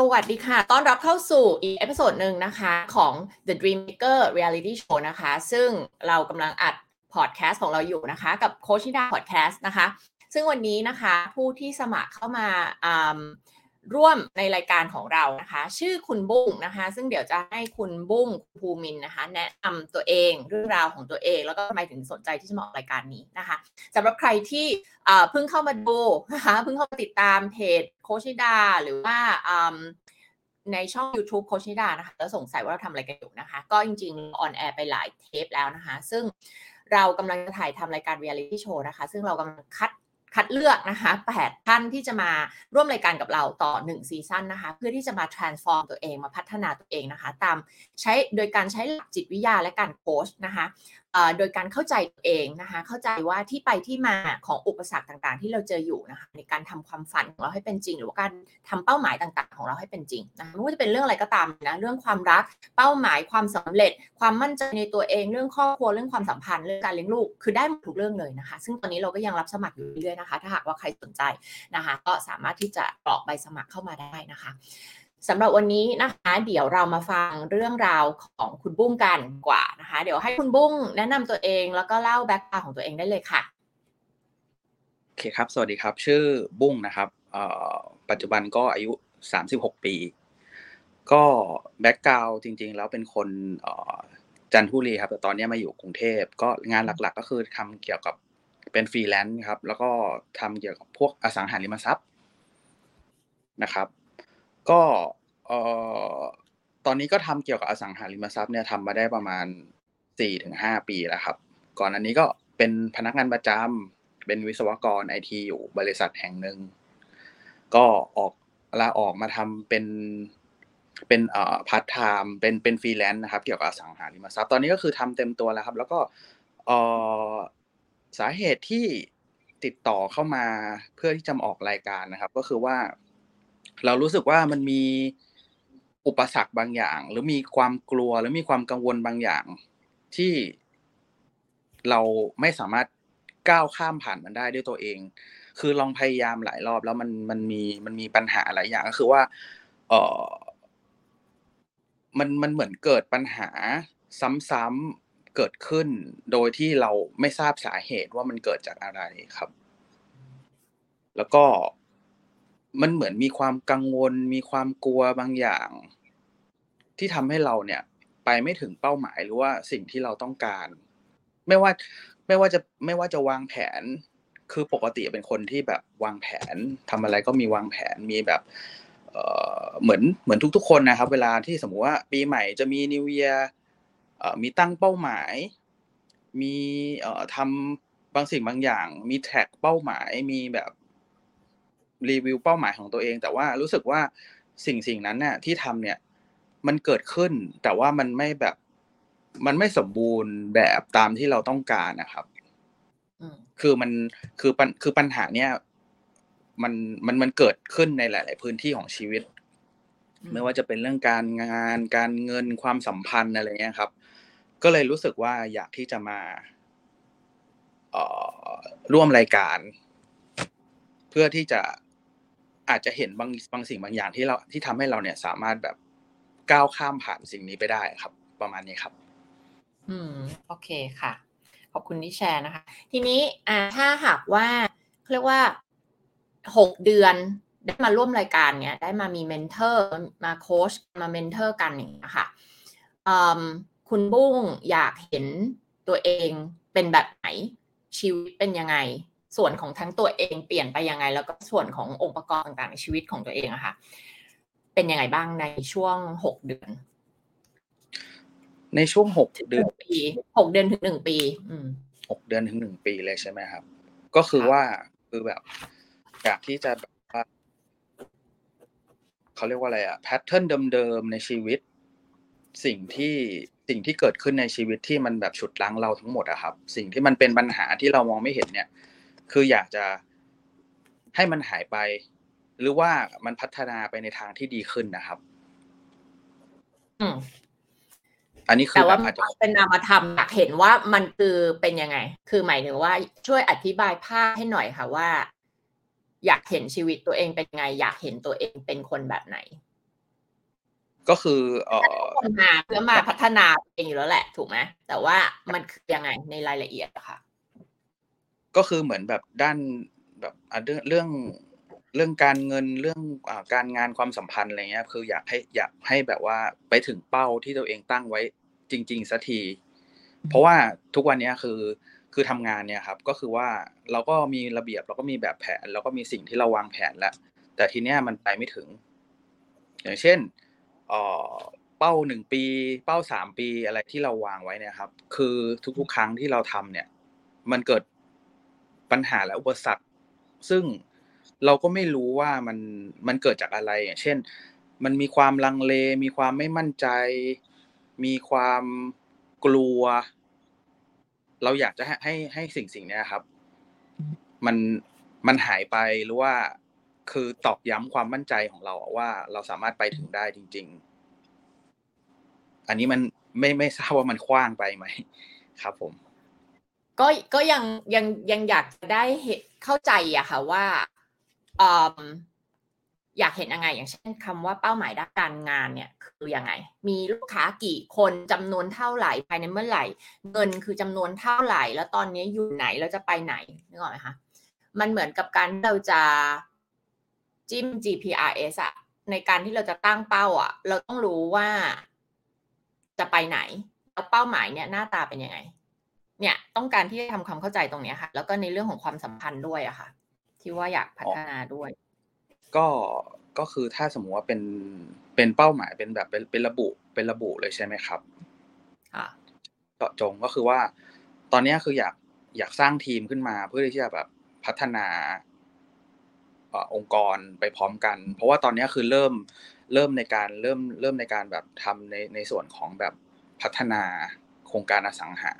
สวัสดีค่ะ ต้อนรับเข้าสู่อีก episode หนึ่งนะคะของ The Dream Maker Reality Show นะคะ ซึ่งเรากำลังอัดพอดแคสต์ของเราอยู่นะคะ กับโคชิดาพอดแคสต์นะคะ ซึ่งวันนี้นะคะผู้ที่สมัครเข้ามา ร่วมในรายการของเรานะคะ ชื่อคุณบุ้งนะคะ ซึ่งเดี๋ยวจะให้คุณบุ้งภูมินนะคะ แนะนำตัวเองเรื่องราวของตัวเอง แล้วก็ทำไมถึงสนใจที่จะมาออกรายการนี้นะคะสำหรับใครที่เพิ่งเข้ามาดูนะคะเพิ่งเข้ามาติดตามเพจโคชิดาหรือว่าในช่อง YouTube โคชิดานะคะแล้วสงสัยว่าเราทำอะไรกันอยู่นะคะ ก็จริงๆ on air ไปหลายเทปแล้วนะคะ ซึ่งเรากำลังจะถ่ายทำรายการเรียลิตี้โชว์นะคะ ซึ่งเรากำลังคัด คัดเลือกนะคะ8ท่านที่จะมาร่วมรายการกับเราต่อ 1 season นะคะ เพื่อที่จะมา transform ตัวเองมาพัฒนาตัวเองนะคะ ตามใช้โดยการใช้หลักจิตวิทยาและการโค้ชนะคะ โดยการเข้าใจตัวเองนะคะ เข้าใจว่าที่ไปที่มาของอุปสรรคต่างๆ ที่เราเจออยู่นะคะในการทำความฝันของเราให้เป็นจริง หรือว่าการทำเป้าหมายต่างๆ ของเราให้เป็นจริงนะคะไม่ว่าจะเป็นเรื่องอะไรก็ตามนะเรื่องความรักเป้าหมายความสำเร็จ ความมั่นใจในตัวเองเรื่องครอบครัวเรื่องความสัมพันธ์เรื่องการเลี้ยงลูกคือได้หมดทุกเรื่องเลยนะคะ ซึ่งตอนนี้เราก็ยังรับสมัครอยู่เรื่อยๆนะคะ ถ้าหากว่าใครสนใจนะคะ ก็สามารถที่จะกรอกใบสมัครเข้ามาได้นะคะ สำหรับวันนี้นะคะ เดี๋ยวเรามาฟังเรื่องราวของคุณบุ้งกันกว่านะคะ เดี๋ยวให้คุณบุ้งแนะนำตัวเองแล้วก็เล่า background ของตัวเองได้เลยค่ะโอเคครับ สวัสดีครับ ชื่อบุ้งนะครับปัจจุบันก็อายุ 36 ปี ก็ background จริง ๆ แล้วเป็นคนจันทบุรีครับแต่ตอนนี้มาอยู่กรุงเทพก็งานหลักๆ ก็คือทำเกี่ยวกับเป็นฟรีแลนซ์ครับ แล้วก็ทำเกี่ยวกับพวกอสังหาริมทรัพย์นะครับ ก็เอ่อตอนนี้ก็ทำเกี่ยวกับอสังหาริมทรัพย์เนี่ยทำมาได้ประมาณสี่ถึงห้าปีแล้วครับ ก่อนหน้านี้ก็เป็นพนักงานประจำเป็นวิศวกรไอทีอยู่บริษัทแห่งหนึ่งก็ออกลาออกมาทำเป็นเป็นเอ่อพาร์ทไทม์เป็นเป็นฟรีแลนซ์นะครับ เกี่ยวกับอสังหาริมทรัพย์ตอนนี้ก็คือทำเต็มตัวแล้วครับ แล้วก็เอ่อสาเหตุที่ติดต่อเข้ามาเพื่อที่จะมออกรายการนะครับ ก็คือว่า เรารู้สึกว่ามันมีอุปสรรคบางอย่าง หรือมีความกลัวหรือมีความกังวลบางอย่าง ที่เราไม่สามารถก้าวข้ามผ่านมันได้ด้วยตัวเอง คือลองพยายามหลายรอบแล้วมันมันมีมันมีปัญหาหลายอย่างก็คือว่า เออมันมันเหมือนเกิดปัญหาซ้ำๆเกิดขึ้น โดยที่เราไม่ทราบสาเหตุว่ามันเกิดจากอะไรครับ แล้วก็ มันเหมือนมีความกังวล มีความกลัวบางอย่าง ที่ทำให้เราเนี่ย ไปไม่ถึงเป้าหมายหรือว่าสิ่งที่เราต้องการ ไม่ว่าไม่ว่าจะไม่ว่าจะวางแผน คือปกติเป็นคนที่แบบวางแผนทำอะไรก็มีวางแผนมีแบบเหมือนเหมือนทุก ๆ คนนะครับ เวลาที่สมมุติว่าปีใหม่จะมีนิวเยียมีตั้งเป้าหมาย มีทำบางสิ่งบางอย่าง มีแท็กเป้าหมายมีแบบ รีวิวเป้าหมายของตัวเอง แต่ว่ารู้สึกว่าสิ่งสิ่งนั้นเนี่ยที่ทำเนี่ยมันเกิดขึ้น แต่ว่ามันไม่แบบมันไม่สมบูรณ์แบบตามที่เราต้องการนะครับคือมันคือปัญคือปัญหาเนี่ยมันมันมันเกิดขึ้นในหลาย ๆ พื้นที่ของชีวิต ไม่ว่าจะเป็นเรื่องการงาน การเงินความสัมพันธ์อะไรเงี้ยครับ ก็เลยรู้สึกว่าอยากที่จะมาร่วมรายการ เพื่อที่จะ อาจจะเห็นบางบางสิ่งบางอย่างที่เราที่ทำให้เราเนี่ยสามารถแบบก้าวข้ามผ่านสิ่งนี้ไปได้ครับ ประมาณนี้ครับ อืม โอเคค่ะ ขอบคุณที่แชร์นะคะ ทีนี้อ่าถ้าหากว่าเรียกว่าหกเดือนได้มาร่วมรายการเนี้ยได้มามี mentor มาโค้ชมา mentor กันอย่างเงี้ยค่ะคุณบุ้งอยากเห็นตัวเองเป็นแบบไหนชีวิตเป็นยังไง ส่วนของทั้งตัวเองเปลี่ยนไปยังไง แล้วก็ส่วนขององค์ประกอบต่างๆในชีวิตของตัวเองอะค่ะ เป็นยังไงบ้างในช่วงหกเดือน ในช่วงหกเดือนปีหกเดือนถึงหนึ่งปี อืมหกเดือนถึงหนึ่งปีเลยใช่ไหมครับ ก็คือว่าคือแบบอยากที่จะแบบว่าเขาเรียกว่าอะไรอะแพทเทิร์นเดิมๆในชีวิต สิ่งที่สิ่งที่เกิดขึ้นในชีวิตที่มันแบบฉุดลั้งเราทั้งหมดอะครับ สิ่งที่มันเป็นปัญหาที่เรามองไม่เห็นเนี่ย คืออยากจะให้มันหายไป หรือว่ามันพัฒนาไปในทางที่ดีขึ้นนะครับ อืมอันนี้คือแต่ว่าเป็นนามธรรมอยากเห็นว่ามันคือเป็นยังไง คือหมายถึงว่าช่วยอธิบายภาพให้หน่อยค่ะว่า อยากเห็นชีวิตตัวเองเป็นไง อยากเห็นตัวเองเป็นคนแบบไหน ก็คือเออคนมาเพื่อมาพัฒนาเองอยู่แล้วแหละ ถูกไหมแต่ว่ามันคือยังไงในรายละเอียดอะค่ะ ก็คือเหมือนแบบด้านแบบเรื่องเรื่องเรื่องการเงินเรื่องอการงานความสัมพันธ์อะไรเงี้ยคืออยากให้อยากให้แบบว่าไปถึงเป้าที่ตัวเองตั้งไว้จริง ๆสักที เพราะว่าทุกวันนี้คือคือทำงานเนี่ยครับ ก็คือว่าเราก็มีระเบียบเราก็มีแบบแผนเราก็มีสิ่งที่เราวางแผนแล้วแต่ทีเนี้ยมันไปไม่ถึง อย่างเช่นเป้าหนึ่งปี เป้าสามปีอะไรที่เราวางไว้เนี่ยครับ คือทุกๆ ครั้งที่เราทำเนี่ย มันเกิด ปัญหาและอุปสรรค ซึ่งเราก็ไม่รู้ว่ามันมันเกิดจากอะไรอย่างเช่น มันมีความลังเล มีความไม่มั่นใจ มีความกลัว เราอยากจะให้ให้สิ่งสิ่งนี้ครับ มันมันหายไปหรือว่าคือตอกย้ำความมั่นใจของเราว่าเราสามารถไปถึงได้จริง ๆ อันนี้มันไม่ไม่ทราบว่ามันคว้างไปไหมครับผม ก็ก็ยังยังยังอยากได้เห็นเข้าใจอะค่ะว่าอยากเห็นยังไง อย่างเช่นคำว่าเป้าหมายด้านการงานเนี่ยคือยังไง มีลูกค้ากี่คนจำนวนเท่าไหร่ภายในเมื่อไหร่ เงินคือจำนวนเท่าไหร่ แล้วตอนนี้อยู่ไหนเราจะไปไหนนึกออกไหมคะมันเหมือนกับการเราจะจิ้ม GPRS อะในการที่เราจะตั้งเป้าอะเราต้องรู้ว่าจะไปไหน แล้วเป้าหมายเนี่ยหน้าตาเป็นยังไง เนี่ยต้องการที่จะทำความเข้าใจตรงนี้ค่ะ แล้วก็ในเรื่องของความสัมพันธ์ด้วยอะค่ะ ที่ว่าอยากพัฒนาด้วย ก็ก็คือถ้าสมมติว่าเป็นเป็นเป้าหมายเป็นแบบเป็นเป็นระบุเป็นระบุเลยใช่ไหมครับค่ะเจาะจงก็คือว่า ตอนนี้คืออยากอยากสร้างทีมขึ้นมาเพื่อที่จะแบบพัฒนาองค์กรไปพร้อมกัน เพราะว่าตอนนี้คือเริ่มเริ่มในการเริ่มเริ่มในการแบบทำในในส่วนของแบบพัฒนาโครงการอสังหา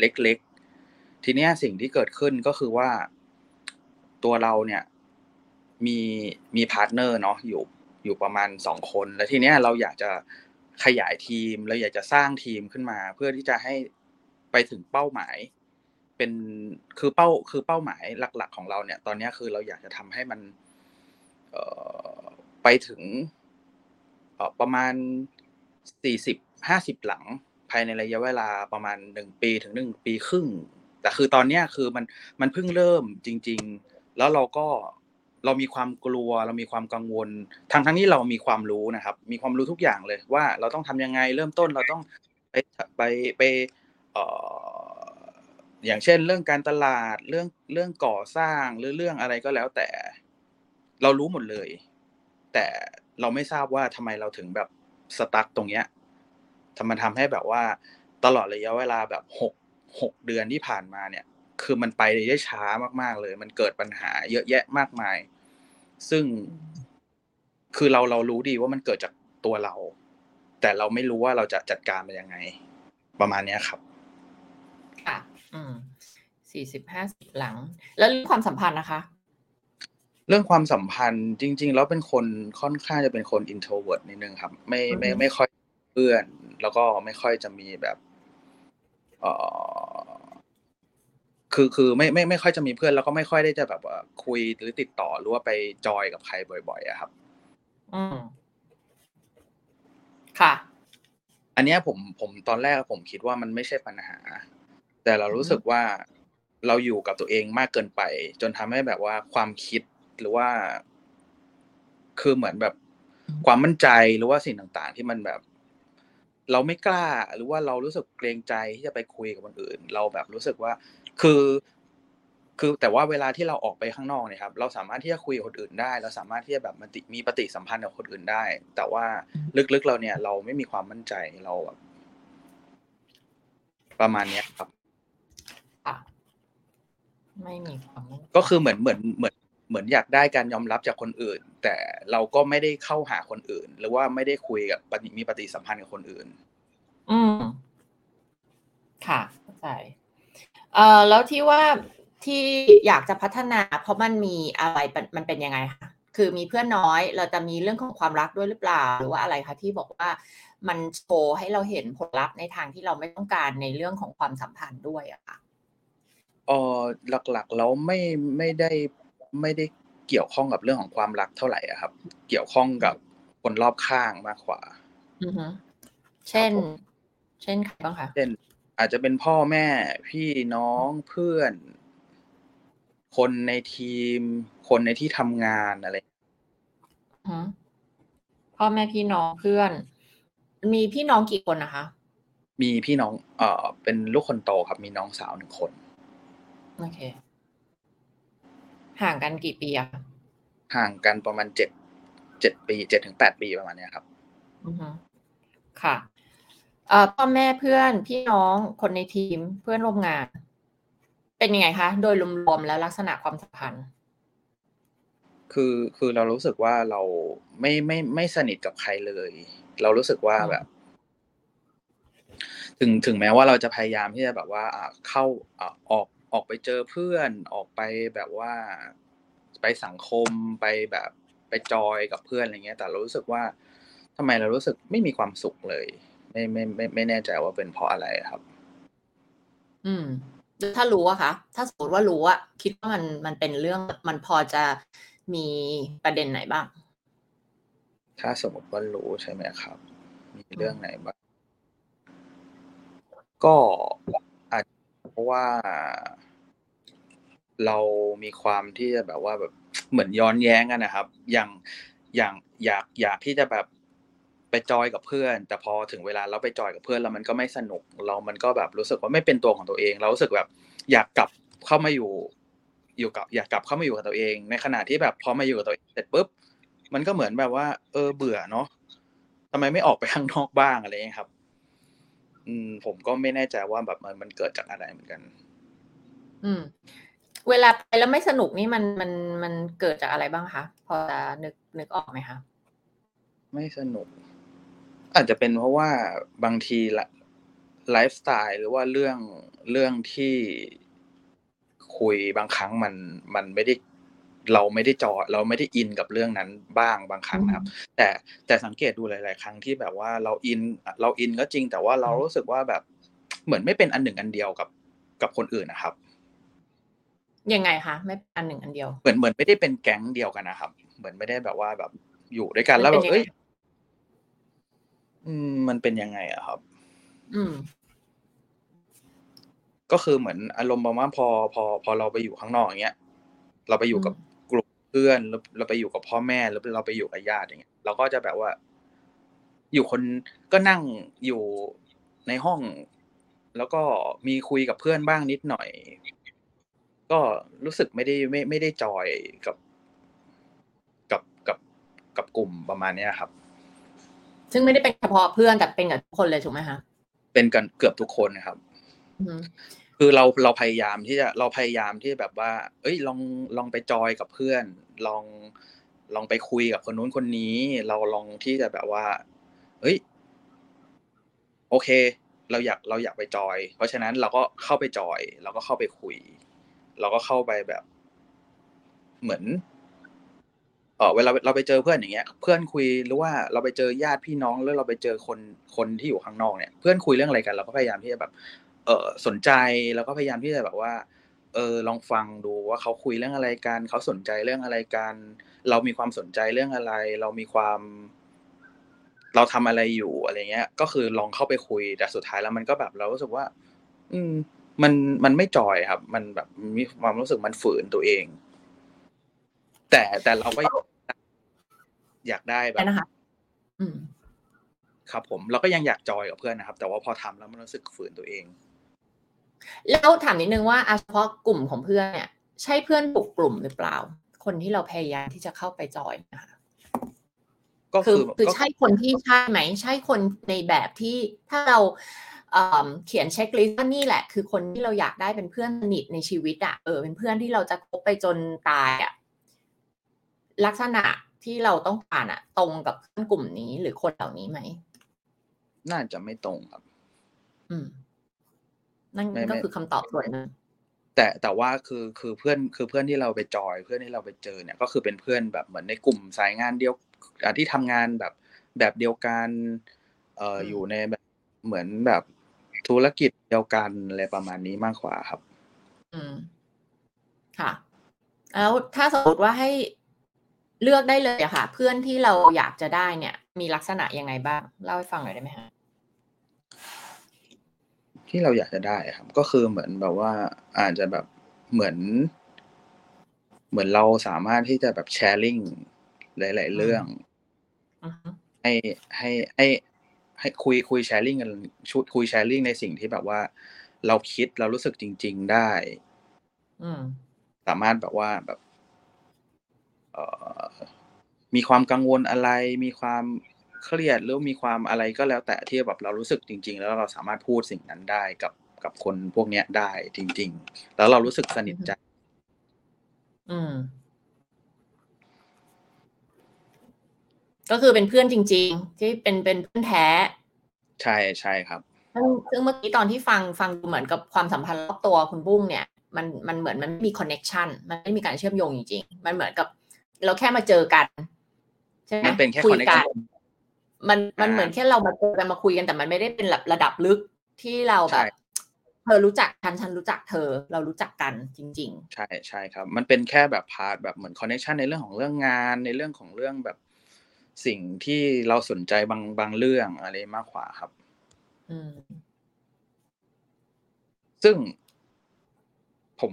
เล็ก ๆ ทีนี้สิ่งที่เกิดขึ้นก็คือว่าตัวเราเนี่ยมีมี partner เนาะอยู่อยู่ประมาณสองคน แล้วทีเนี้ยเราอยากจะขยายทีมเราอยากจะสร้างทีมขึ้นมา เพื่อที่จะให้ไปถึงเป้าหมาย เป็นคือเป้าคือเป้าหมายหลัก ๆ ของเราเนี่ย ตอนนี้คือเราอยากจะทำให้มันไปถึงประมาณสี่สิบห้าสิบหลัง ภายในระยะเวลาประมาณหนึ่งปีถึงหนึ่งปีครึ่ง แต่คือตอนนี้คือมันมันเพิ่งเริ่มจริง ๆ แล้วเราก็เรามีความกลัวเรามีความกังวลทั้งทั้งที่เรามีความรู้นะครับ มีความรู้ทุกอย่างเลยว่าเราต้องทำยังไงเริ่มต้นเราต้องไปไปไปเอ่ออย่างเช่น เรื่องการตลาดเรื่องเรื่องก่อสร้างหรือเรื่องอะไรก็แล้วแต่เรารู้หมดเลย แต่เราไม่ทราบว่าทำไมเราถึงแบบสตั๊กตรงเนี้ย ทำมันทำให้แบบว่าตลอดระยะเวลาแบบหกหกเดือนที่ผ่านมาเนี่ย คือมันไปได้ช้ามากๆเลย มันเกิดปัญหาเยอะแยะมากมาย ซึ่งคือเราเรารู้ดีว่ามันเกิดจากตัวเรา แต่เราไม่รู้ว่าเราจะจัดการมันยังไง ประมาณนี้ครับอืมสี่สิบห้าสิบหลัง แล้วเรื่องความสัมพันธ์นะคะ เรื่องความสัมพันธ์จริง ๆ แล้วเป็นคนค่อนข้างจะเป็นคน introvert นิดนึงครับ ไม่ไม่ไม่ค่อยเพื่อน แล้วก็ไม่ค่อยจะมีแบบเออคือคือไม่ไม่ไม่ค่อยจะมีเพื่อนแล้วก็ไม่ค่อยได้จะแบบคุยหรือติดต่อหรือว่าไปจอยกับใครบ่อยๆอะครับ อืมค่ะ อันนี้ผมผมตอนแรกผมคิดว่ามันไม่ใช่ปัญหา แต่เรารู้สึกว่าเราอยู่กับตัวเองมากเกินไป จนทำให้แบบว่าความคิดหรือว่า คือเหมือนแบบความมั่นใจหรือว่าสิ่งต่าง ๆ ที่มันแบบ เราไม่กล้าหรือว่าเรารู้สึกเกรงใจที่จะไปคุยกับคนอื่น เราแบบรู้สึกว่าคือ คือแต่ว่าเวลาที่เราออกไปข้างนอกเนี่ยครับ เราสามารถที่จะคุยกับคนอื่นได้ เราสามารถที่จะแบบมันมีปฏิสัมพันธ์กับคนอื่นได้ แต่ว่าลึกๆเราเนี่ย เราไม่มีความมั่นใจเราแบบประมาณเนี้ยครับไม่มีความก็คือเหมือนเหมือนเหมือน เหมือนอยากได้การยอมรับจากคนอื่น แต่เราก็ไม่ได้เข้าหาคนอื่น หรือว่าไม่ได้คุยกับมีปฏิสัมพันธ์กับคนอื่น อืมค่ะเข้าใจเอ่อแล้วที่ว่าที่อยากจะพัฒนา เพราะมันมีอะไรมันเป็นยังไงคะคือมีเพื่อนน้อยเราจะมีเรื่องของความรักด้วยหรือเปล่า หรือว่าอะไรคะที่บอกว่ามันโชว์ให้เราเห็นผลลัพธ์ในทางที่เราไม่ต้องการในเรื่องของความสัมพันธ์ด้วยอะค่ะเออหลักๆแล้วไม่ไม่ได้ ไม่ได้เกี่ยวข้องกับเรื่องของความรักเท่าไหร่อะครับ เกี่ยวข้องกับคนรอบข้างมากกว่าอือฮึเช่นครับผมเช่นใครบ้างคะเช่น อาจจะเป็นพ่อแม่พี่น้องเพื่อน คนในทีม คนในที่ทำงานอะไรอือฮึพ่อแม่พี่น้องเพื่อน มีพี่น้องกี่คนนะคะ มีพี่น้อง เอ่อ เป็นลูกคนโตครับ มีน้องสาวหนึ่งคน โอเค ห่างกันกี่ปีอะห่างกันประมาณเจ็ดเจ็ดปีเจ็ดถึงแปดปีประมาณเนี้ยครับอือฮึค่ะเอ่อพ่อแม่เพื่อนพี่น้องคนในทีมเพื่อนร่วมงาน เป็นยังไงคะ โดยรวมๆแล้วลักษณะความสัมพันธ์ คือคือเรารู้สึกว่าเราไม่ไม่ไม่สนิทกับใครเลย เรารู้สึกว่าอืมแบบ ถึงถึงแม้ว่าเราจะพยายามที่จะแบบว่าอ่าเข้าอ่าออก ออกไปเจอเพื่อนออกไปแบบว่าไปสังคมไปแบบไปจอยกับเพื่อนอะไรเงี้ย แต่เรารู้สึกว่าทำไมเรารู้สึกไม่มีความสุขเลย ไม่ไม่ไม่ไม่แน่ใจว่าเป็นเพราะอะไรครับ อืมแล้วถ้ารู้อะคะถ้าสมมติว่ารู้อะคิดว่ามันมันเป็นเรื่องมันพอจะมีประเด็นไหนบ้าง ถ้าสมมติว่ารู้ใช่ไหมครับ มีเรื่องไหนบ้าง ก็อาจ เพราะว่าเรามีความที่จะแบบว่าแบบเหมือนย้อนแย้งกันนะครับ อย่างอย่างอยากอยากที่จะแบบไปจอยกับเพื่อน แต่พอถึงเวลาเราไปจอยกับเพื่อนแล้วมันก็ไม่สนุก เรามันก็แบบรู้สึกว่าไม่เป็นตัวของตัวเอง เรารู้สึกแบบ อยากกลับเข้ามาอยู่ อยู่กับ อยากกลับเข้ามาอยู่กับตัวเอง ในขณะที่แบบพอมาอยู่กับตัวเองเสร็จปุ๊บมันก็เหมือนแบบว่า เออเบื่อเนาะทำไมไม่ออกไปข้างนอกบ้างอะไรอย่างเงี้ยครับ อืม ผมก็ไม่แน่ใจว่าแบบมันมันเกิดจากอะไรเหมือนกัน อืม เวลาไปแล้วไม่สนุกนี่มันมันมันเกิดจากอะไรบ้างคะพอจะนึกนึกออกไหมคะไม่สนุก อาจจะเป็นเพราะว่าบางทีละไลฟ์สไตล์หรือว่าเรื่องเรื่องที่คุยบางครั้งมันมันไม่ได้ เราไม่ได้จอเราไม่ได้อินกับเรื่องนั้นบ้างบางครั้งนะครับ แต่แต่สังเกตดูหลาย ๆ ครั้งที่แบบว่าเราอินเราอินก็จริง แต่ว่าเรารู้สึกว่าแบบเหมือนไม่เป็นอันหนึ่งอันเดียวกับกับคนอื่นนะครับ ยังไงคะไม่เป็นอันหนึ่งอันเดียว เหมือนเหมือนไม่ได้เป็นแก๊งเดียวกันนะครับ เหมือนไม่ได้แบบว่าแบบอยู่ด้วยกันแล้วแบบมันเป็นยังไงเอ้ยอืมมันเป็นยังไงอะครับ อืมก็คือเหมือนอารมณ์ประมาณพอพอ พอเราไปอยู่ข้างนอกอย่างเงี้ย เราไปอยู่กับกลุ่ม เพื่อนเราเราไปอยู่กับพ่อแม่หรือเราไปอยู่กับญาติอย่างเงี้ยเราก็จะแบบว่า อยู่คนก็นั่งอยู่ในห้อง แล้วก็มีคุยกับเพื่อนบ้างนิดหน่อย ก็รู้สึกไม่ได้ไม่ไม่ได้จอยกับกับกับกับกลุ่มประมาณเนี้ยครับ ซึ่งไม่ได้เป็นเฉพาะเพื่อนแต่เป็นกับทุกคนเลยถูกไหมคะเป็นกันเกือบทุกคนนะครับอืม คือเราเราพยายามที่จะเราพยายามที่แบบว่า เอ้ยลองลองไปจอยกับเพื่อน ลองลองไปคุยกับคนนู้นคนนี้ เราลองที่จะแบบว่า เอ้ย โอเค เราอยากเราอยากไปจอย เพราะฉะนั้นเราก็เข้าไปจอย เราก็เข้าไปคุย เราก็เข้าไปแบบ เหมือนเออเวลาเราไปเจอเพื่อนอย่างเงี้ย เพื่อนคุยหรือว่าเราไปเจอญาติพี่น้องแล้วเราไปเจอคนคนที่อยู่ข้างนอกเนี่ย เพื่อนคุยเรื่องอะไรกัน เราก็พยายามที่จะแบบ เออสนใจแล้วก็พยายามที่จะแบบว่า เออลองฟังดูว่าเขาคุยเรื่องอะไรกันเขาสนใจเรื่องอะไรกันเรามีความสนใจเรื่องอะไร เรามีความ เราทำอะไรอยู่อะไรเงี้ย ก็คือลองเข้าไปคุยแต่สุดท้ายแล้วมันก็แบบเรารู้สึกว่า อืม มันมันไม่จอยครับ มันแบบมีความรู้สึกมันฝืนตัวเอง แต่แต่เราก็อยากได้แบได้บนะคะอืมครับผมเราก็ยังอยากจอยกับเพื่อนนะครับ แต่ว่าพอทำแล้วมันรู้สึกฝืนตัวเอง แล้วถามนิดนึงว่าอะเฉพาะกลุ่มของเพื่อนเนี่ย ใช่เพื่อนถูกกลุ่มหรือเปล่า คนที่เราพยายามที่จะเข้าไปจอยนะคะก็คืคืออคือก็ใช่คนที่ใช่ไหม ใช่คนในแบบที่ถ้าเราเอ่อเขียนเช็คลิสต์ว่านี่แหละ คือคนที่เราอยากได้เป็นเพื่อนสนิทในชีวิตอะเออเป็นเพื่อนที่เราจะคบไปจนตายอะลักษณะที่เราต้องการอะตรงกับเพื่อนกลุ่มนี้หรือคนเหล่านี้ไหมน่าจะไม่ตรงครับ อืม นั่นไม่ก็ไม่คือคำตอบส่วนหนึ่งแต่แต่ว่าคือคือเพื่อนคือเพื่อนที่เราไปจอย เพื่อนที่เราไปเจอเนี่ยก็คือเป็นเพื่อนแบบเหมือนในกลุ่มสายงานเดียวอ่าที่ทำงานแบบแบบเดียวกันเอ่ออยู่ในแบบเหมือนแบบธุรกิจเดียวกันอะไรประมาณนี้มากกว่าครับ อืมค่ะ แล้วถ้าสมมติว่าให้เลือกได้เลยอะค่ะ เพื่อนที่เราอยากจะได้เนี่ย มีลักษณะยังไงบ้าง เล่าให้ฟังหน่อยได้ไหมคะ ที่เราอยากจะได้ครับ ก็คือเหมือนแบบว่าอาจจะแบบเหมือน เหมือนเราสามารถที่จะแบบแชร์ลิงหลาย ๆ เรื่องให้ให้ให้ให้คุยคุยแชร์ลิงกันชุดคุยแชร์ลิงในสิ่งที่แบบว่า เราคิดเรารู้สึกจริง ๆ ได้สามารถแบบว่าแบบเอ่อมีความกังวลอะไร มีความ เครียดหรือมีความอะไรก็แล้วแต่ที่แบบเรารู้สึกจริง ๆ แล้วเราสามารถพูดสิ่งนั้นได้กับกับคนพวกเนี้ยได้จริง ๆ แล้วเรารู้สึกสนิทใจ อืม ก็คือเป็นเพื่อนจริง ๆ ที่เป็นเป็นเพื่อนแท้ ใช่ใช่ครับ ซึ่งเมื่อกี้ตอนที่ฟังฟังเหมือนกับความสัมพันธ์รอบตัวคุณบุ้งเนี่ยมันมันเหมือนมันไม่มี connection มันไม่มีการเชื่อมโยงจริงๆ มันเหมือนกับ เราแค่มาเจอกัน ใช่ไหมมันเป็นแค่คุยกัน มันมันเหมือนแค่เรามาเจอกันมาคุยกันแต่มันไม่ได้เป็นระดับลึกที่เราแบบเธอรู้จักฉันฉันรู้จักเธอเรารู้จักกันจริง ๆ ใช่ใช่ครับ มันเป็นแค่แบบ part แบบเหมือน connection ในเรื่องของเรื่องงาน ในเรื่องของเรื่องแบบสิ่งที่เราสนใจบางบางเรื่องอะไรมากกว่าครับ อืมซึ่งผม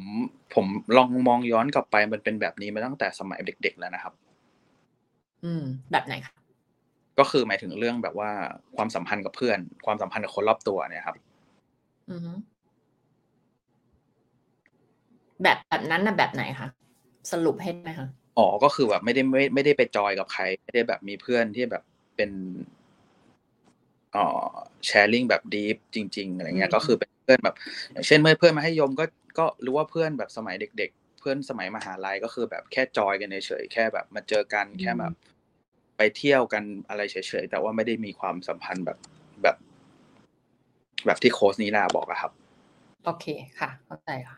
ผมลองมองย้อนกลับไปมันเป็นแบบนี้มาตั้งแต่สมัยเด็ก ๆ แล้วนะครับ อืม แบบไหนครับ ก็คือหมายถึงเรื่องแบบว่าความสัมพันธ์กับเพื่อน ความสัมพันธ์กับคนรอบตัวเนี่ยครับอือแบบแบบนั้นนะแบบไหนคะสรุปให้ไหมคะอ๋อก็คือแบบไม่ได้ไม่ไม่ได้ไปจอยกับใคร ไม่ได้แบบมีเพื่อนที่แบบเป็นอ๋อแชร์ลิงแบบดีฟจริง ๆอะไรเงี้ย ก็คือเป็นเพื่อนแบบ อย่างเช่นเมื่อเพื่อนมาให้ยมก็ก็รู้ว่าเพื่อนแบบสมัยเด็ก ๆ เพื่อนสมัยมหาลัยก็คือแบบแค่จอยกันเฉยๆแค่แบบมาเจอกันแค่แบบ ไปเที่ยวกันอะไรเฉยๆแต่ว่าไม่ได้มีความสัมพันธ์แบบแบบ แบบที่โค้ชนี้นาบอกอะครับ โอเคค่ะ เข้าใจค่ะ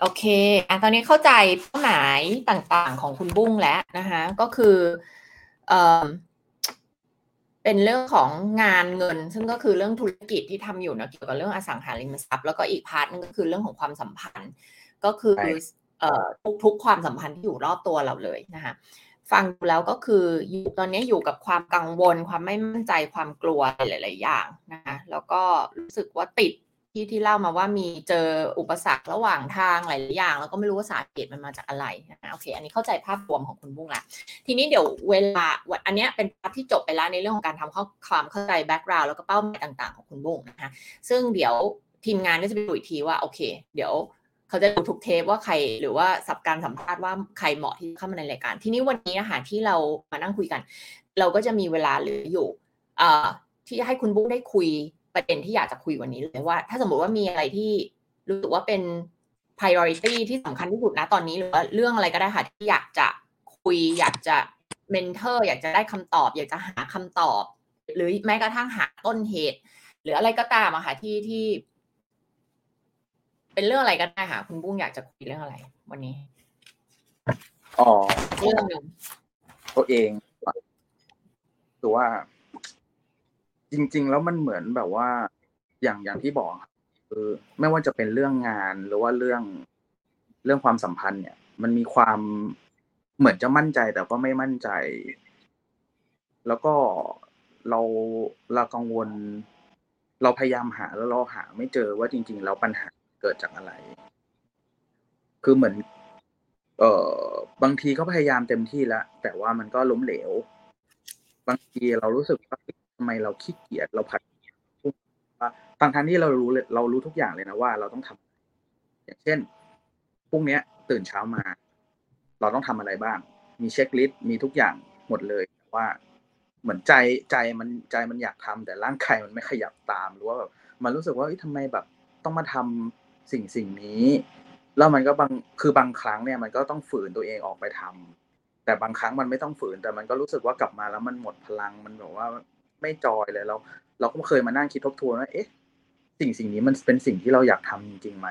โอเคอะตอนนี้เข้าใจเป้าหมายต่างๆของคุณบุ้งแล้วนะคะ ก็คือเออเป็นเรื่องของงานเงิน ซึ่งก็คือเรื่องธุรกิจที่ทำอยู่เนาะเกี่ยวกับเรื่องอสังหาริมทรัพย์แล้วก็อีกพาร์ทนึงก็คือเรื่องของความสัมพันธ์ ก็คือเอ่อทุกๆความสัมพันธ์ที่อยู่รอบตัวเราเลยนะคะ ฟังดูแล้วก็คืออยู่ตอนนี้อยู่กับความกังวล ความไม่มั่นใจความกลัวหลาย ๆ อย่างนะคะแล้วก็รู้สึกว่าติดที่ที่เล่ามาว่ามีเจออุปสรรคระหว่างทางหลายอย่าง แล้วก็ไม่รู้ว่าสาเหตุมันมาจากอะไรนะโอเค อันนี้เข้าใจภาพรวมของคุณบุ้งละทีนี้เดี๋ยวเวลาอันนี้เป็น part ที่จบไปแล้วในเรื่องของการทำความเข้าใจ background แล้วก็เป้าหมายต่าง ๆ ของคุณบุ้งนะคะซึ่งเดี๋ยวทีมงานก็จะไปดูอีกทีว่าโอเค เดี๋ยว เขาจะดูทุกเทปว่าใครหรือว่าสับการสัมภาษณ์ว่าใครเหมาะที่เข้ามาในรายการ ทีนี้วันนี้นะคะที่เรามานั่งคุยกัน เราก็จะมีเวลาเหลืออยู่ที่จะให้คุณบุ๊กได้คุยประเด็นที่อยากจะคุยวันนี้เลยว่า ถ้าสมมติว่ามีอะไรที่รู้สึกว่าเป็น priority ที่สำคัญที่สุดนะตอนนี้หรือว่าเรื่องอะไรก็ได้ค่ะที่อยากจะคุย อยากจะเมนเทอร์อยากจะได้คำตอบ อยากจะหาคำตอบ หรือแม้กระทั่งหาต้นเหตุ หรืออะไรก็ตามอะค่ะที่ที่ เป็นเรื่องอะไรก็ได้ค่ะ คุณบุ้งอยากจะคุยเรื่องอะไร วันนี้อ๋อเรื่องหนึ่งตัวเองคือว่า จริง ๆ แล้วมันเหมือนแบบว่า อย่างอย่างที่บอกคือไม่ว่าจะเป็นเรื่องงานหรือว่าเรื่องเรื่องความสัมพันธ์ เนี่ย มันมีความเหมือนจะมั่นใจแต่ก็ไม่มั่นใจ แล้วก็เราเรากังวล เราพยายามหาแล้วเราหาไม่เจอว่าจริง ๆ แล้วปัญหา เกิดจากอะไร คือเหมือน เออบางทีก็พยายามเต็มที่แล้วแต่ว่ามันก็ล้มเหลว บางทีเรารู้สึกว่าทำไมเราขี้เกียจเราผัดบางครั้งที่เรารู้เรารู้ทุกอย่างเลยนะว่า เราต้องทำอย่างเช่นพรุ่งนี้ตื่นเช้ามา เราต้องทำอะไรบ้าง มีเช็คลิสต์มีทุกอย่างหมดเลยแต่ว่าเหมือนใจใจมันใจมันอยากทำแต่ร่างกายมันไม่ขยับตามหรือว่าแบบมันรู้สึกว่าทำไมแบบต้องมาทำ สิ่งสิ่งนี้ แล้วมันก็บางคือบางครั้งเนี่ยมันก็ต้องฝืนตัวเองออกไปทำแต่บางครั้งมันไม่ต้องฝืนแต่มันก็รู้สึกว่ากลับมาแล้วมันหมดพลังมันแบบว่าไม่จอยเลยเรา เราก็เคยมานั่งคิดทบทวนว่าเอ๊ะ สิ่งสิ่งนี้มันเป็นสิ่งที่เราอยากทำจริงไหม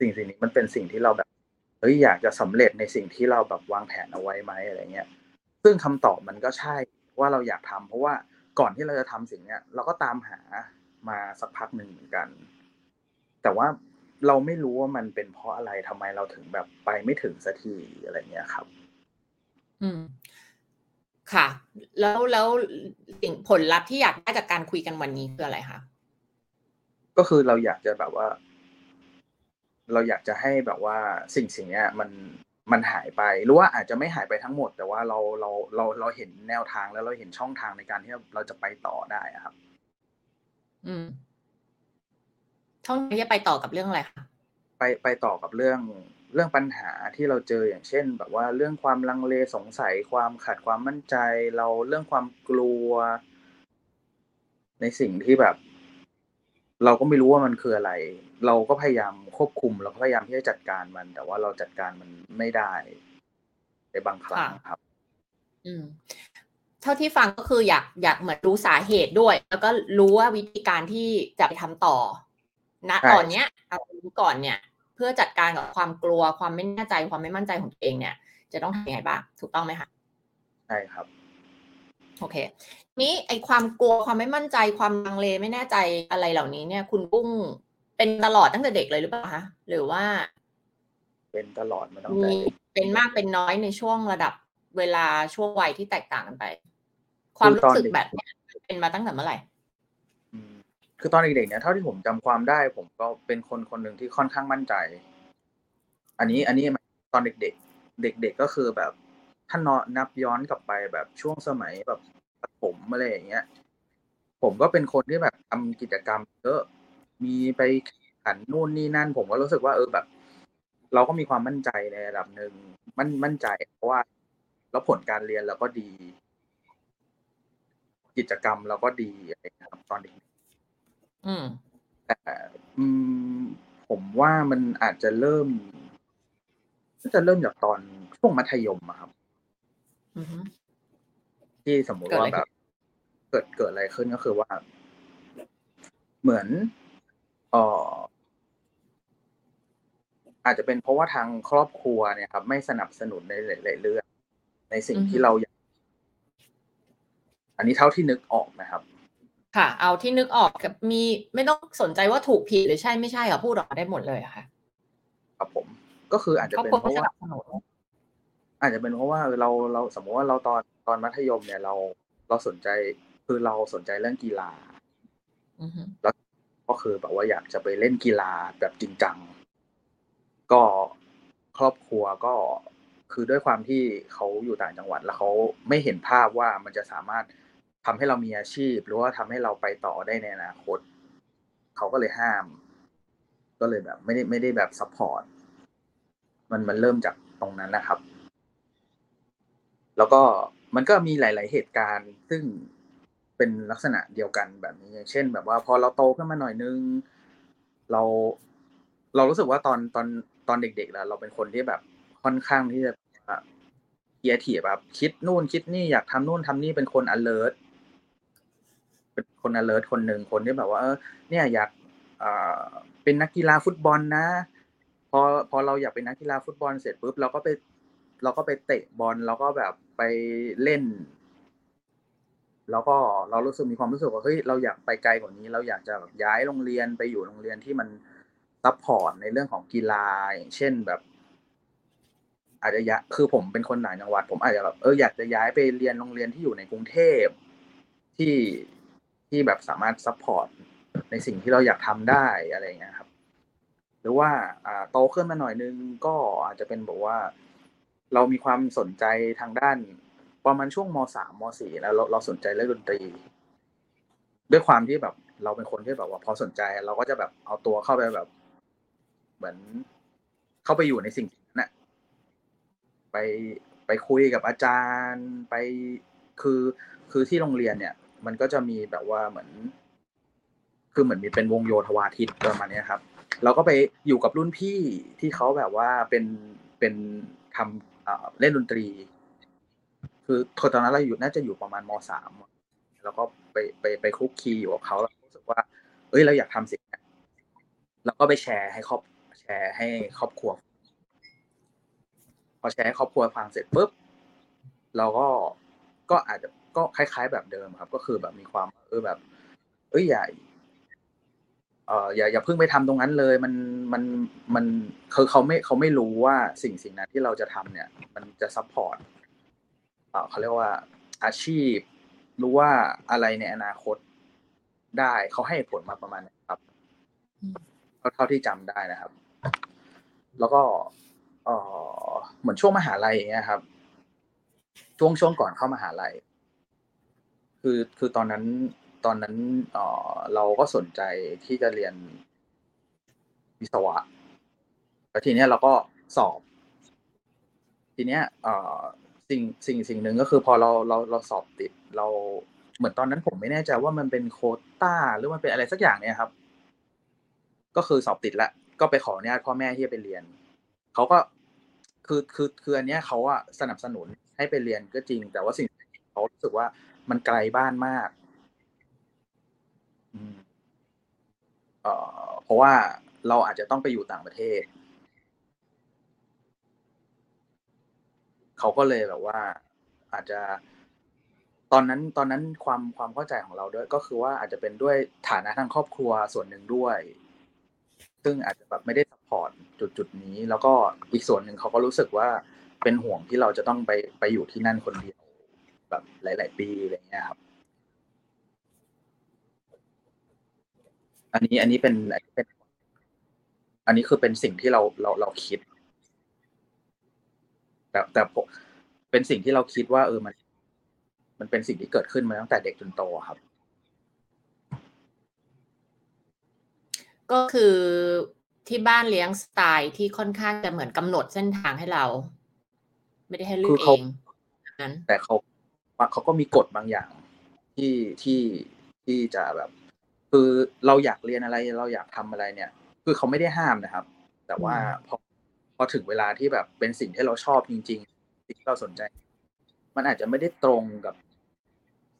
สิ่งสิ่งนี้มันเป็นสิ่งที่เราแบบเฮ้ยอยากจะสำเร็จในสิ่งที่เราแบบวางแผนเอาไว้ไหมอะไรเงี้ย ซึ่งคำตอบมันก็ใช่ว่าเราอยากทำเพราะว่าก่อนที่เราจะทำสิ่งเนี้ยเราก็ตามหามาสักพักหนึ่งเหมือนกัน แต่ว่าเราไม่รู้ว่ามันเป็นเพราะอะไรทำไมเราถึงแบบไปไม่ถึงสักทีอะไรเงี้ยครับ อืม ค่ะ แล้วแล้วสิ่งผลลัพธ์ที่อยากได้จากการคุยกันวันนี้คืออะไรคะก็คือเราอยากจะแบบว่า เราอยากจะให้แบบว่าสิ่งสิ่งเนี้ย มันมันหายไปหรือว่าอาจจะไม่หายไปทั้งหมด แต่ว่าเราเราเราเราเห็นแนวทางแล้วเราเห็นช่องทางในการที่เราจะไปต่อได้อะครับ อืม ช่องทางที่จะไปต่อกับเรื่องอะไรคะไปไปต่อกับเรื่องเรื่องปัญหาที่เราเจออย่างเช่น แบบว่าเรื่องความลังเลสงสัยความขาดความมั่นใจ เราเรื่องความกลัว ในสิ่งที่แบบ เราก็ไม่รู้ว่ามันคืออะไร เราก็พยายามควบคุมเราก็พยายามที่จะจัดการมัน แต่ว่าเราจัดการมันไม่ได้ในบางครั้งครับ อืมเท่าที่ฟังก็คืออยากอยากเหมือนรู้สาเหตุด้วย แล้วก็รู้ว่าวิธีการที่จะไปทำต่อ ณใช่ตอนเนี้ยเอารู้ก่อนเนี่ย เพื่อจัดการกับความกลัวความไม่แน่ใจความไม่มั่นใจของตัวเองเนี่ย จะต้องทำยังไงบ้างถูกต้องไหมคะใช่ครับโอเค นี้ไอความกลัวความไม่มั่นใจความลังเลไม่แน่ใจอะไรเหล่านี้เนี่ย คุณกุ้งเป็นตลอดตั้งแต่เด็กเลยหรือเปล่าคะหรือว่า เป็นตลอดมาตั้งมีแต่เป็นมากเป็นน้อยในช่วงระดับเวลาช่วงวัยที่แตกต่างกันไป ความรู้สึกแบบเนี้ยเป็นมาตั้งแต่เมื่อไหร่อืม คือตอนเด็กๆเนี่ยเท่าที่ผมจำความได้ ผมก็เป็นคนคนหนึ่งที่ค่อนข้างมั่นใจ อันนี้อันนี้ตอนเด็กๆ เด็ก ๆก็คือแบบถ้านอนับย้อนกลับไปแบบช่วงสมัยแบบประถมอะไรอย่างเงี้ย ผมก็เป็นคนที่แบบทำกิจกรรมเยอะมีไปแข่งขันนู่นนี่นั่น ผมก็รู้สึกว่าเออแบบ เราก็มีความมั่นใจในระดับหนึ่งมั่นมั่นใจ เพราะว่าแล้วผลการเรียนเราก็ดี กิจกรรมเราก็ดีอะไรครับตอนเด็ก อืม แต่อืมผมว่ามันอาจจะเริ่มน่าจะเริ่มจากตอนช่วงมัธยมอะครับ อือฮึที่สมมุติเกิดอะไรว่าแบบเกิดเกิดอะไรขึ้นก็คือว่า เหมือนเอออาจจะเป็นเพราะว่าทางครอบครัวเนี่ยครับ ไม่สนับสนุนในหลายๆเรื่องในสิ่งที่เราอยากอันนี้เท่าที่นึกออกนะครับ ค่ะ เอาที่นึกออกกับมีไม่ต้องสนใจว่าถูกผิดหรือใช่ไม่ใช่ค่ะพูดออกมาได้หมดเลยอะค่ะ ครับผม ก็คืออาจจะครอบเป็นครัวเพไม่ราะสว่านับสนุนอาจจะเป็นเพราะว่าเราเราสมมติว่าเราตอนตอนมัธยมเนี่ยเราเราสนใจคือเราสนใจเรื่องกีฬาอือฮึก็คือแบบว่าอยากจะไปเล่นกีฬาแบบจริงจัง ก็ครอบครัวก็คือด้วยความที่เขาอยู่ต่างจังหวัด แล้วเขาไม่เห็นภาพว่ามันจะสามารถ ทำให้เรามีอาชีพ หรือว่าทำให้เราไปต่อได้ในอนาคตเขาก็เลยห้าม ก็เลยแบบ ไม่ได้ไม่ได้แบบ support มันมันเริ่มจากตรงนั้นนะครับ แล้วก็มันก็มีหลาย ๆ เหตุการณ์ ซึ่งเป็นลักษณะเดียวกันแบบนี้อย่างเช่น แบบว่าพอเราโตขึ้นมาหน่อยนึง เรา เรารู้สึกว่าตอนตอนตอนเด็ก ๆ แล้ว เราเป็นคนที่แบบค่อนข้างที่จะเคียทีแบบคิดนู่นคิดนี่อยากทำนู่นทำนี่เป็นคน alert เป็นคน alert คนหนึ่งคนที่แบบว่าเออเนี่ยอยากเป็นนักกีฬาฟุตบอลนะ พอพอเราอยากเป็นนักกีฬาฟุตบอลเสร็จปุ๊บเราก็ไปเราก็ไปเตะบอลเราก็แบบไปเล่น แล้วก็เรารู้สึกมีความรู้สึกว่าเฮ้ยเราอยากไปไกลกว่านี้ เราอยากจะย้ายโรงเรียนไปอยู่โรงเรียนที่มัน support ในเรื่องของกีฬาอย่างเช่นแบบ อาจจะยะคือผมเป็นคนต่างจังหวัด ผมอาจจะแบบเอออยากจะย้ายไปเรียนโรงเรียนที่อยู่ในกรุงเทพที่ ที่แบบสามารถ support ในสิ่งที่เราอยากทำได้อะไรเงี้ยครับ หรือว่าโตขึ้นมาหน่อยนึงก็อาจจะเป็นบอกว่า เรามีความสนใจทางด้านประมาณช่วงมสามมสี่แล้วเราเราสนใจเรื่องดนตรี ด้วยความที่แบบ เราเป็นคนที่แบบว่าพอสนใจ เราก็จะแบบเอาตัวเข้าไปแบบ เหมือนเข้าไปอยู่ในสิ่งนั้นนะไปไปคุยกับอาจารย์ไปคือคือที่โรงเรียนเนี่ย มันก็จะมีแบบว่าเหมือน คือเหมือนมีเป็นวงโยธวาทิตประมาณนี้ครับ เราก็ไปอยู่กับรุ่นพี่ที่เขาแบบว่าเป็นเป็นทำเล่นดนตรี คือตอนนั้นเราอยู่น่าจะอยู่ประมาณมสามแล้วก็ไปไปไปคุกคีอยู่กับเขาแล้วรู้สึกว่า เอ้ยเราอยากทำสิ่งนี้แล้วก็ไปแชร์ให้ครอบแชร์ให้ครอบครัว พอแชร์ให้ครอบครัวฟังเสร็จปุ๊บเราก็ก็อาจจะ ก็คล้ายๆแบบเดิมครับ ก็คือแบบมีความเออแบบ เอ้ยอย่าเอ่ออย่าอย่าเพิ่งไปทำตรงนั้นเลย มันมันมันคือเขาไม่เขาไม่รู้ว่าสิ่งสิ่งนั้นที่เราจะทำเนี่ย มันจะ support เขาเรียกว่าอาชีพหรือว่าอะไรในอนาคตได้เขาให้ผลมาประมาณนี้ครับเท่าที่จำได้นะครับ แล้วก็เออเหมือนช่วงมหาลัยอย่างเงี้ยครับ ช่วงช่วงก่อนเข้ามหาลัย คือคือตอนนั้นตอนนั้นเออเราก็สนใจที่จะเรียนวิศวะแล้วทีเนี้ยเราก็สอบ ทีเนี้ยเออสิ่งสิ่งสิ่งหนึ่งก็คือพอเราเราเราสอบติดเราเหมือนตอนนั้นผมไม่แน่ใจว่ามันเป็นโคต้าหรือมันเป็นอะไรสักอย่างเนี่ยครับ ก็คือสอบติดแล้วก็ไปขออนุญาตพ่อแม่ที่จะไปเรียนเขาก็คือคือคืออันเนี้ยเขาอะสนับสนุนให้ไปเรียนก็จริง แต่ว่าสิ่งเขารู้สึกว่า มันไกลบ้านมากเอ่อเพราะว่าเราอาจจะต้องไปอยู่ต่างประเทศ เขาก็เลยแบบว่า อาจจะ ตอนนั้นตอนนั้นความความเข้าใจของเราด้วย ก็คือว่าอาจจะเป็นด้วยฐานะทางครอบครัวส่วนหนึ่งด้วย ซึ่งอาจจะแบบไม่ได้ support จุดจุดนี้ แล้วก็อีกส่วนหนึ่งเขาก็รู้สึกว่าเป็นห่วงที่เราจะต้องไปไปอยู่ที่นั่นคนเดียว แบบหลาย ๆ ปีอะไรเงี้ยครับ อันนี้อันนี้เป็นอันนี้เป็นอันนี้คือเป็นสิ่งที่เราเราเราคิด แต่แต่ผมเป็นสิ่งที่เราคิดว่า เออมัน มันเป็นสิ่งที่เกิดขึ้นมาตั้งแต่เด็กจนโตครับ ก็คือที่บ้านเลี้ยงสไตล์ที่ค่อนข้างจะเหมือนกำหนดเส้นทางให้เรา ไม่ได้ให้เลืคืออกเอเขางนั้นแต่เขา เขาก็มีกฎบางอย่างที่ที่ที่จะแบบ คือเราอยากเรียนอะไร เราอยากทำอะไรเนี่ย คือเขาไม่ได้ห้ามนะครับ แต่ว่าพอพอถึงเวลาที่แบบเป็นสิ่งที่เราชอบจริง ๆ สิ่งที่เราสนใจ มันอาจจะไม่ได้ตรงกับ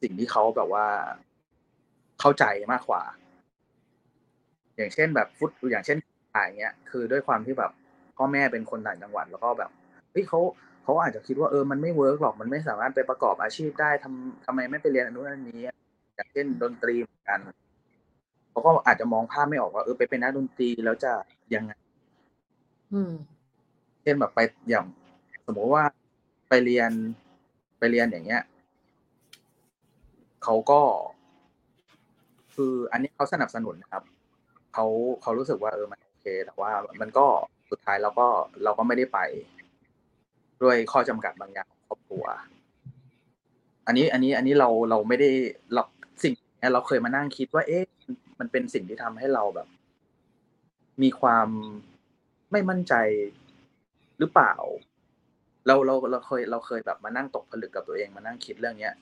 สิ่งที่เขาแบบว่าเข้าใจมากกว่า อย่างเช่นแบบฟุตอย่างเช่นอ่าอย่างเงี้ย คือด้วยความที่แบบพ่อแม่เป็นคนต่างจังหวัด แล้วก็แบบเฮ้ยเขา เขาอาจจะคิดว่าเออมันไม่เวิร์กหรอกมันไม่สามารถไปประกอบอาชีพได้ทำทำไมไม่ไปเรียนอันนู้นอันนี้อย่างเช่นดนตรีเหมือนกันเขาก็อาจจะมองภาพไม่ออกว่าเออไปเป็นนักดนตรีแล้วจะยังไงอืมเช่นแบบไปอย่างสมมติว่าไปเรียนไปเรียนอย่างเงี้ยเขาก็ คืออันนี้เขาสนับสนุนนะครับเขาเขารู้สึกว่าเออมันโอเค แต่ว่ามันก็สุดท้ายเราก็เราก็ไม่ได้ไป ด้วยข้อจำกัดบางอย่างของครอบครัว อันนี้อันนี้อันนี้เราเราไม่ได้เราสิ่งนี้เราเคยมานั่งคิดว่า เอ๊ะมันเป็นสิ่งที่ทำให้เราแบบ มีความไม่มั่นใจหรือเปล่า เราเราเราเคยเราเคยแบบมานั่งตกผลึกกับตัวเองมานั่งคิดเรื่องเนี้ย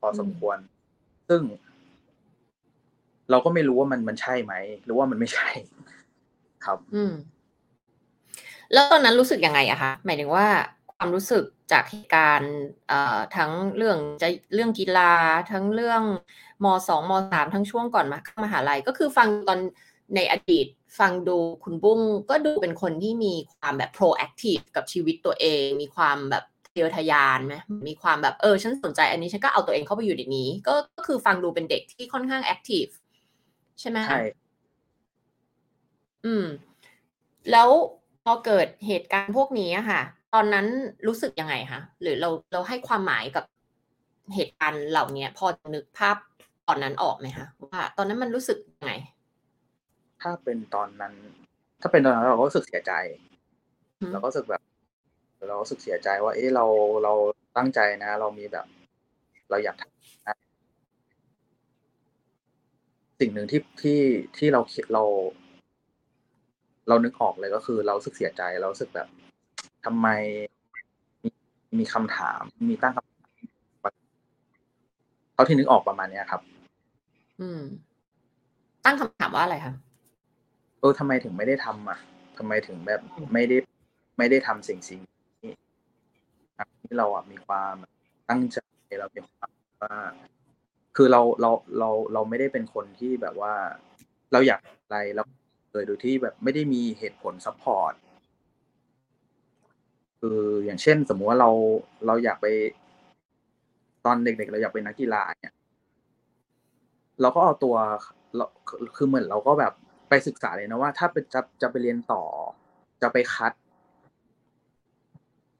พอสมควร ซึ่ง เราก็ไม่รู้ว่ามันมันใช่ไหมหรือว่ามันไม่ใช่ ครับ อืมแล้วตอนนั้นรู้สึกยังไงอะคะหมายถึงว่า ความรู้สึกจากเหตุการณ์เอ่อทั้งเรื่องจะเรื่องกีฬาทั้งเรื่องมสองมสามทั้งช่วงก่อนมาเข้ามหาลัยก็คือฟังตอนในอดีตฟังดูคุณบุ้งก็ดูเป็นคนที่มีความแบบ proactive กับชีวิตตัวเอง มีความแบบทะเยอทะยานไหมมีความแบบเออฉันสนใจอันนี้ฉันก็เอาตัวเองเข้าไปอยู่ในนี้ ก็ก็คือฟังดูเป็นเด็กที่ค่อนข้าง active ใช่ไหมคะใช่อืม แล้วพอเกิดเหตุการณ์พวกนี้อะค่ะ ตอนนั้นรู้สึกยังไงคะหรือเราเราให้ความหมายกับเหตุการณ์เหล่านี้พอจะนึกภาพตอนนั้นออกไหมคะว่าตอนนั้นมันรู้สึกยังไง ถ้าเป็นตอนนั้น ถ้าเป็นตอนนั้นเราก็รู้สึกเสียใจอืมเราก็รู้สึกแบบ เรารู้สึกเสียใจว่า เอ๊ะเราเราตั้งใจนะ เรามีแบบ เราอยากทำนะสิ่งหนึ่งที่ที่ที่เราคิดเรา เรานึกออกเลยก็คือ เรารู้สึกเสียใจเรารู้สึกแบบ ทำไมมีมีคำถาม มีตั้งคำถามเขาที่นึกออกประมาณเนี้ยครับ อืม ตั้งคำถามว่าอะไรคะเออทำไมถึงไม่ได้ทำอะทำไมถึงแบบไม่ได้ ไม่ได้ทำสิ่งสิ่งนี้ที่เราอะมีความตั้งใจเรามีความว่าคือเราเราเราเราไม่ได้เป็นคนที่แบบว่า เราอยากอะไรแล้วเลยโดยที่แบบไม่ได้มีเหตุผล support คืออย่างเช่น สมมุติว่าเราเราอยากไป ตอนเด็กๆเราอยากเป็นนักกีฬาเนี่ย เราก็เอาตัวเราคือเหมือนเราก็แบบไปศึกษาเลยนะว่า ถ้าเป็นจะจะไปเรียนต่อ จะไปคัด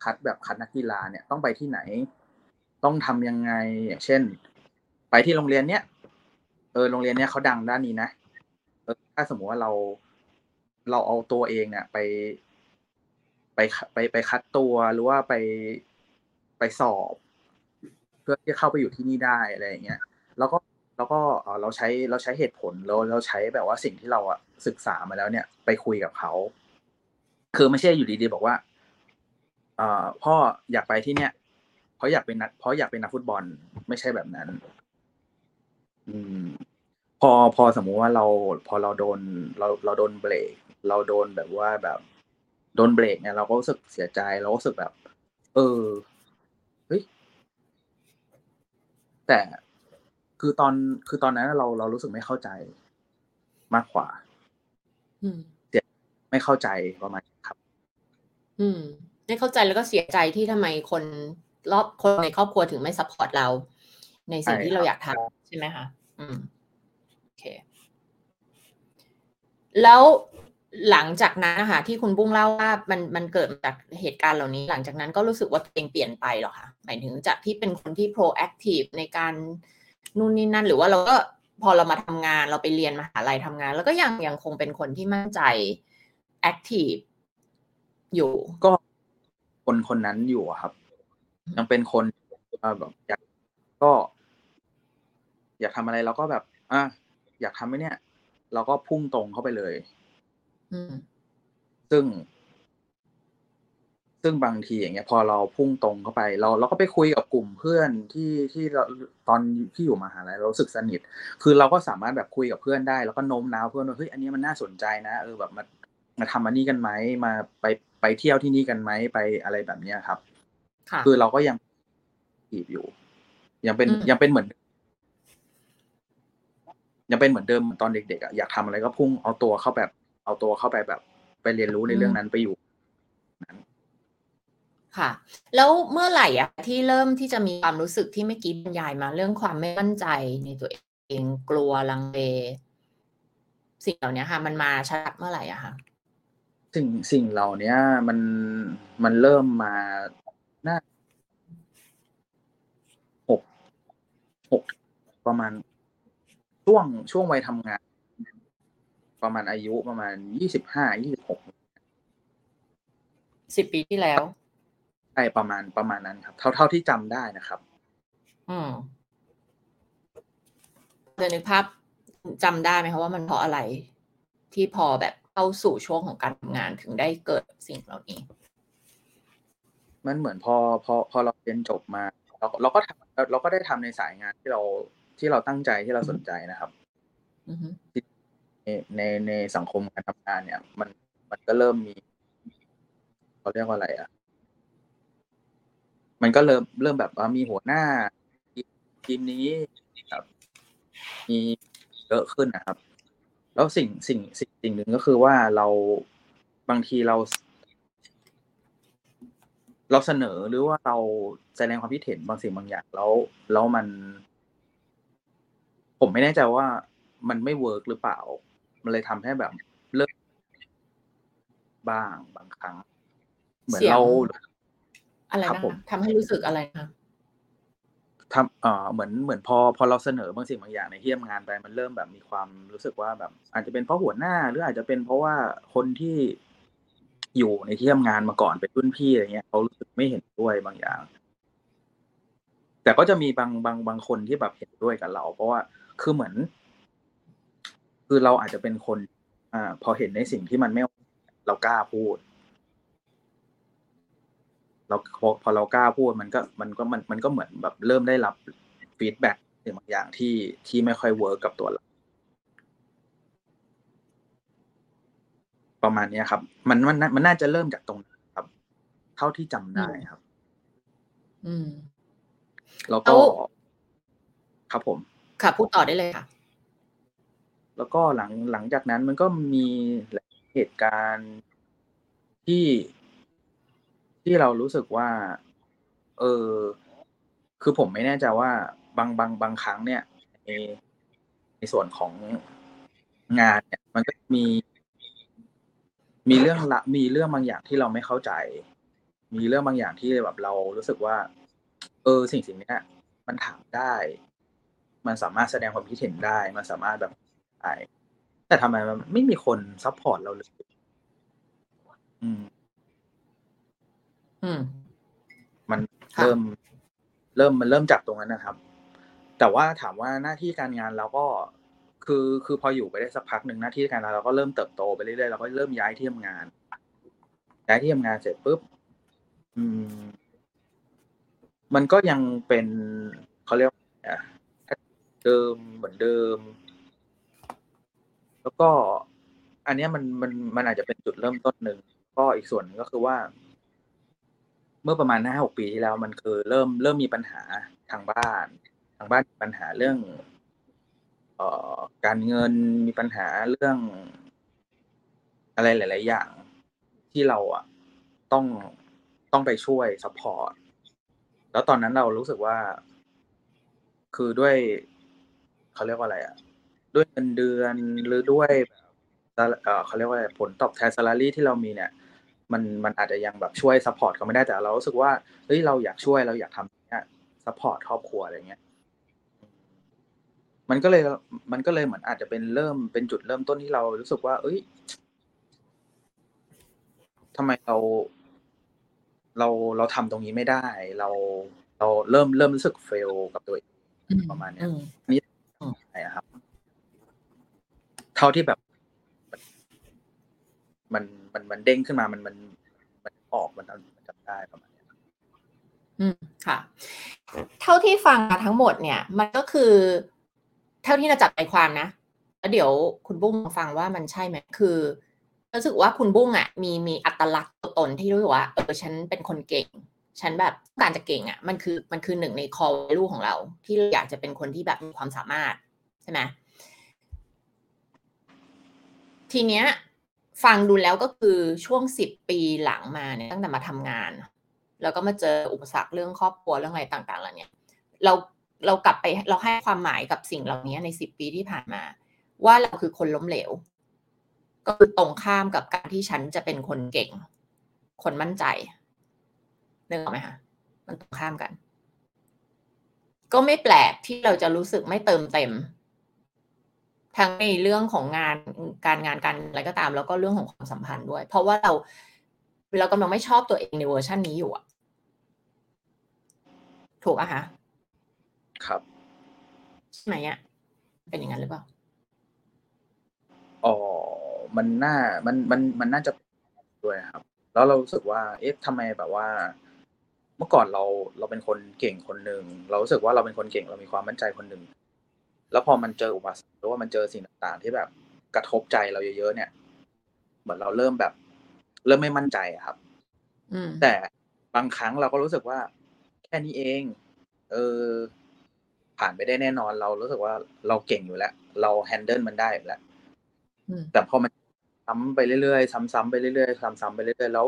คัดแบบคัดนักกีฬาเนี่ยต้องไปที่ไหน ต้องทำยังไงอย่างเช่น ไปที่โรงเรียนเนี้ยเออโรงเรียนเนี้ยเขาดังด้านนี้นะเออถ้าสมมุติว่าเราเราเอาตัวเองเนี่ยไป ไปไปไปคัดตัวหรือว่าไปไปสอบ เพื่อที่เข้าไปอยู่ที่นี่ได้อะไรอย่างเงี้ยแล้วก็แล้วก็เราใช้เราใช้เหตุผลเราเราใช้แบบว่าสิ่งที่เราอะศึกษามาแล้วเนี่ย ไปคุยกับเขา คือไม่ใช่อยู่ดีๆบอกว่าเอ่อพ่ออยากไปที่เนี่ยเพราะอยากเป็นนักเพราะอยากเป็นนักฟุตบอลไม่ใช่แบบนั้น อืม พอพอสมมุติว่าเรา พอเราโดน เราเราโดนเบรก เราโดนแบบว่าแบบ โดนเบรกเนี่ยเราก็รู้สึกเสียใจเราก็รู้สึกแบบ เออเฮ้ยแต่คือตอนคือตอนนั้นเราเรารู้สึกไม่เข้าใจมากกว่าอืมไม่เข้าใจประมาณนี้ครับ อืม ไม่เข้าใจแล้วก็เสียใจที่ทำไมคนรอบคนในครอบครัวถึงไม่ support เรา ในสิ่งที่เราอยากทำใช่ไหมคะอืมโอเค แล้ว หลังจากนั้นนะคะที่คุณบุ้งเล่าว่ามันมันเกิดจากเหตุการณ์เหล่านี้ หลังจากนั้นก็รู้สึกว่าตัวเองเปลี่ยนไปหรอคะหมายถึงจากที่เป็นคนที่ proactive ในการนู่นนี่นั่น หรือว่าเราก็พอเรามาทำงานเราไปเรียนมหาลัยทำงาน แล้วก็ยังยังคงเป็นคนที่มั่นใจ active อยู่ ก็คนคนนั้นอยู่ครับ ยังเป็นคนแบบอยากก็ อยากทำอะไรเราก็แบบอะอยากทำไหมเนี่ย เราก็พุ่งตรงเข้าไปเลย ซึ่ง ซึ่งบางทีอย่างเงี้ย พอเราพุ่งตรงเข้าไป เราเราก็ไปคุยกับกลุ่มเพื่อนที่ที่เราตอนที่อยู่มหาลัยเรารู้สึกสนิท คือเราก็สามารถแบบคุยกับเพื่อนได้ แล้วก็โน้มน้าวเพื่อนว่าเฮ้ยอันนี้มันน่าสนใจนะเออแบบมามาทำอันนี้กันไหมมาไปไปเที่ยวที่นี่กันไหมไปอะไรแบบเนี้ยครับค่ะคือเราก็ยังจีบอยู่ ยังเป็นอืมยังเป็นเหมือนยังเป็นเหมือนเดิมตอนเด็กๆอะอยากทำอะไรก็พุ่งเอาตัวเข้าแบบ เอาตัวเข้าไปแบบ ไปเรียนรู้ในเรื่องนั้นไปอยู่ค่ะ แล้วเมื่อไหร่อะที่เริ่มที่จะมีความรู้สึกที่เมื่อกี้บรรยายมาเรื่องความไม่มั่นใจในตัวเองกลัวลังเลสิ่งเหล่านี้ค่ะ มันมาชัดเมื่อไหร่อะคะสิ่งสิ่งเหล่าเนี้ยมันมันเริ่มมาน่าหกหกประมาณช่วงช่วงวัยทำงาน ประมาณอายุประมาณยี่สิบห้ายี่สิบหกสิบปีที่แล้วใช่ประมาณประมาณนั้นครับ เท่าเท่าที่จำได้นะครับ อืมจะนึกภาพจำได้ไหมคะว่ามันเพราะอะไร ที่พอแบบเข้าสู่ช่วงของการทำงานถึงได้เกิดสิ่งเหล่านี้ มันเหมือนพอพอพอเราเรียนจบมา เราเราก็ทำเราก็ได้ทำในสายงานที่เราที่เราตั้งใจที่เราสนใจนะครับอือฮึ ในในในสังคมการทำงานเนี่ย มันมันก็เริ่มมีเขาเรียกว่าอะไรอะ มันก็เริ่มเริ่มแบบว่ามีหัวหน้าทีมนี้ครับ มีเยอะขึ้นนะครับ แล้วสิ่งสิ่งสิ่งสิ่งหนึ่งก็คือว่าเราบางทีเรา เราเสนอหรือว่าเราแสดงความคิดเห็นบางสิ่งบางอย่างแล้วแล้วมัน ผมไม่แน่ใจว่ามันไม่เวิร์กหรือเปล่า มันเลยทำให้แบบเลิกบ้างบางครั้ง เหมือนเสียงเราอะไรครับนะผมคะทำให้รู้สึกอะไรนะคะทำเอ่อเหมือนเหมือนพอพอเราเสนอบางสิ่งบางอย่างในที่ทำงานไปมันเริ่มแบบมีความรู้สึกว่าแบบ อาจจะเป็นเพราะหัวหน้า หรืออาจจะเป็นเพราะว่าคนที่อยู่ในที่ทำงานมาก่อนเป็นรุ่นพี่อะไรเงี้ยเขารู้สึกไม่เห็นด้วยบางอย่าง แต่ก็จะมีบางบางบางคนที่แบบเห็นด้วยกับเรา เพราะว่าคือเหมือน คือเราอาจจะเป็นคน อ่า พอเห็นในสิ่งที่มันไม่โอเคเรากล้าพูด เราพอพอเรากล้าพูดมันก็มันก็มันมันก็เหมือนแบบเริ่มได้รับ feedback สิ่งบางอย่างที่ที่ไม่ค่อย work กับตัวเราประมาณเนี้ยครับ มันมันมันน่าจะเริ่มจากตรงนั้นครับ เท่าที่จำได้ครับ อืมแล้วแล้ก็วครับผม ค่ะพูดต่อได้เลยค่ะ แล้วก็หลังหลังจากนั้นมันก็มีเหตุการณ์ที่ที่เรารู้สึกว่า เออ คือผมไม่แน่ใจว่าบางบางบางครั้งเนี่ยในในส่วนของงานเนี่ย มันก็มี มีเรื่องละมีเรื่องบางอย่างที่เราไม่เข้าใจ มีเรื่องบางอย่างที่แบบเรารู้สึกว่า เออ สิ่งสิ่งนี้มันถามได้ มันสามารถแสดงความคิดเห็นได้ มันสามารถแบบ ไอแต่ทำไมมันไม่มีคน support เราเลย อืม อืม มันค่ะเริ่ม เริ่มมันเริ่มจากตรงนั้นนะครับ แต่ว่าถามว่าหน้าที่การงานเราก็คือคือพออยู่ไปได้สักพักหนึ่งหน้าที่การงานเราก็เริ่มเติบโตไปเรื่อยๆเราก็เริ่มย้ายที่ทำงานย้ายที่ทำงานเสร็จปุ๊บอืม มันก็ยังเป็นเขาเรียกว่าไงอะเดิมเหมือนเดิม แล้วก็อันนี้มันมันมันอาจจะเป็นจุดเริ่มต้นหนึ่งก็อีกส่วนหนึ่งก็คือว่า เมื่อประมาณห้าหกปีที่แล้ว มันคือเริ่มเริ่มมีปัญหาทางบ้าน ทางบ้านมีปัญหาเรื่อง เอ่อการเงินมีปัญหาเรื่อง อะไรหลาย ๆ อย่างที่เราอะต้องต้องไปช่วย support แล้วตอนนั้นเรารู้สึกว่า คือด้วยเขาเรียกว่าอะไรอะ ด้วยเงินเดือนหรือด้วยแบบเอ่อเขาเรียกว่าอะไรผลตอบแทน salary ที่เรามีเนี่ย มันมันอาจจะยังแบบช่วย support เขาไม่ได้แต่เรารู้สึกว่าเฮ้ยเราอยากช่วยเราอยากทำเนี้ย support ครอบครัวอะไรเงี้ยมันก็เลยมันก็เลยเหมือนอาจจะเป็นเริ่มเป็นจุดเริ่มต้นที่เรารู้สึกว่า เอ้ยทำไมเรา เราเราทำตรงนี้ไม่ได้ เราเราเริ่มเริ่มรู้สึก fail กับตัวเองอืมประมาณเนี้ยอืมใช่ครับ เท่าที่แบบ มันมันมันเด้งขึ้นมามันมันมันออกมันมันจำได้ประมาณนี้อืมค่ะ เท่าที่ฟังมาทั้งหมดเนี่ย มันก็คือ เท่าที่เราจับใจความนะแล้วเดี๋ยวคุณบุ้งฟังว่ามันใช่ไหมคือรู้สึกว่าคุณบุ้งอะมีมีอัตลักษณ์ตัวตนที่รู้สึกว่าเออฉันเป็นคนเก่ง ฉันแบบต้องการจะเก่งอะ มันคือมันคือหนึ่งในคอลูของเรา ที่อยากจะเป็นคนที่แบบมีความสามารถใช่ไหม ทีเนี้ยฟังดูแล้วก็คือช่วงสิบปีหลังมาเนี่ยตั้งแต่มาทำงาน แล้วก็มาเจออุปสรรคเรื่องครอบครัวเรื่องอะไรต่างๆเหล่านี้เราเรากลับไปเราให้ความหมายกับสิ่งเหล่านี้ในสิบปีที่ผ่านมา ว่าเราคือคนล้มเหลว ก็คือตรงข้ามกับการที่ฉันจะเป็นคนเก่ง คนมั่นใจนึกออกไหมคะมันตรงข้ามกัน ก็ไม่แปลกที่เราจะรู้สึกไม่เติมเต็ม ทั้งในเรื่องของงานการงานการอะไรก็ตาม แล้วก็เรื่องของความสัมพันธ์ด้วย เพราะว่าเราเรากำลังไม่ชอบตัวเองในเวอร์ชันนี้อยู่อะถูกอะคะครับใช่ไหมอะเป็นอย่างนั้นหรือเปล่าอ๋อมันน่ามันมันมันน่าจะด้วยครับ แล้วเรารู้สึกว่า เอ๊ะทำไมแบบว่า เมื่อก่อนเราเราเป็นคนเก่งคนหนึ่งเรารู้สึกว่าเราเป็นคนเก่งเรามีความมั่นใจคนหนึ่ง แล้วพอมันเจออุปสรรคหรือว่ามันเจอสิ่งต่างๆ ที่แบบกระทบใจเราเยอะๆเนี่ย เหมือนเราเริ่มแบบ เริ่มไม่มั่นใจอะครับอืมแต่บางครั้งเราก็รู้สึกว่า แค่นี้เอง เออ ผ่านไปได้แน่นอนเรารู้สึกว่าเราเก่งอยู่แล้ว เราแฮนเดิลมันได้อยู่แล้วอืมแต่พอมันซ้ำไปเรื่อยๆซ้ำๆไปเรื่อยๆซ้ำๆไปเรื่อยๆแล้ว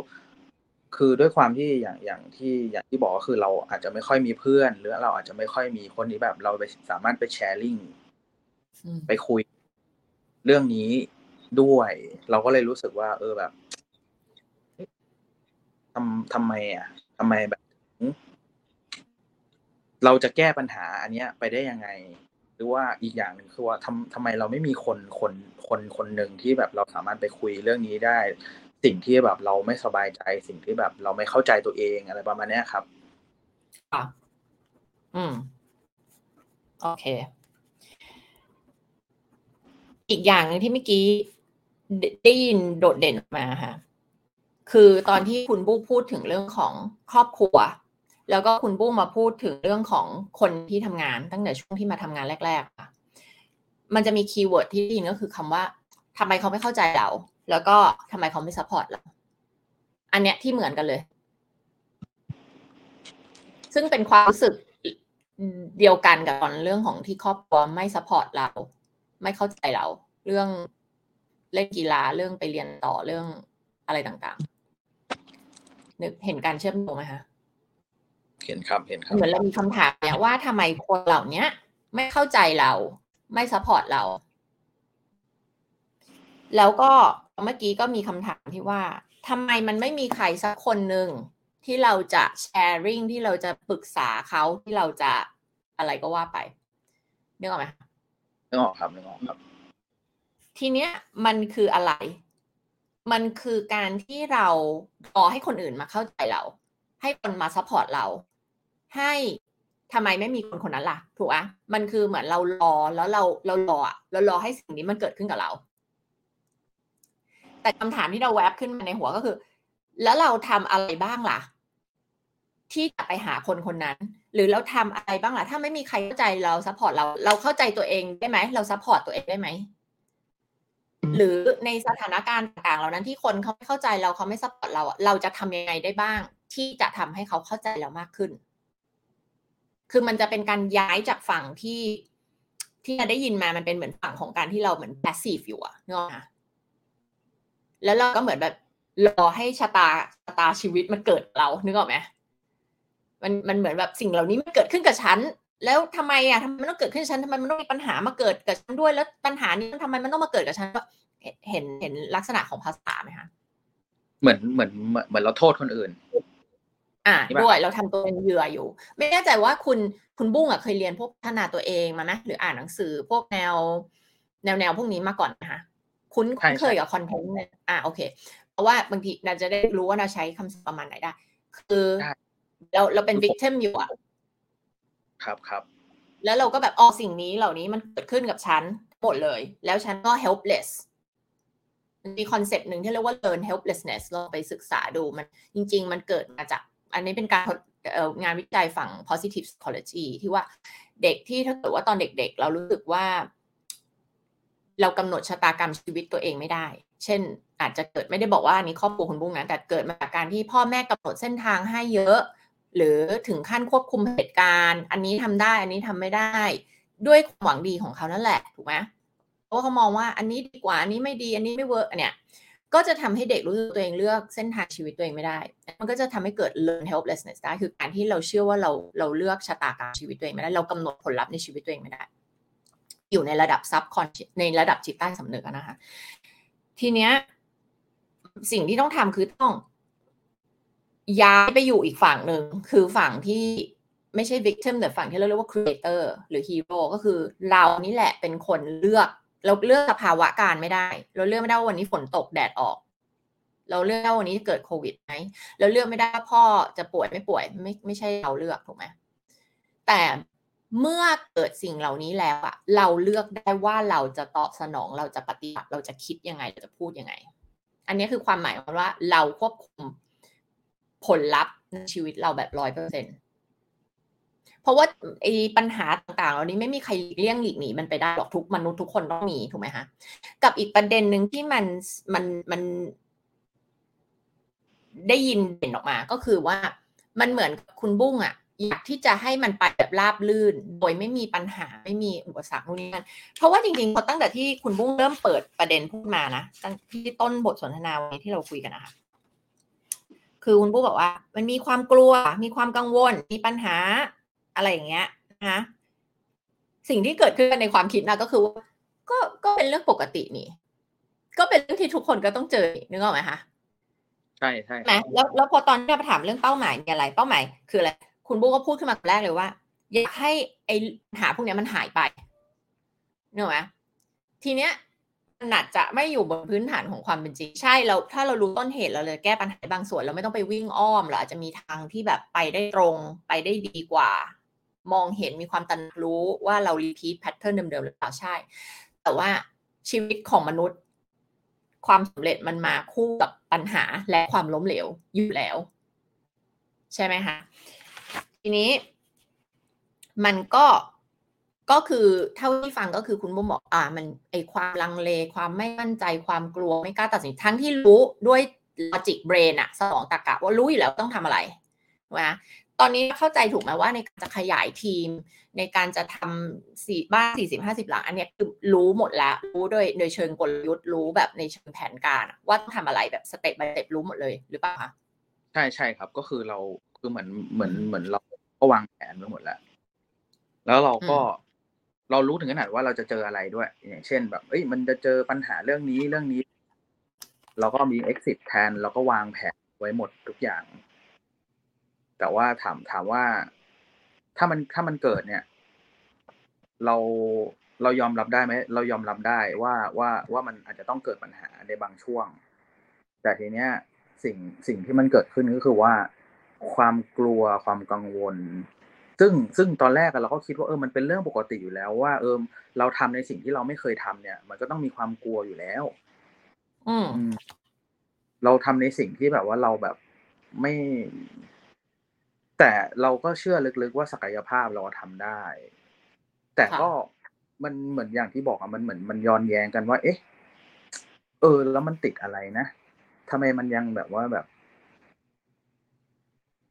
คือด้วยความที่อย่างอย่างที่อย่างที่บอกก็คือเราอาจจะไม่ค่อยมีเพื่อน หรือเราอาจจะไม่ค่อยมีคนที่แบบ เราไปสามารถไปแชร์ลิงอืมไปคุย เรื่องนี้ด้วย เราก็เลยรู้สึกว่า เออแบบเอ๊ะทำทำไมอะทำไมแบบถึงเราจะแก้ปัญหา อันเนี้ย ไปได้ยังไง หรือว่าอีกอย่างหนึ่งคือว่าทำทำไมเราไม่มีคนคนคนคนหนึ่งที่แบบเราสามารถไปคุยเรื่องนี้ได้ สิ่งที่แบบเราไม่สบายใจสิ่งที่แบบ เราไม่เข้าใจตัวเองอะไรประมาณนี้ครับค่ะอืม โอเค อีกอย่างหนึงที่เมื่อกี้ได้ยินโดดเด่นมาค่ะ คือตอนที่คุณบู้พูดถึงเรื่องของครอบครัว แล้วก็คุณบู้มาพูดถึงเรื่องของคนที่ทำงานตั้งแต่ช่วงที่มาทำงานแรกๆค่ะมันจะมี keyword ที่ได้ยินก็คือคำว่าทำไมเขาไม่เข้าใจเรา แล้วก็ทำไมเขาไม่ support เราอันเนี้ยที่เหมือนกันเลย ซึ่งเป็นความรู้สึกเดียวกันกับตอนเรื่องของที่ครอบครัวไม่ support เรา ไม่เข้าใจเรา เรื่องเล่นกีฬาเรื่องไปเรียนต่อเรื่องอะไรต่างๆ นึกเห็นการเชื่อมโยงไหมคะเห็นครับเห็นครับ เหมือนเรามีคำถามเนี่ยว่าทำไมคนเหล่าเนี้ยไม่เข้าใจเรา ไม่ support เรา แล้วก็เมื่อกี้ก็มีคำถามที่ว่าทำไมมันไม่มีใครสักคนหนึ่งที่เราจะ sharing ที่เราจะปรึกษาเขาที่เราจะอะไรก็ว่าไปนึกออกไหมนึกออกครับนึกออกครับ ทีเนี้ยมันคืออะไร มันคือการที่เรารอให้คนอื่นมาเข้าใจเรา ให้คนมา support เรา ให้ทำไมไม่มีคนคนนั้นล่ะ ถูกไหมมันคือเหมือนเรารอแล้วเราเรารออะเรารอให้สิ่งนี้มันเกิดขึ้นกับเรา แต่คำถามที่เราแวบขึ้นมาในหัวก็คือ แล้วเราทำอะไรบ้างล่ะ ที่จะไปหาคนคนนั้น หรือเราทำอะไรบ้างล่ะ ถ้าไม่มีใครเข้าใจเรา support เรา เราเข้าใจตัวเองได้ไหม เรา support ตัวเองได้ไหม หรือในสถานการณ์ต่างๆเหล่านั้นที่คนเขาไม่เข้าใจเราเขาไม่ support เราอะเราจะทำยังไงได้บ้าง ที่จะทำให้เขาเข้าใจเรามากขึ้น คือมันจะเป็นการย้ายจากฝั่งที่ที่เราได้ยินมามันเป็นเหมือนฝั่งของการที่เราเหมือน passive อยู่อะเนาะ แล้วเราก็เหมือนแบบรอให้ชะตาชะตาชีวิตมันเกิดกับเรานึกออกไหมมันมันเหมือนแบบสิ่งเหล่านี้มันเกิดขึ้นกับฉัน แล้วทำไมอะทำไมมันต้องเกิดขึ้นกับฉันทำไมมันต้องมีปัญหามาเกิดกับฉันด้วย แล้วปัญหานี้ทำไมมันต้องมาเกิดกับฉันก็เห็นเห็นลักษณะของภาษาไหมคะเหมือนเหมือนเหมือนเหมือนเราโทษคนอื่น อ่านี่ปะด้วยเราทำตัวเป็นเหยื่ออยู่ ไม่แน่ใจว่าคุณคุณบุ้งอะเคยเรียนพวกพัฒนาตัวเองมาไหมหรืออ่านหนังสือพวกแนว แนวแนวพวกนี้มาก่อนนะคะ คุ้นใช่คุ้นเคยกับคอนเทนต์เนี่ยอ่าโอเค เพราะว่าบางทีเราจะได้รู้ว่าเราใช้คำศัพท์ประมาณไหนได้ คือเราเราเป็น victim อยู่อะครับครับ แล้วเราก็แบบอ๋อสิ่งนี้เหล่านี้มันเกิดขึ้นกับฉันหมดเลย แล้วฉันก็ helpless มันมีคอนเซปต์หนึ่งที่เรียกว่า learn helplessness เราไปศึกษาดูมันจริง ๆ มันเกิดมาจาก อันนี้เป็นการเอ่องานวิจัยฝั่ง positive psychology ที่ว่าเด็กที่ถ้าเกิดว่าตอนเด็กๆ เรารู้สึกว่า เรากำหนดชะตากรรมชีวิตตัวเองไม่ได้ เช่น อาจจะเกิดไม่ได้บอกว่าอันนี้ครอบครัวคุณบุ้งนะแต่เกิดมาจากการที่พ่อแม่กำหนดเส้นทางให้เยอะ หรือถึงขั้นควบคุมเหตุการณ์ อันนี้ทำได้ อันนี้ทำไม่ได้ ด้วยความหวังดีของเขานั่นแหละถูกไหมเพราะเขามองว่าอันนี้ดีกว่าอันนี้ไม่ดี อันนี้ไม่ work เนี่ยก็จะทำให้เด็กรู้สึกตัวเองเลือกเส้นทางชีวิตตัวเองไม่ได้ มันก็จะทำให้เกิด learned helplessness ได้ คือการที่เราเชื่อว่าเราเราเลือกชะตากรรมชีวิตตัวเองไม่ได้ เรากำหนดผลลัพธ์ในชีวิตตัวเองไม่ได้ อยู่ในระดับ subconscious ในระดับจิตใต้สำนึกนะคะ ทีเนี้ยสิ่งที่ต้องทำคือต้อง ย้ายไปอยู่อีกฝั่งหนึ่ง คือฝั่งที่ไม่ใช่ victim แต่ฝั่งที่เราเรียกว่า creator หรือ hero ก็คือเรานี่แหละเป็นคนเลือก เราเลือกสภาวะการไม่ได้ เราเลือกไม่ได้ว่าวันนี้ฝนตกแดดออก เราเลือกว่าวันนี้เกิดโควิดไหมเราเลือกไม่ได้ว่าพ่อจะป่วยไม่ป่วยไม่ไม่ใช่เราเลือกถูกไหมแต่ เมื่อเกิดสิ่งเหล่านี้แล้วอะเราเลือกได้ว่าเราจะตอบสนองเราจะปฏิบัติเราจะคิดยังไงเราจะพูดยังไง อันนี้คือความหมายของว่าเราควบคุมผลลัพธ์ในชีวิตเราแบบร้อยเปอร์เซ็นเพราะว่าไอ้ปัญหาต่างๆ เหล่านี้ไม่มีใครหลีกเลี่ยงหลีกหนีมันไปได้หรอกทุกมนุษย์ทุกคนต้องมีถูกไหมคะกับอีกประเด็นหนึ่งที่มันมันมันได้ยินเด่นออกมาก็คือว่ามันเหมือนคุณบุ้งอะ อยากที่จะให้มันไปแบบราบลื่น โดยไม่มีปัญหาไม่มีอุปสรรคนู่นนี่นั่นเพราะว่าจริงๆพอตั้งแต่ที่คุณบุ้งเริ่มเปิดประเด็นพูดมานะตั้งที่ต้นบทสนทนาวันนี้ที่เราคุยกันนะคะคือคุณบุ้งบอกว่า มันมีความกลัว มีความกังวล มีปัญหาอะไรอย่างเงี้ยนะคะสิ่งที่เกิดขึ้นในความคิดนะก็คือว่าก็ก็เป็นเรื่องปกตินี่ ก็เป็นเรื่องที่ทุกคนก็ต้องเจอนึกออกไหมคะใช่ใช่ไหมแล้วแล้วพอตอนที่เราถามเรื่องเป้าหมายมีอะไร เป้าหมายคืออะไร คุณบุ๊กก็พูดขึ้นมาแรกเลยว่า อยากให้ไอปัญหาพวกนี้มันหายไปเนอะไหมทีเนี้ยมันอาจจะไม่อยู่บนพื้นฐานของความเป็นจริงใช่เราถ้าเรารู้ต้นเหตุเราเลยแก้ปัญหาบางส่วนเราไม่ต้องไปวิ่งอ้อมเราอาจจะมีทางที่แบบไปได้ตรงไปได้ดีกว่า มองเห็นมีความตันรู้ว่าเรา repeat pattern เดิมๆหรือเปล่าใช่ แต่ว่าชีวิตของมนุษย์ ความสำเร็จมันมาคู่กับปัญหาและความล้มเหลวอยู่แล้ว ใช่ไหมคะ ทีนี้ มันก็ก็คือเท่าที่ฟังก็คือคุณบุ้งบอกอ่า มันไอความลังเลความไม่มั่นใจความกลัวไม่กล้าตัดสินทั้งที่รู้ด้วย logic brain อะสมองตรรกะว่ารู้อยู่แล้วต้องทำอะไรนะตอนนี้เข้าใจถูกไหมว่าในการจะขยายทีม ในการจะทำสี่บ้านสี่สิบห้าสิบหลัง อันเนี้ยคือรู้หมดแล้ว รู้โดยโดยเชิงกลยุทธ์รู้แบบในเชิงแผนการ ว่าต้องทำอะไรแบบสเต็ป by สเต็ปรู้หมดเลยหรือเปล่าคะใช่ใช่ครับก็คือเราคือเหมือนเหมือนเหมือนเรา ก็วางแผนไว้หมดแล้ว แล้วเราก็เรารู้ถึงขนาดว่าเราจะเจออะไรด้วย อย่างเช่น แบบเอ้ยมันจะเจอปัญหาเรื่องนี้เรื่องนี้ เราก็มี exit plan เราก็วางแผนไว้หมดทุกอย่าง แต่ว่าถามถามว่า ถ้ามันถ้ามันเกิดเนี่ย เราเรายอมรับได้ไหมเรายอมรับได้ว่าว่าว่ามันอาจจะต้องเกิดปัญหาในบางช่วง แต่ทีเนี้ย สิ่งสิ่งที่มันเกิดขึ้นก็คือว่า ความกลัวความกังวล ซึ่งซึ่งตอนแรกเราก็คิดว่าเออมันเป็นเรื่องปกติอยู่แล้วว่า เออเราทำในสิ่งที่เราไม่เคยทำเนี่ย มันก็ต้องมีความกลัวอยู่แล้ว อืมเราทำในสิ่งที่แบบว่าเราแบบไม่ แต่เราก็เชื่อลึกๆว่าศักยภาพเราทำได้ แต่ก็มันเหมือนอย่างที่บอกอะมันเหมือนมันย้อนแย้งกันว่า เอ๊ะ เออ แล้วมันติดอะไรนะทำไมมันยังแบบว่าแบบ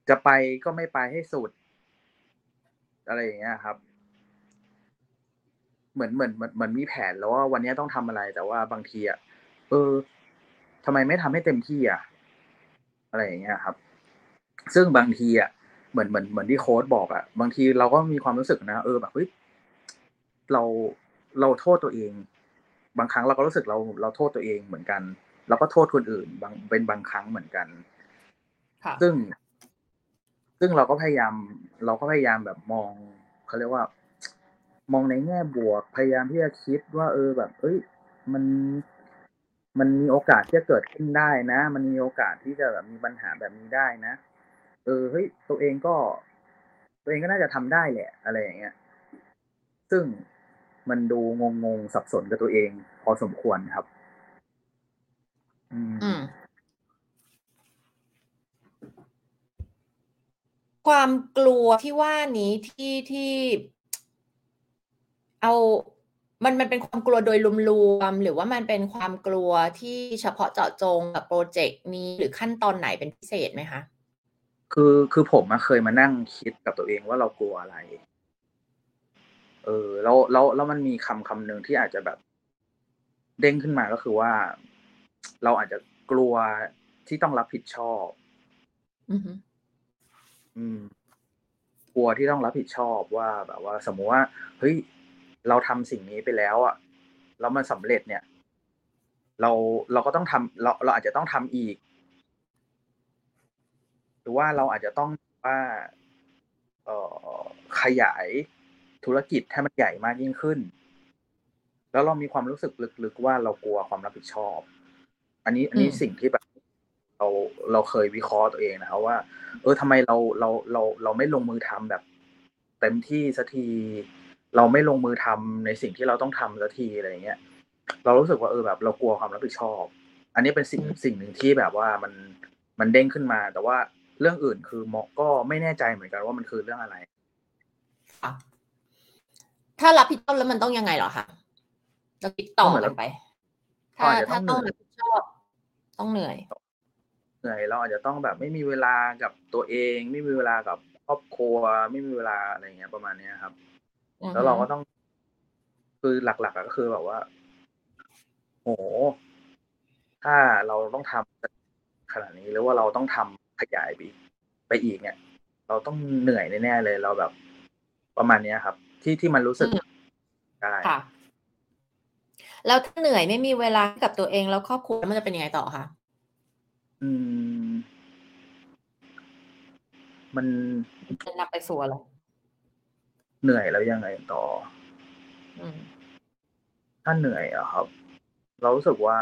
จะไปก็ไม่ไปให้สุด อะไรอย่างเงี้ยครับ เหมือนเหมือนเหมือนเหมือนมีแผนแล้วว่าวันนี้ต้องทำอะไร แต่ว่าบางทีอะเออทำไมไม่ทำให้เต็มที่อะ อะไรอย่างเงี้ยครับ ซึ่งบางทีอะเหมือนเหมือนเหมือนที่โค้ดบอกอะ บางทีเราก็มีความรู้สึกนะเออแบบเฮ้ยเราเราโทษตัวเอง บางครั้งเราก็รู้สึกเราเราโทษตัวเองเหมือนกัน แล้วก็โทษคนอื่น บางเป็นบางครั้งเหมือนกันค่ะซึ่ง ซึ่งเราก็พยายามเราก็พยายามแบบมองเขาเรียกว่า มองในแง่บวก พยายามที่จะคิดว่า เออแบบ เอ้ย มันมันมีโอกาสที่จะเกิดขึ้นได้นะ มันมีโอกาสที่จะแบบมีปัญหาแบบนี้ได้นะ เออเฮ้ยตัวเองก็ ตัวเองก็น่าจะทำได้แหละ อะไรอย่างเงี้ย ซึ่งมันดูงงงสับสนกับตัวเอง พอสมควรครับ อืม อืม ความกลัวที่ว่านี้ที่ที่ เอามันมันเป็นความกลัวโดยรวมๆหรือว่ามันเป็นความกลัวที่เฉพาะเจาะจงกับโปรเจกต์นี้หรือขั้นตอนไหนเป็นพิเศษไหมคะคือคือผมอะเคยมานั่งคิดกับตัวเองว่าเรากลัวอะไร เออ แล้วแล้วแล้วมันมีคำคำหนึ่งที่อาจจะแบบ เด้งขึ้นมาก็คือว่า เราอาจจะกลัวที่ต้องรับผิดชอบ อืมกลัวที่ต้องรับผิดชอบว่า แบบว่า สมมุติว่าเฮ้ยเราทำสิ่งนี้ไปแล้วอะแล้วมันสำเร็จเนี่ย เราเราก็ต้องทำเราเราอาจจะต้องทำอีก หรือว่าเราอาจจะต้องว่าเอ่อขยายธุรกิจให้มันใหญ่มากยิ่งขึ้น แล้วเรามีความรู้สึกลึกๆว่าเรากลัวความรับผิดชอบ อันนี้ อันนี้สิ่งที่แบบ เราเราเคยวิเคราะห์ตัวเองนะครับว่า เออทำไมเราเราเราเราไม่ลงมือทำแบบ เต็มที่สักที เราไม่ลงมือทำในสิ่งที่เราต้องทำสักทีอะไรอย่างเงี้ย เรารู้สึกว่าเออแบบเรากลัวความรับผิดชอบ อันนี้เป็นสิ่งสิ่งหนึ่งที่แบบว่ามันมันเด้งขึ้นมา แต่ว่าเรื่องอื่นคือมอก็ไม่แน่ใจเหมือนกันว่ามันคือเรื่องอะไรค่ะถ้ารับผิดชอบแล้วมันต้องยังไงเหรอคะเราคิดต่อกันไป ถ้าก็อาจจะต้ถ้าองต้องเหนื่อยรับผิดชอบ ต้องเหนื่อย เหนื่อยเราอาจจะต้องแบบไม่มีเวลากับตัวเอง ไม่มีเวลากับครอบครัว ไม่มีเวลาอะไรเงี้ยประมาณเนี้ยครับอือฮึแล้วเราก็ต้อง คือหลักๆอะก็คือแบบว่า โห ถ้าเราต้องทำขนาดนี้หรือว่าเราต้องทำขยายไปอีกไปอีกเนี่ย เราต้องเหนื่อยแน่ๆเลยเราแบบ ประมาณเนี้ยครับ ที่ที่มันรู้สึกอืมได้ค่ะแล้วถ้าเหนื่อยไม่มีเวลาให้กับตัวเองแล้วครอบครัวมันจะเป็นยังไงต่อคะ อืม มันจะนำไปสู่อะไรเหนื่อยแล้วยังไงต่อ อืม ถ้าเหนื่อยอะครับ เรารู้สึกว่า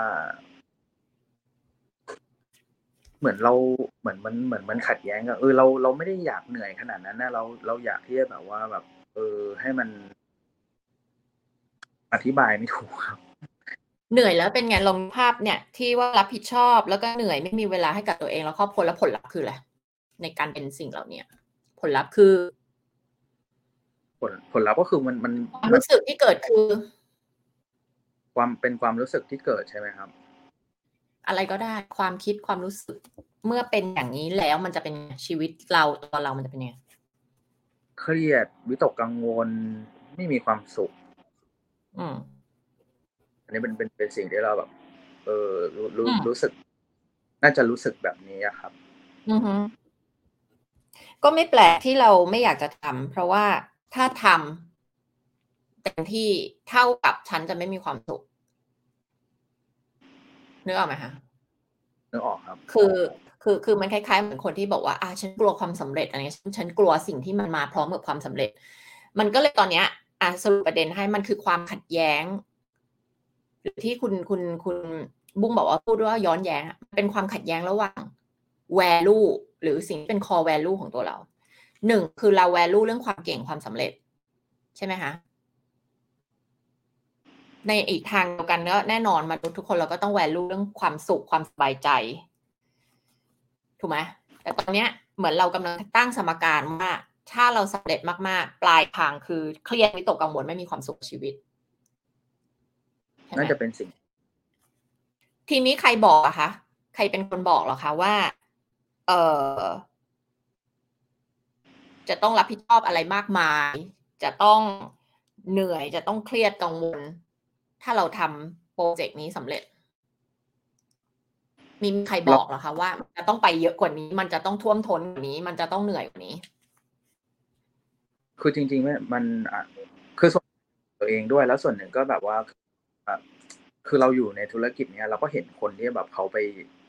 เหมือนเราเหมือนมันเหมือนมันขัดแย้งกันเออเราเราไม่ได้อยากเหนื่อยขนาดนั้นนะเราเราอยากที่จะแบบว่าแบบ เออ ให้มันอธิบายไม่ถูกครับ เหนื่อยแล้วเป็นไงลองภาพเนี่ย ที่ว่ารับผิดชอบแล้วก็เหนื่อยไม่มีเวลาให้กับตัวเองแล้วครอบครัวแล้วผลลัพธ์คืออะไรในการเป็นสิ่งเหล่าเนี้ยผลลัพธ์คือ ผลผลลัพธ์ก็คือมันมันความมันรู้สึกที่เกิดคือ ความเป็นความรู้สึกที่เกิดใช่ไหมครับ อะไรก็ได้ความคิดความรู้สึก เมื่อเป็นอย่างนี้แล้วมันจะเป็นชีวิตเราตัวเรามันจะเป็นยังไงเครียดวิตกกังวล ไม่มีความสุข อืม อันนี้เป็นเป็นเป็นสิ่งที่เราแบบ เออรู้รู้อืมรู้สึก น่าจะรู้สึกแบบนี้อะครับ อือฮึก็ไม่แปลกที่เราไม่อยากจะทำเพราะว่าถ้าทำเต็มที่เท่ากับฉันจะไม่มีความสุขนึกออกไหมคะนึกออกครับ คือคือคือมันคล้ายๆเหมือนคนที่บอกว่าอ่าฉันกลัวความสำเร็จอะไรเงี้ยฉันฉันกลัวสิ่งที่มันมาพร้อมกับความสำเร็จ มันก็เลยตอนเนี้ยอ่าสรุปประเด็นให้มันคือความขัดแย้ง หรือที่คุณคุณคุณบุ้งบอกว่าพูดว่าย้อนแย้งเป็นความขัดแย้งระหว่าง value หรือสิ่งที่เป็น core value ของตัวเราหนึ่งคือเรา value เรื่องความเก่งความสำเร็จ ใช่ไหมคะในอีกทางเดียวกันก็แน่นอนมนุษย์ทุกคนเราก็ต้อง value เรื่องความสุขความสบายใจ ถูกไหมแต่ตอนเนี้ยเหมือนเรากำลังตั้งสมการว่าถ้าเราสำเร็จมากๆ ปลายทางคือเครียดวิตกกังวลไม่มีความสุขชีวิต น่าจะเป็นสิ่ง ทีนี้ใครบอกอะคะใครเป็นคนบอกหรอคะว่า เออจะต้องรับผิดชอบอะไรมากมาย จะต้องเหนื่อยจะต้องเครียดกังวล ถ้าเราทำโปรเจกต์นี้สำเร็จ มีใครบอกหรอคะว่าจะต้องไปเยอะกว่านี้ มันจะต้องท่วมท้นกว่านี้ มันจะต้องเหนื่อยกว่านี้ คือจริงๆมันคือส่วนตัวเองด้วยแล้วส่วนหนึ่งก็แบบว่า คือเราอยู่ในธุรกิจเนี้ยเราก็เห็นคนที่แบบเขาไป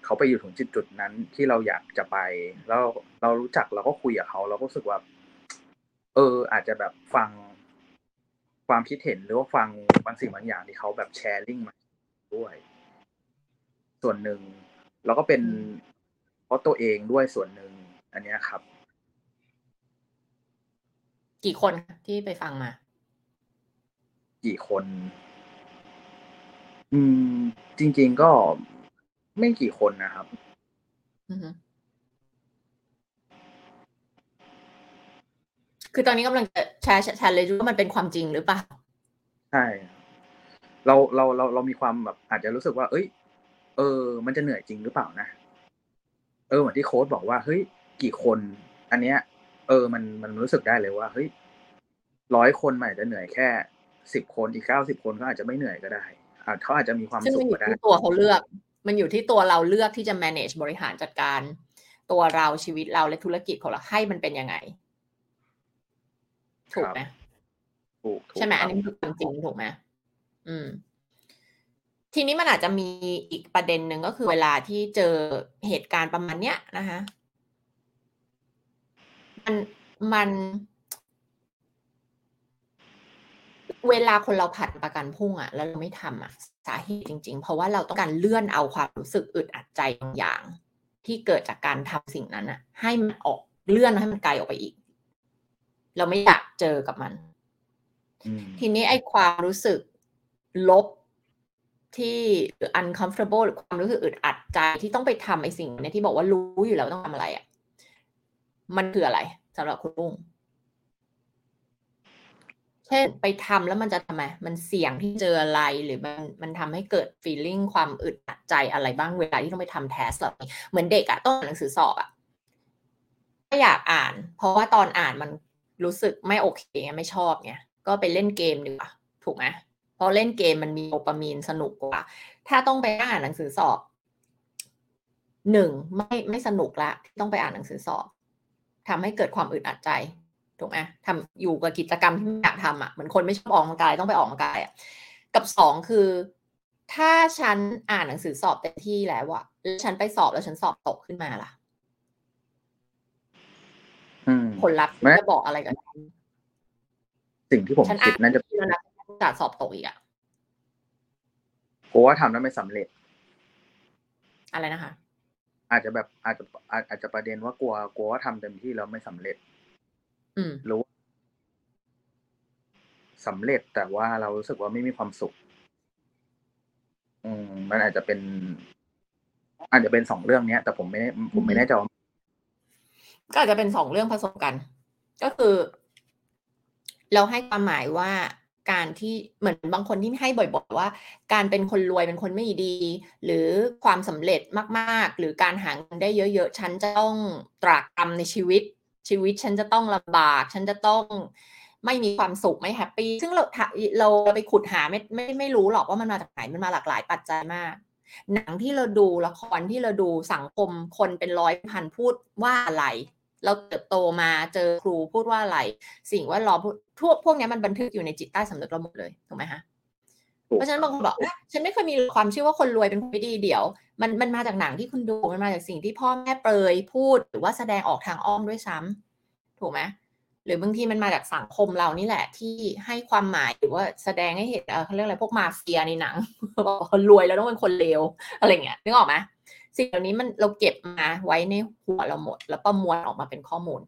เขาไปอยู่ถึงจุดจุดนั้นที่เราอยากจะไป แล้วเรารู้จักเราก็คุยกับเขาเราก็รู้สึกว่า เออ อาจจะแบบฟังความคิดเห็นหรือว่าฟังบางสิ่งบางอย่างที่เขาแบบแชร์ลิงมาด้วย ส่วนหนึ่งเราก็เป็นเพราะตัวเองด้วยส่วนหนึ่งอันนี้ครับ กี่คนที่ไปฟังมา กี่คน อืม จริง ๆ ก็ไม่กี่คนนะครับคือตอนนี้กำลังจะแชร์แชร์เลยว่ามันเป็นความจริงหรือเปล่า ใช่เราเราเราเรามีความแบบอาจจะรู้สึกว่า เอ้ย เออ มันจะเหนื่อยจริงหรือเปล่านะ เออเหมือนที่โค้ดบอกว่าเฮ้ยกี่คน อันเนี้ย เออ มันมันรู้สึกได้เลยว่าเฮ้ยร้อยคนมันอาจจะเหนื่อยแค่สิบคนอีกเก้าสิบคนก็อาจจะไม่เหนื่อยก็ได้อาจ เขาอาจจะมีความสุขก็ได้ที่ตัวเขาเลือก มันอยู่ที่ตัวเราเลือกที่จะ manage บริหารจัดการ ตัวเราชีวิตเราและธุรกิจของเราให้มันเป็นยังไง ถูกไหมถูกใช่ไหมอันนี้คือความจริงถูกไหมอืม ทีนี้มันอาจจะมีอีกประเด็นหนึ่งก็คือเวลาที่เจอเหตุการณ์ประมาณเนี้ยนะคะมันมัน เวลาคนเราผัดประกันพุ่งอะแล้วเราไม่ทำอะสาเหตุจริง ๆ เพราะว่าเราต้องการเลื่อนเอาความรู้สึกอึดอัดใจบางอย่าง ที่เกิดจากการทำสิ่งนั้นอะให้มันออกเลื่อนให้มันไกลออกไปอีก เราไม่อยากเจอกับมัน ทีนี้ไอ้ความรู้สึกลบที่หรือ uncomfortable หรือความรู้สึกอึดอัดใจที่ต้องไปทำไอ้สิ่งนี้ที่บอกว่ารู้อยู่แล้วต้องทำอะไรอะ่ะ มันคืออะไรสำหรับคุณลุง เช่นไปทำแล้วมันจะทำไมมันเสี่ยงที่เจออะไรหรือมันมันทำให้เกิดฟีลลิ่งความอึดอัดใจอะไรบ้างเวลาที่ต้องไปทำแทสเหล่นี้เหมือนเด็กอะต้องอ่านหนังสือสอบอะไม่อยากอ่าน เพราะว่าตอนอ่านมันรู้สึกไม่โอเคไม่ชอบไงก็ไปเล่นเกมดีกว่าถูกไหมเพราะเล่นเกมมันมีโดปามีนสนุกกว่า ถ้าต้องไปอ่านหนังสือสอบหนึ่งไม่ไม่สนุกละต้องไปอ่านหนังสือสอบทำให้เกิดความอึดอัดใจ ถูกไหมทำอยู่กับกิจกรรมที่ไม่อยากทำอะเหมือนคนไม่ชอบออกกำลังกายต้องไปออกกำลังกายอะกับสองคือ ถ้าฉันอ่านหนังสือสอบเต็มที่แล้วอะแล้วฉันไปสอบแล้วฉันสอบตกขึ้นมาล่ะผลลัพธ์จะบอกอะไรกันสิ่งที่ผมคิดนั่นจะแล้วนะจะสอบตกอีกอะกลัวว่าทำแล้วไม่สำเร็จ อะไรนะคะ อาจจะแบบอาจจะอาจจะประเด็นว่ากลัวกลัวว่าทำเต็มที่แล้วไม่สำเร็จ รู้สำเร็จแต่ว่าเรารู้สึกว่าไม่มีความสุข อืม มันอาจจะเป็น อาจจะเป็นสองเรื่องเนี้ย แต่ผมไม่ได้ผมไม่แน่ใจก็อาจจะเป็นสองเรื่องผสมกัน ก็คือ เราให้ความหมายว่าการที่เหมือนบางคนที่ให้บ่อยๆว่า การเป็นคนรวยเป็นคนไม่ดี หรือความสำเร็จมาก ๆ หรือการหาเงินได้เยอะ ๆ ฉันจะต้องตรากตรำในชีวิต ชีวิตฉันจะต้องลำบาก ฉันจะต้องไม่มีความสุขไม่แฮปปี้ซึ่งเราเราไปขุดหาไม่ไม่ไม่รู้หรอกว่ามันมาจากไหนมันมาหลากหลายปัจจัยมาก หนังที่เราดูละครที่เราดูสังคมคนเป็นร้อยพันพูดว่าอะไร เราเติบโตมาเจอครูพูดว่าอะไร สิ่งว่าเราพูดทั่วพวกนี้มันบันทึกอยู่ในจิตใต้สำนึกเราหมดเลยถูกไหมคะ เพราะฉะนั้นบางคนบอกว่าฉันไม่เคยมีความเชื่อว่าคนรวยเป็นคนไม่ดีเดี๋ยว มันมันมาจากหนังที่คุณดูมันมาจากสิ่งที่พ่อแม่เปรยพูดหรือว่าแสดงออกทางอ้อมด้วยซ้ำถูกไหมหรือบางทีมันมาจากสังคมเรานี่แหละ ที่ให้ความหมายหรือว่าแสดงให้เห็นเขาเรียกอะไรพวกมาเฟียในหนังบอกคนรวยแล้วต้องเป็นคนเลวอะไรเงี้ยนึกออกไหมสิ่งเหล่านี้มันเราเก็บมาไว้ในหัวเราหมด แล้วประมวลออกมาเป็นข้อมูล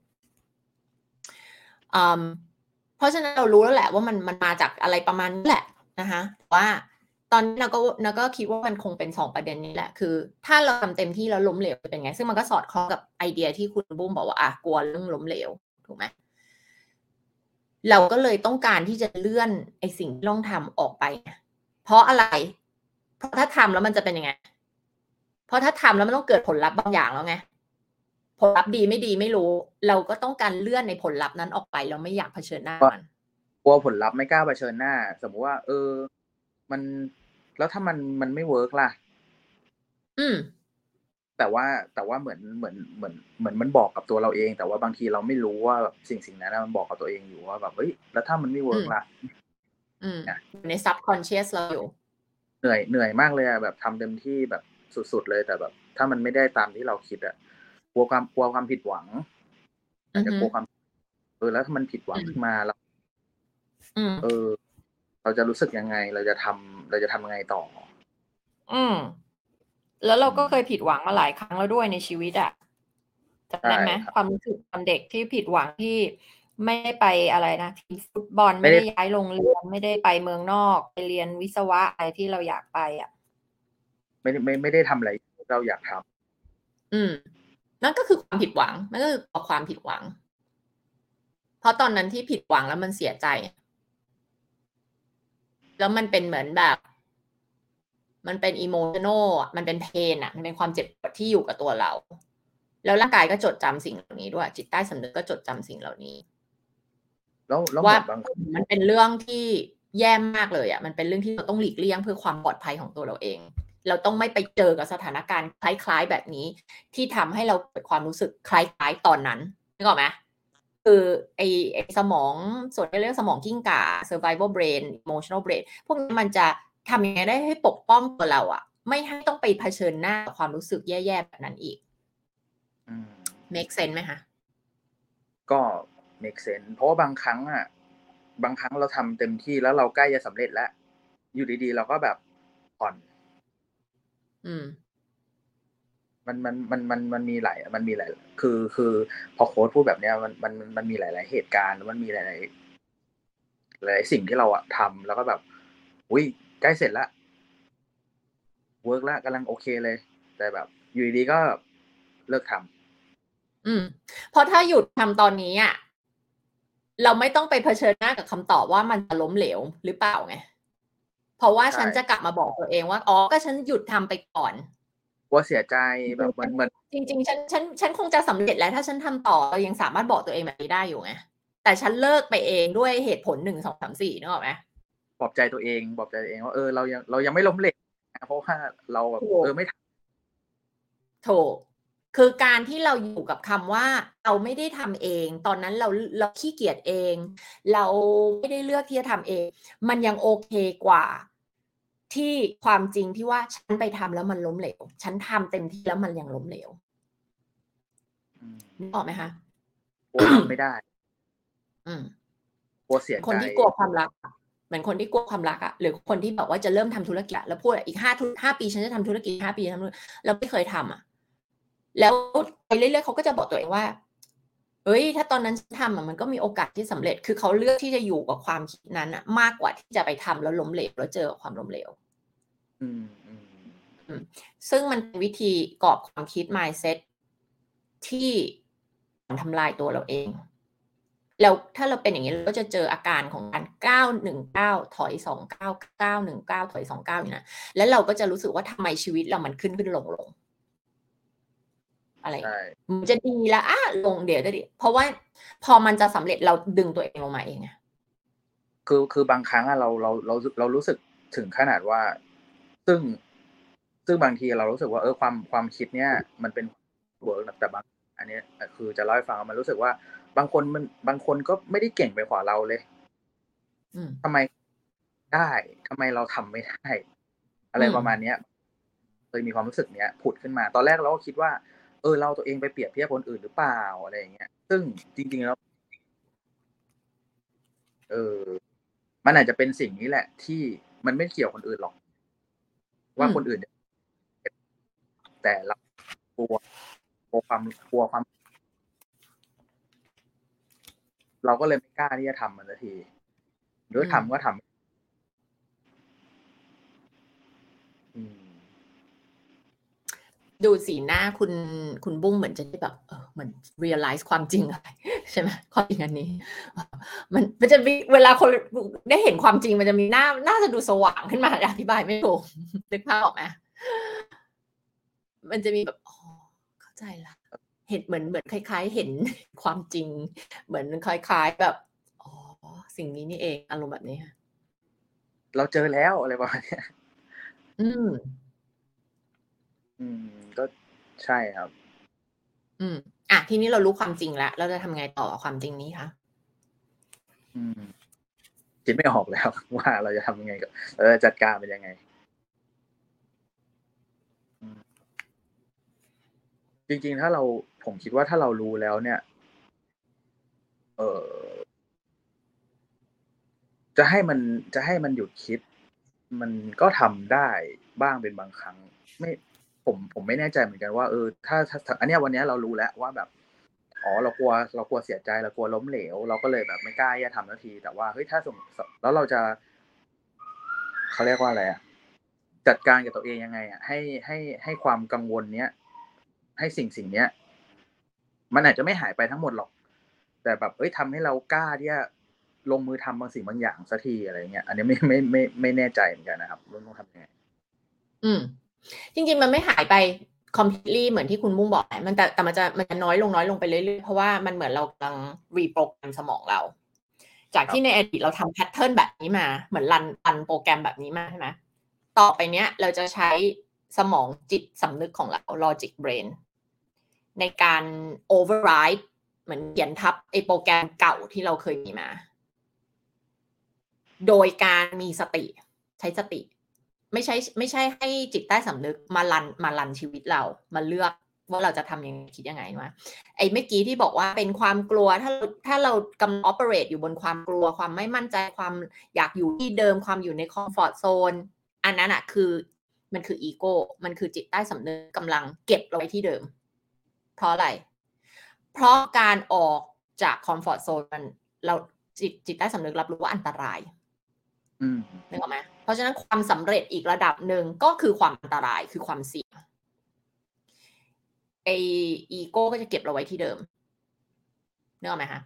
เพราะฉะนั้นเรารู้แล้วแหละว่ามันมันมาจากอะไรประมาณนี้แหละ นะคะว่าตอนนี้เราก็เราก็คิดว่ามันคงเป็นสองประเด็นนี้แหละ คือ ถ้าเราทำเต็มที่แล้วล้มเหลวเป็นไง ซึ่งมันก็สอดคล้องกับไอเดียที่คุณบุ้มบอกว่าอะกลัวเรื่องล้มเหลวถูกไหมเราก็เลยต้องการที่จะเลื่อนไอสิ่งที่ต้องทำออกไป เพราะอะไร เพราะถ้าทำแล้วมันจะเป็นยังไง เพราะถ้าทำแล้วมันต้องเกิดผลลัพธ์บางอย่างแล้วไง ผลลัพธ์ดีไม่ดีไม่รู้ เราก็ต้องการเลื่อนในผลลัพธ์นั้นออกไป เราไม่อยากเผชิญหน้ามัน กลัวผลลัพธ์ไม่กล้าเผชิญหน้า สมมติว่า เออ มันแล้วถ้ามันมันไม่ work ล่ะ อืม แต่ว่าแต่ว่าเหมือนเหมือนเหมือนเหมือนมันบอกกับตัวเราเอง แต่ว่าบางทีเราไม่รู้ว่าแบบสิ่งสิ่งนั้นมันบอกกับตัวเองอยู่ว่าแบบเฮ้ยแล้วถ้ามันไม่ work ล่ะ อืมในซับคอนเชียสเราอยู่เหนื่อยเหนื่อยมากเลยอะแบบทำเต็มที่แบบสุดๆเลยแต่แบบ ถ้ามันไม่ได้ตามที่เราคิดอะกลัวความกลัวความผิดหวังอาจจะกลัวความเออแล้วถ้ามันผิดหวังขึ้นมาแล้ว เออ เราจะรู้สึกยังไง เราจะทำเราจะทำยังไงต่อ อืม แล้วเราก็เคยผิดหวังมาหลายครั้งแล้วด้วยในชีวิตอะจำได้ไหมความรู้สึกตอนเด็กที่ผิดหวังที่ไม่ได้ไปอะไรนะทีมฟุตบอลไม่ได้ย้ายโรงเรียนไม่ได้ไปเมืองนอกไปเรียนวิศวะอะไรที่เราอยากไปอะ ไม่ไม่ไม่ได้ทำอะไรเราอยากทำอืม นั่นก็คือความผิดหวังนั่นก็คือความผิดหวัง เพราะตอนนั้นที่ผิดหวังแล้วมันเสียใจ แล้วมันเป็นเหมือนแบบ มันเป็นอิโมชันอลมันเป็นเพนอะมันเป็นความเจ็บปวดที่อยู่กับตัวเรา แล้วร่างกายก็จดจำสิ่งเหล่านี้ด้วย จิตใต้สำนึกก็จดจำสิ่งเหล่านี้ แล้วว่ามันเป็นเรื่องที่แย่มากเลยอะมันเป็นเรื่องที่เราต้องหลีกเลี่ยงเพื่อความปลอดภัยของตัวเราเอง เราต้องไม่ไปเจอกับสถานการณ์คล้ายๆแบบนี้ ที่ทำให้เราเกิดความรู้สึกคล้ายๆตอนนั้นนึกออกไหม คือไอไอสมองส่วนที่เรียกสมองกิ้งก่า survival brain emotional brain พวกนี้มันจะทำยังไงได้ให้ปกป้องตัวเราอะไม่ให้ต้องไปเผชิญหน้าความรู้สึกแย่ๆแบบนั้นอีก make sense ไหมคะ ก็ make sense เพราะว่าบางครั้งอะบางครั้งเราทำเต็มที่แล้วเราใกล้จะสำเร็จแล้ว อยู่ดีๆ เราก็แบบผ่อน อืม มันมันมันมันมันมีหลายมันมีหลายคือคือพอโค้ดพูดแบบเนี้ยมันมันมันมีหลาย ๆ เหตุการณ์มันมีหลาย ๆ หลายสิ่งที่เราอะทำแล้วก็แบบอุ้ยใกล้เสร็จละเวิร์กแล้วกำลังโอเคเลย แต่แบบ อยู่ดีก็เลิกทำอืม เพราะถ้าหยุดทำตอนนี้อะเราไม่ต้องไปเผชิญหน้ากับคำตอบว่ามันจะล้มเหลวหรือเปล่าไงเพราะว่าฉันจะกลับมาบอกตัวเองว่าอ๋อก็ฉันหยุดทำไปก่อน กลัวเสียใจแบบมันมันจริง ๆ ฉันฉันฉันคงจะสำเร็จแล้ว ถ้าฉันทำต่อเรายังสามารถบอกตัวเองแบบนี้ได้อยู่ไงแต่ฉันเลิกไปเองด้วยเหตุผลหนึ่งสองสามสี่นึกออกไหมปลอบใจตัวเองปลอบใจตัวเองว่าเออเรายังเรายังไม่ล้มเหลวเพราะว่าเราแบบเออไม่ถูกคือการที่เราอยู่กับคำว่าเราไม่ได้ทำเอง ตอนนั้นเราเราขี้เกียจเอง เราไม่ได้เลือกที่จะทำเอง มันยังโอเคกว่า ที่ความจริงที่ว่าฉันไปทำแล้วมันล้มเหลว ฉันทำเต็มที่แล้วมันยังล้มเหลวนึกออกไหมคะกลัวไม่ได้ อืมกลัวเสียใจคนที่กลัวความรักเหมือนคนที่กลัวความรักอะหรือคนที่บอกว่าจะเริ่มทำธุรกิจ แล้วพูดอีกห้าห้าปีฉันจะทำธุรกิจห้าปีทำแล้วไม่เคยทำอะแล้วไปเรื่อยๆเขาก็จะบอกตัวเองว่า เฮ้ย ถ้าตอนนั้นทำอะมันก็มีโอกาสที่สำเร็จ คือเขาเลือกที่จะอยู่กับความคิดนั้นอะมากกว่าที่จะไปทำแล้วล้มเหลวแล้วเจอความล้มเหลวซึ่งมันเป็นวิธีกรอบความคิด mindset ที่ทำลายตัวเราเอง แล้วถ้าเราเป็นอย่างนี้เราก็จะเจออาการของการก้าวหนึ่งก้าวถอยสองก้าวก้าวหนึ่งก้าวถอยสองก้าวอย่างนี้นะแล้วเราก็จะรู้สึกว่าทำไมชีวิตเรามันขึ้นขึ้นลงลง อะไรมันจะดีแล้วอะลงเดี๋ยวดิเพราะว่าพอมันจะสำเร็จเราดึงตัวเองลงมาเองไงคือคือบางครั้งอะเราเราเราเรารู้สึกถึงขนาดว่า ซึ่งซึ่งบางทีเรารู้สึกว่าเออความความคิดเนี้ยมันเป็นเวิร์กแต่บาง อันนี้คือจะเล่าให้ฟังมันรู้สึกว่า บางคนมันบางคนก็ไม่ได้เก่งไปกว่าเราเลยทำไมได้ทำไมเราทำไม่ได้ อะไรประมาณเนี้ยเคยมีความรู้สึกเนี้ยผุดขึ้นมา ตอนแรกเราก็คิดว่า เออเราตัวเองไปเปรียบเทียบคนอื่นหรือเปล่าอะไรอย่างเงี้ย ซึ่งจริง ๆ แล้ว เออ มันอาจจะเป็นสิ่งนี้แหละ ที่มันไม่เกี่ยวคนอื่นหรอก ว่าคนอื่น แต่เรากลัวกลัวความกลัวความ เราก็เลยไม่กล้าที่จะทำมันสักทีหรือทำก็ทำอืม ดูสีหน้าคุณคุณบุ้งเหมือนจะได้แบบเออเหมือน realize ความจริงอะไรใช่ไหมความจริงอันนี้ มันมันจะมีเวลาคนได้เห็นความจริงมันจะมีหน้าน่าจะดูสว่างขึ้นมาอธิบายไม่ถูกนึกภาพออกไหมมันจะมีแบบอ๋อเข้าใจละเห็นเหมือนเหมือนคล้าย ๆ เห็นความจริง เหมือนคล้าย ๆ แบบอ๋อสิ่งนี้นี่เองอารมณ์แบบนี้ค่ะเราเจอแล้วอะไรประมาณเนี้ยอืม อืม ก็ใช่ครับ อืม อะ ทีนี้เรารู้ความจริงแล้ว เราจะทำไงต่อกับความจริงนี้คะ อืมคิดไม่ออกแล้ว ว่าเราจะทำยังไงกับเราจะจัดการเป็นยังไง จริงๆ ถ้าเราผมคิดว่าถ้าเรารู้แล้วเนี่ย เออจะให้มันจะให้มันหยุดคิด มันก็ทำได้บ้างเป็นบางครั้ง ไม่ ผมผมไม่แน่ใจเหมือนกันว่าเออถ้าถ้าอันเนี้ยวันเนี้ยเรารู้แล้วว่าแบบอ๋อเรากลัวเรากลัวเสียใจเรากลัวล้มเหลว เราก็เลยแบบไม่กล้าที่จะทำนาที แต่ว่าเฮ้ยถ้าสมแล้วเราจะเขาเรียกว่าอะไรอะจัดการกับตัวเองยังไงอะให้ให้ให้ความกังวลเนี้ยให้สิ่งสิ่งเนี้ย มันอาจจะไม่หายไปทั้งหมดหรอก แต่แบบเอ้ยทำให้เรากล้าที่จะลงมือทำบางสิ่งบางอย่างสักทีอะไรเงี้ย อันนี้ไม่ไม่ไม่ไม่แน่ใจเหมือนกันนะครับว่าต้องทำยังไงอืม จริงๆ มันไม่หายไป completely เหมือนที่คุณมุ้งบอกแหละมันแต่แต่มันจะมันจะน้อยลงน้อยลงไปเรื่อยๆ เพราะว่ามันเหมือนเรากำลังรีโปรแกรมสมองเรา จากที่ในอดีตเราทำแพทเทิร์นแบบนี้มา เหมือนรันรันโปรแกรมแบบนี้มาใช่ไหมต่อไปเนี้ยเราจะใช้สมองจิตสำนึกของเรา logic brain ในการ override เหมือนเขียนทับไอโปรแกรมเก่าที่เราเคยมีมา โดยการมีสติ ใช้สติ ไม่ใช่ไม่ใช่ให้จิตใต้สำนึกมา run มา run ชีวิตเรามาเลือกว่าเราจะทำยังไงคิดยังไงวะไอ้เมื่อกี้ที่บอกว่าเป็นความกลัวถ้าถ้าเรากำลัง operate อยู่บนความกลัวความไม่มั่นใจความอยากอยู่ที่เดิมความอยู่ในคอมฟอร์ z โซนอันนั้นอะคือมันคืออีโก้มันคือจิตใต้สำนึกกำลังเก็บเราไว้ที่เดิม เพราะอะไร เพราะการออกจากคอมฟอร์ z โซนมันเราจิตจิตใต้สำนึกรับรู้ว่าอันตราย นึกออกไหมเพราะฉะนั้นความสำเร็จอีกระดับหนึ่งก็คือความอันตรายคือความเสี่ยงไออีโก้ก็จะเก็บเราไว้ที่เดิมนึกออกไหมคะ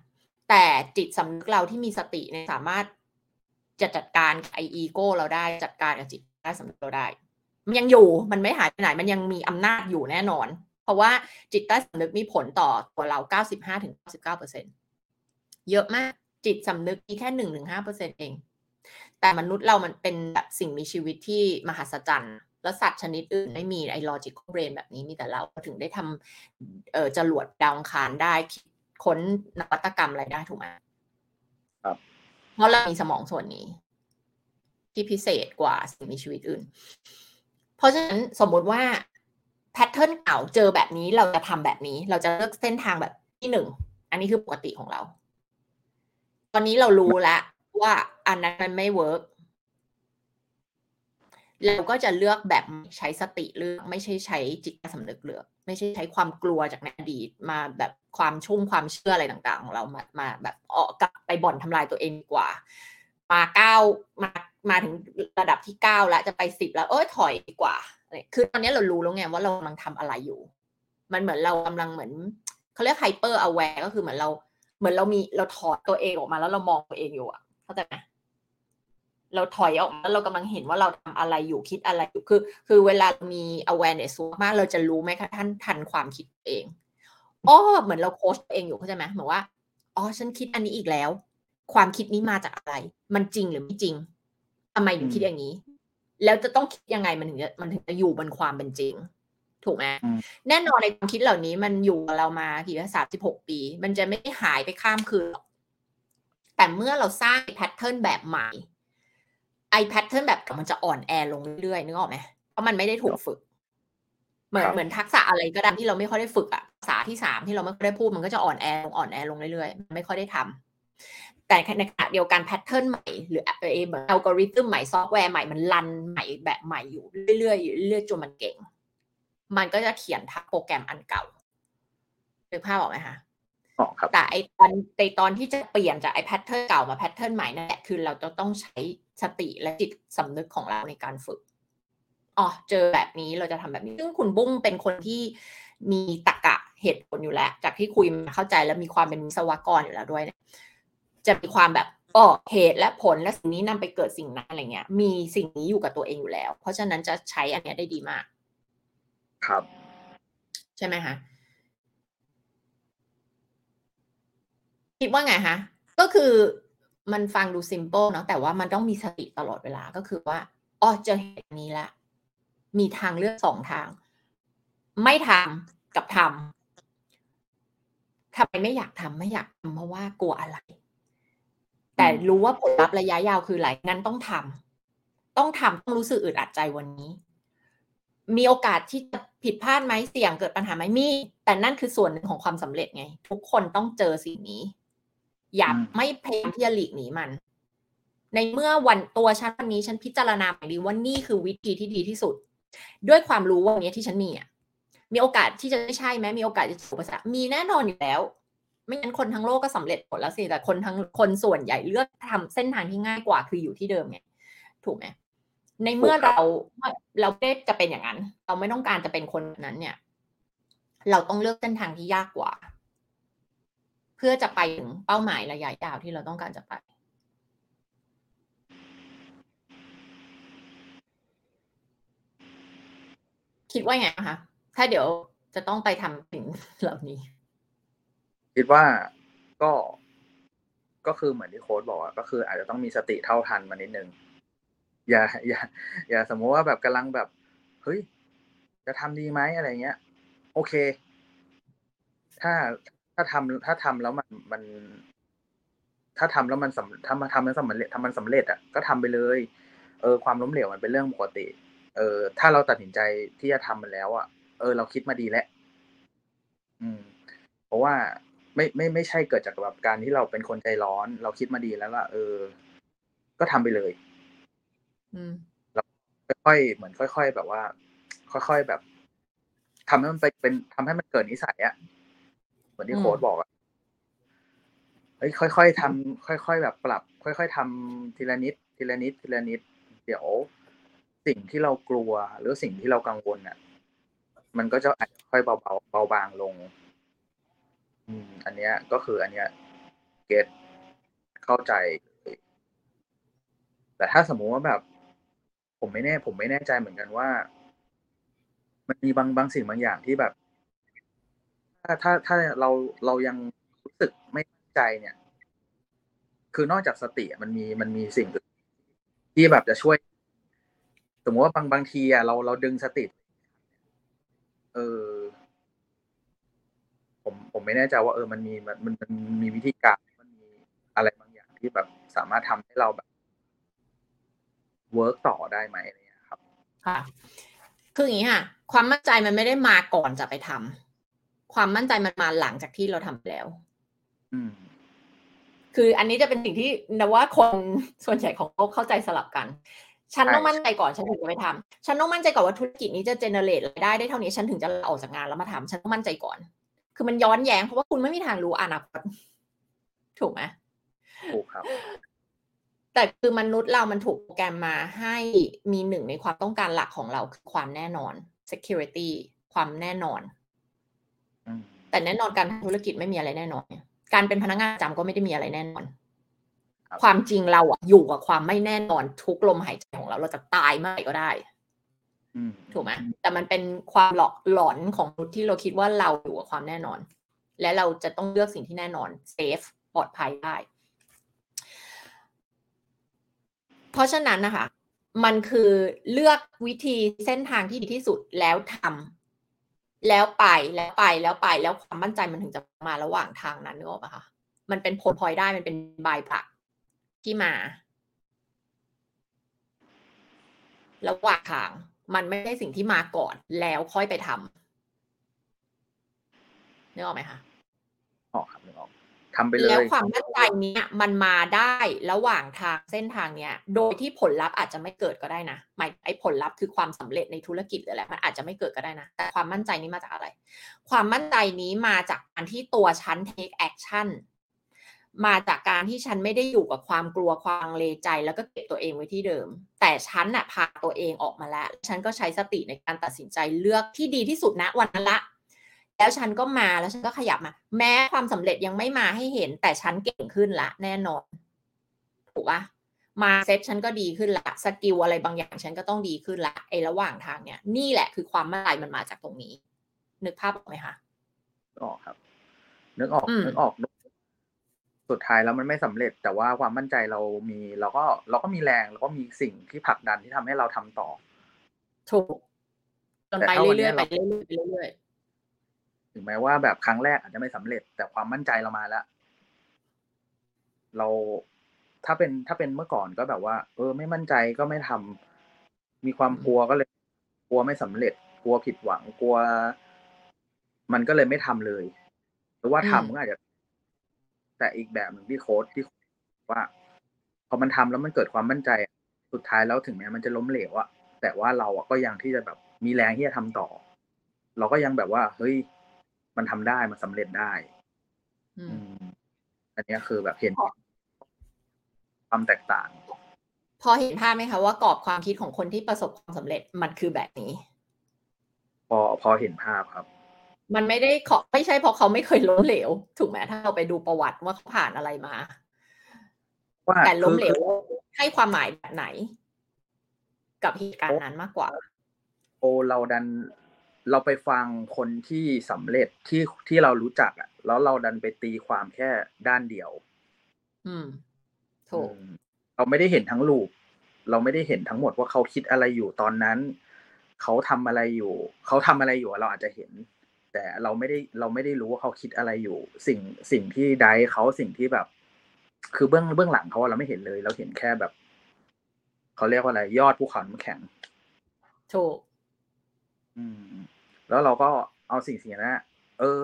แต่จิตสำนึกเราที่มีสติเนี่ยสามารถจะจัดการไออีโก้เราได้จัดการกับจิตใต้สำนึกเราได้ มันยังอยู่มันไม่หายไปไหนมันยังมีอำนาจอยู่แน่นอน เพราะว่าจิตใต้สำนึกมีผลต่อตัวเราเก้าสิบห้าถึงเก้าสิบเก้าเปอร์เซ็นเยอะมากจิตสำนึกมีแค่หนึ่งถึงห้าเปอร์เซ็นเอง แต่มนุษย์เรามันเป็นแบบสิ่งมีชีวิตที่มหัศจรรย์แล้วสัตว์ชนิดอื่นไม่มีไอ้ logical brain แบบนี้มีแต่เราถึงได้ทำเอ่อจรวดดาวอังคารได้ค้นนวัตกรรมอะไรได้ถูกไหมครับ เพราะเรามีสมองส่วนนี้ ที่พิเศษกว่าสิ่งมีชีวิตอื่น เพราะฉะนั้นสมมติว่า pattern เก่าเจอแบบนี้เราจะทำแบบนี้ เราจะเลือกเส้นทางแบบที่หนึ่ง อันนี้คือปกติของเรา ตอนนี้เรารู้แล้ว ว่าอันนั้นมันไม่ work เราก็จะเลือกแบบใช้สติเลือกไม่ใช่ใช้จิตสำนึกเลือก ไม่ใช่ใช้ความกลัวจากในอดีตมาแบบความชุ่มความเชื่ออะไรต่างๆ ของเรามามาแบบออกกลับไปบ่อนทำลายตัวเองกว่า มาเก้ามามาถึงระดับที่เก้าแล้วจะไปสิบแล้วเอ้ยถอยดีกว่าคือตอนนี้เรารู้แล้วไงว่าเรากำลังทำอะไรอยู่ มันเหมือนเรากำลังเหมือนเขาเรียก hyper aware ก็คือเหมือนเรา เหมือนเรามีเราถอดตัวเองออกมาแล้วเรามองตัวเองอยู่อะ เข้าใจไหมเราถอยออกมาแล้วเรากำลังเห็นว่าเราทำอะไรอยู่คิดอะไรอยู่คือ คือเวลามี awareness สูงมากเราจะรู้ไหมคะท่านทันความคิดเองอ๋อเหมือนเราโค้ชตัวเองอยู่เข้าใจไหมเหมือนว่าอ๋อฉันคิดอันนี้อีกแล้ว ความคิดนี้มาจากอะไร มันจริงหรือไม่จริงทำไมถึงคิดอย่างนี้ แล้วจะต้องคิดยังไงมันถึงจะมันถึงจะอยู่บนความเป็นจริง ถูกไหมแน่นอนในความคิดเหล่านี้มันอยู่กับเรามากี่สามสิบหกปี มันจะไม่หายไปข้ามคืนหรอก แต่เมื่อเราสร้างแพทเทิร์นแบบใหม่ไอ pattern แบบมันจะอ่อนแอลงเรื่อยๆนึกออกไหมเพราะมันไม่ได้ถูกฝึก เหมือนเหมือนทักษะอะไรก็ตามที่เราไม่ค่อยได้ฝึกอะภาษาที่สามที่เราไม่ค่อยได้พูดมันก็จะอ่อนแอลงอ่อนแอลงเรื่อยๆ ไม่ค่อยได้ทำแต่ในขณะเดียวกัน pattern ใหม่หรือเอเหมือนอัลกอริทึมใหม่ซอฟต์แวร์ใหม่มัน run ใหม่แบบใหม่อยู่เรื่อยๆเรื่อยๆจนมันเก่ง มันก็จะเขียนทับโปรแกรมอันเก่านึกภาพออกไหมคะอ๋อครับ แต่ไอตอนในตอนที่จะเปลี่ยนจากไอแพทเทิร์นเก่ามาแพทเทิร์นใหม่นั่นแหละคือเราจะต้องใช้สติและจิตสำนึกของเราในการฝึกอ๋อเจอแบบนี้เราจะทำแบบนี้ ซึ่งคุณบุ้งเป็นคนที่มีตรรกะเหตุผลอยู่แล้ว จากที่คุยมาเข้าใจแล้วมีความเป็นวิศวกรอยู่แล้วด้วยเนี่ยจะมีความแบบอ๋อเหตุและผลและสิ่งนี้นำไปเกิดสิ่งนั้นอะไรเงี้ย มีสิ่งนี้อยู่กับตัวเองอยู่แล้ว เพราะฉะนั้นจะใช้อันเนี้ยได้ดีมาก ครับ ใช่ไหมคะ คิดว่าไงคะก็คือมันฟังดูซิมเ l ิลเนาะแต่ว่ามันต้องมีสติตลอดเวลาก็คือว่าอ๋อเจอเหตุนี้ละ มีทางเลือกสองทาง ไม่ทำกับทำทำไมไม่อยากทำไม่อยากทำเพราะว่ากลัวอะไร แต่รู้ว่าผลลัพธ์ระยะยาวคืออะไรงั้นต้องทำต้องทำต้องรู้สึกอึดอัดใจวันนี้ มีโอกาสที่จะผิดพลาดไหมเสี่ยงเกิดปัญหาไหมมี แต่นั่นคือส่วนหนึ่งของความสำเร็จไง ทุกคนต้องเจอสิ่งนี้ อย่าอืมไม่พยายามที่จะหลีกหนีมัน ในเมื่อวันตัวฉันวันนี้ฉันพิจารณาอย่างดีว่านี่คือวิธีที่ดีที่สุด ด้วยความรู้วันนี้ที่ฉันมีอะมีโอกาสที่จะไม่ใช่ไหมมีโอกาสจะถูกภาษามีแน่นอนอยู่แล้ว ไม่งั้นคนทั้งโลกก็สำเร็จหมดแล้วสิแต่คนทั้งคนส่วนใหญ่เลือกทำเส้นทางที่ง่ายกว่าคืออยู่ที่เดิมไงถูกไหมในเมื่อเราเราไม่ได้จะเป็นอย่างนั้น เราไม่ต้องการจะเป็นคนแบบนั้นเนี่ย เราต้องเลือกเส้นทางที่ยากกว่าเพื่อจะไปถึงเป้าหมายระยะยาวที่เราต้องการจะไปคิดว่าไงคะ ถ้าเดี๋ยวจะต้องไปทำสิ่งเหล่านี้ คิดว่าก็ ก็คือเหมือนที่โค้ดบอกก็คือ อาจจะต้องมีสติเท่าทันมานิดนึง อย่า อย่า อย่าสมมติว่าแบบกำลังแบบ เฮ้ย จะทำดีไหมอะไรเงี้ย โอเค ถ้าาทำถ้าทำแล้วมันมัน ถ้าทำแล้วมันสำถ้ามาทำแล้วสำเร็จทำมันสำเร็จอะก็ทำไปเลย เออ ความล้มเหลวมันเป็นเรื่องปกติ เออ ถ้าเราตัดสินใจที่จะทำมันแล้วอะเออ เราคิดมาดีแล้วอืม เพราะว่าไม่ไม่ไม่ใช่เกิดจากแบบการที่เราเป็นคนใจร้อน เราคิดมาดีแล้วล่ะเออ ก็ทำไปเลย อืมค่อยๆเหมือนค่อย ๆ แบบว่า ค่อย ๆแบบทำให้มันไปเป็นทำให้มันเกิดนิสัยอะเห มือนที่อืมโค้ดบอกอะเฮ้ยค่อยๆทำค่อย ๆ แบบปรับ ค่อย ๆทำทีละนิด ทีละนิด ทีละนิด เดี๋ยวสิ่งที่เรากลัว หรือสิ่งที่เรากังวลน่ะ มันก็จะอาจจะค่อยเบาๆเบาบางลง อืม อันเนี้ย ก็คืออันเนี้ย เก็ตเข้าใจเลยแต่ถ้าสมมุติว่าแบบ ผมไม่แน่ ผมไม่แน่ใจเหมือนกันว่า มันมีบางบางสิ่งบางอย่างที่แบบ ถ้าถ้าถ้าเราเรายังรู้สึกไม่ใจเนี่ย คือนอกจากสติมันมีมันมีสิ่งที่แบบจะช่วย สมมติว่าบางบางทีอะเราเราดึงสติ เออ ผมผมไม่แน่ใจว่าเออมันมีมันมันมันมีวิธีการมันมีอะไรบางอย่างที่แบบสามารถทำให้เราแบบเวิร์กต่อได้ไหมอะไรเงี้ยครับ ค่ะ คืออย่างนี้ค่ะ ความมั่นใจมันไม่ได้มาก่อนจะไปทำ ความมั่นใจมันมาหลังจากที่เราทำไปแล้วอืมคืออันนี้จะเป็นสิ่งที่นะว่าคนส่วนใหญ่ของโลกเข้าใจสลับกัน ฉันใช่ต้องมั่นใจก่อนฉันถึงจะไปทำฉันต้องมั่นใจก่อนว่าธุรกิจนี้จะเจเนเรตรายได้ได้เท่านี้ฉันถึงจะลาออกจากงานแล้วมาทำฉันต้องมั่นใจก่อน คือมันย้อนแย้งเพราะว่าคุณไม่มีทางรู้อนาคตถูกไหมถูกครับแต่คือมนุษย์เรามันถูกโปรแกรมมาให้มีหนึ่งในความต้องการหลักของเราคือความแน่นอน security ความแน่นอนอืม แต่แน่นอนการทำธุรกิจไม่มีอะไรแน่นอนเนี่ยการเป็นพนักงานประจำก็ไม่ได้มีอะไรแน่นอนครับความจริงเราอะอยู่กับความไม่แน่นอนทุกลมหายใจของเราเราจะตายเมื่อไหร่ก็ได้อืมถูกไหมแต่มันเป็นความหลอกหลอนของมนุษย์ที่เราคิดว่าเราอยู่กับความแน่นอน และเราจะต้องเลือกสิ่งที่แน่นอนเซฟปลอดภัยได้ เพราะฉะนั้นนะคะ มันคือเลือกวิธีเส้นทางที่ดีที่สุดแล้วทำ แล้วไปแล้วไปแล้วไปแล้วความมั่นใจมันถึงจะมาระหว่างทางนั้นนึกออกปะคะมันเป็นผลพลอยได้มันเป็นบายปักที่มาระหว่างทาง มันไม่ใช่สิ่งที่มาก่อนแล้วค่อยไปทำนึกออกไหมคะออกครับนึกออก ทำไปเลยแล้วความมั่นใจเนี้ยมันมาได้ระหว่างทางเส้นทางเนี้ย โดยที่ผลลัพธ์อาจจะไม่เกิดก็ได้นะ หมายไอ้ผลลัพธ์คือความสำเร็จในธุรกิจหรืออะไรมันอาจจะไม่เกิดก็ได้นะ แต่ความมั่นใจนี้มาจากอะไร ความมั่นใจนี้มาจากการที่ตัวฉัน take action มาจากการที่ฉันไม่ได้อยู่กับความกลัวความลังเลใจ แล้วก็เก็บตัวเองไว้ที่เดิม แต่ฉันน่ะพาตัวเองออกมาแล้ว ฉันก็ใช้สติในการตัดสินใจเลือกที่ดีที่สุดณวันนั้นละ แล้วฉันก็มาแล้วฉันก็ขยับมา แม้ความสำเร็จยังไม่มาให้เห็น แต่ฉันเก่งขึ้นละแน่นอน ถูกปะมาเซ็ตฉันก็ดีขึ้นละสกิลอะไรบางอย่างฉันก็ต้องดีขึ้นละไอ้ระหว่างทางเนี่ย นี่แหละคือความมั่นใจมันมาจากตรงนี้ นึกภาพออกไหมคะนึกออกครับ นึกออกอืมนึกออกสุดท้ายแล้วมันไม่สำเร็จ แต่ว่าความมั่นใจเรามีเราก็เราก็มีแรงแล้วก็มีสิ่งที่ผลักดันที่ทำให้เราทำต่อถูกจนแต่ไปถ้าวันเรื่อยๆเนี้ไปยเราเรื่อยๆไปเรื่อย ถึงแม้ว่าแบบครั้งแรกอาจจะไม่สำเร็จ แต่ความมั่นใจเรามาแล้วเราถ้าเป็นถ้าเป็นเมื่อก่อนก็แบบว่า เออ ไม่มั่นใจก็ไม่ทำมีความกลัวก็เลย กลัวไม่สำเร็จ กลัวผิดหวังกลัว มันก็เลยไม่ทำเลย หรือว่าทำก็อาจจะ แต่อีกแบบหนึ่งที่โค้ดที่ว่าพอมันทำแล้วมันเกิดความมั่นใจอะสุดท้ายแล้วถึงแม้มันจะล้มเหลวอะแต่ว่าเราอะก็ยังที่จะแบบมีแรงที่จะทำต่อ เราก็ยังแบบว่า เฮ้ย มันทำได้มันสำเร็จได้ๆอืมอืมอันเนี้ยคือแบบเห็นความแตกต่าง พอเห็นภาพไหมคะว่ากรอบความคิดของคนที่ประสบความสำเร็จมันคือแบบนี้ พอพอเห็นภาพครับ มันไม่ได้ขอไม่ใช่เพราะเขาไม่เคยล้มเหลว ถูกไหมถ้าเราไปดูประวัติว่าเขาผ่านอะไรมาว่าแต่ล้มเหลวคือให้ความหมายแบบไหน กับเหตุการณ์นั้นมากกว่า โอเราดัน เราไปฟังคนที่สำเร็จที่ที่เรารู้จักอะ แล้วเราดันไปตีความแค่ด้านเดียว อืมถูกอืมเราไม่ได้เห็นทั้งลูป เราไม่ได้เห็นทั้งหมดว่าเขาคิดอะไรอยู่ตอนนั้น เขาทำอะไรอยู่ เขาทำอะไรอยู่อะเราอาจจะเห็น แต่เราไม่ได้เราไม่ได้รู้ว่าเขาคิดอะไรอยู่ สิ่งสิ่งที่ไดเขาสิ่งที่แบบ คือเบื้องเบื้องหลังเขาอะเราไม่เห็นเลย เราเห็นแค่แบบเขาเรียกว่าอะไร ยอดภูเขาน้ำแข็งถูกอืม แล้วเราก็เอาสิ่งสิ่งนั้นอะเออ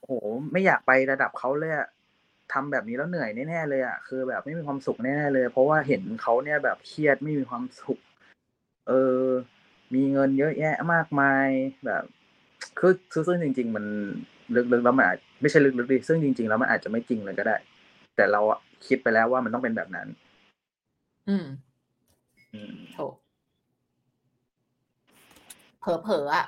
โหไม่อยากไประดับเขาเลยอะทำแบบนี้แล้วเหนื่อยแน่ๆเลยอะคือแบบไม่มีความสุขแน่ๆเลย เพราะว่าเห็นเขาเนี่ยแบบเครียดไม่มีความสุข เออ มีเงินเยอะแยะมากมายแบบคือคือซึ่งจริง ๆ มันลึกๆแล้วมันอาจไม่ใช่ลึกๆดิซึ่งจริง ๆ แล้วมันอาจจะไม่จริงเลยก็ได้ แต่เราอะคิดไปแล้วว่ามันต้องเป็นแบบนั้น อืมอืมถูก เผลอๆอะ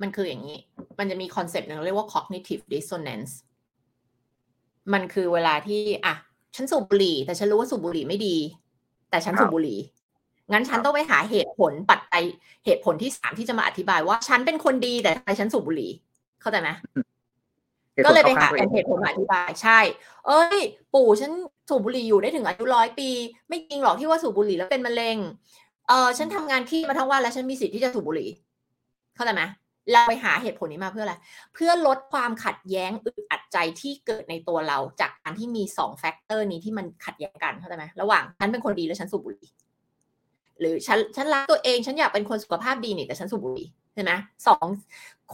มันคืออย่างนี้ มันจะมี concept หนึ่งเรียกว่า cognitive dissonance มันคือเวลาที่ อะ ฉันสูบบุหรี่ แต่ฉันรู้ว่าสูบบุหรี่ไม่ดี แต่ฉันสูบบุหรี่ งั้นฉันต้องไปหาเหตุผลปัจจัยเหตุผลที่สามที่จะมาอธิบายว่าฉันเป็นคนดีแต่ทำไมฉันสูบบุหรี่ เข้าใจไหมหตุผก็เลยไปข้หางตัวเป็อนงเหตุผลมาอธิบายใช่ เอ้ย ปู่ฉันสูบบุหรี่อยู่ได้ถึงอายุร้อยปี ไม่จริงหรอกที่ว่าสูบบุหรี่แล้วเป็นมะเร็ง เออฉันทำงานขี้มาทั้งวันแล้วฉันมีสิทธิ์ที่จะสูบบุหรี่เข้าใจไหมเราไปหาเหตุผลนี้มาเพื่ออะไร เพื่อลดความขัดแย้งอึดอัดใจที่เกิดในตัวเรา จากการที่มีสอง factor นี้ที่มันขัดแย้งกันเข้าใจไหมระหว่างฉันเป็นคนดีแล้วฉันสูบบุหรี่ หรือฉันฉันรักตัวเองฉันอยากเป็นคนสุขภาพดีนี่แต่ฉันสูบบุหรี่ใช่ไหมสอง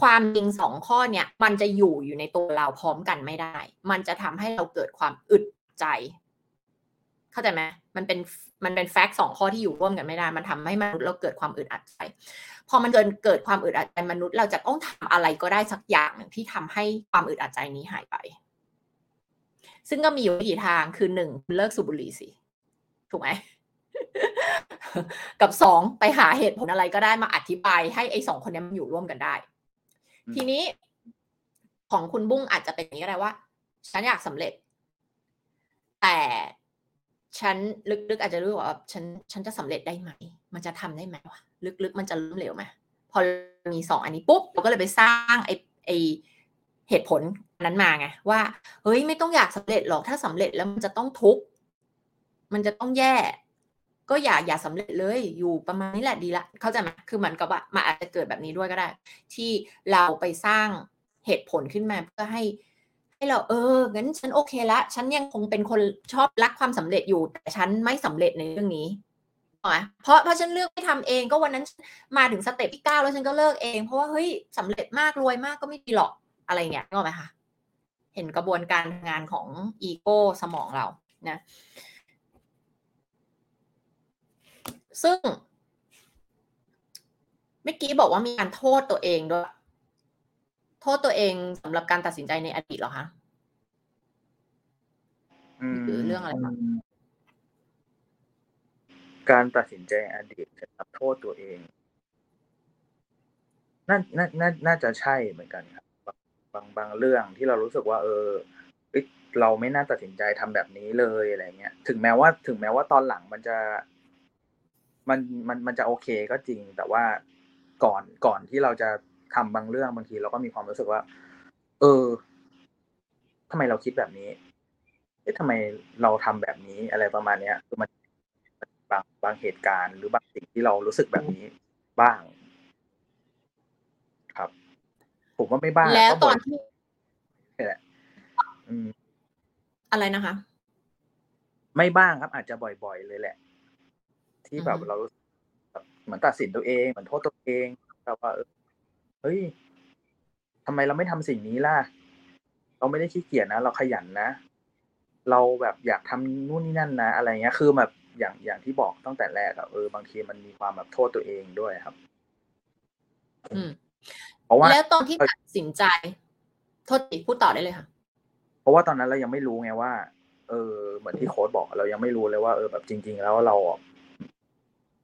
ความจริงสองข้อเนี่ย มันจะอยู่อยู่ในตัวเราพร้อมกันไม่ได้ มันจะทำให้เราเกิดความอึดใจ เข้าใจไหมมันเป็นมันเป็นแฟกต์สองข้อที่อยู่ร่วมกันไม่ได้ มันทำให้มนุษย์เราเกิดความอึดอัดใจ พอมันเกิดเกิดความอึดอัดใจมนุษย์เราจะต้องทำอะไรก็ได้สักอย่างหนึ่งที่ทำให้ความอึดอัดใจนี้หายไป ซึ่งก็มีอยู่วิธีทางคือหนึ่งเลิกสูบบุหรี่สิ ถูกไหมกับสองไปหาเหตุผลอะไรก็ได้มาอธิบายให้ไอ้สองคนนี้มันอยู่ร่วมกันได้อืมทีนี้ของคุณบุ้งอาจจะเป็นอย่างนี้ก็ได้ว่า ฉันอยากสำเร็จ แต่ ฉันลึกๆอาจจะรู้ว่าฉันฉันจะสำเร็จได้ไหม มันจะทำได้ไหมวะลึกๆ มันจะล้มเหลวไหมพอมีสองอันนี้ปุ๊บเราก็เลยไปสร้างไอ้ไอ้เหตุผลนั้นมาไงว่าเฮ้ยไม่ต้องอยากสำเร็จหรอกถ้าสำเร็จแล้วมันจะต้องทุกข์มันจะต้องแย่ ก็อย่าอย่าสำเร็จเลยอยู่ประมาณนี้แหละดีละเข้าใจไหมคือเหมือนกับว่ามันอาจจะเกิดแบบนี้ด้วยก็ได้ ที่เราไปสร้างเหตุผลขึ้นมาเพื่อให้ให้ เราเอองั้นฉันโอเคละ ฉันยังคงเป็นคนชอบรักความสำเร็จอยู่แต่ฉันไม่สำเร็จในเรื่องนี้ไหมเพราะเพราะฉันเลือกไม่ทำเองก็วันนั้นมาถึงสเต็ปที่เก้าแล้วฉันก็เลิกเอง เพราะว่าเฮ้ยสำเร็จมากรวยมากก็ไม่ดีหรอกอะไรเงี้ยนึกอไหมคะเห็นกระบวนการงานของอีโก้สมองเรานะ ซึ่งเมื่อกี้บอกว่ามีการโทษตัวเองด้วย โทษตัวเองสำหรับการตัดสินใจในอดีตเหรอคะหรือเรื่องอะไรบ้างการตัดสินใจอดีตจะทำโทษตัวเองน่าน่าน่าน่าจะใช่เหมือนกันครับ บางบางบางเรื่องที่เรารู้สึกว่า เออเอ้ยเราไม่น่าตัดสินใจทำแบบนี้เลยอะไรเงี้ย ถึงแม้ว่าถึงแม้ว่าตอนหลังมันจะ มันมันมันจะโอเคก็จริง แต่ว่าก่อนก่อนที่เราจะ ทำบางเรื่องบางทีเราก็มีความรู้สึกว่า เออทำไมเราคิดแบบนี้เอ๊ะทำไมเราทำแบบนี้อะไรประมาณเนี้ยคือมันบางบางเหตุการณ์ หรือบางสิ่งที่เรารู้สึกแบบนี้บ้าง ครับ ผมว่าไม่บ้างแล้วก็ตบ่อยนที่นี่แหละอืมอะไรนะคะ ไม่บ้างครับ อาจจะบ่อย ๆ เลยแหละ ที่แบบอือฮึเรารู้สึกแบบเหมือนตัดสินตัวเองเหมือนโทษตัวเองแบบว่าเออ เฮ้ยทำไมเราไม่ทำสิ่งนี้ล่ะ เราไม่ได้ขี้เกียจนะเราขยันนะ เราแบบอยากทำนู่นนี่นั่นนะ อะไรเงี้ย คือแบบอย่างอย่างที่บอกตั้งแต่แรกอะเออบางทีมันมีความแบบโทษตัวเองด้วยครับ อืมเพราะว่าแล้วตอนที่ตัดสินใจ โทษทีพูดต่อได้เลยค่ะ เพราะว่าตอนนั้นเรายังไม่รู้ไงว่า เออ เหมือนที่โค้ดบอกเรายังไม่รู้เลยว่าเออแบบจริง ๆ แล้วเราอะ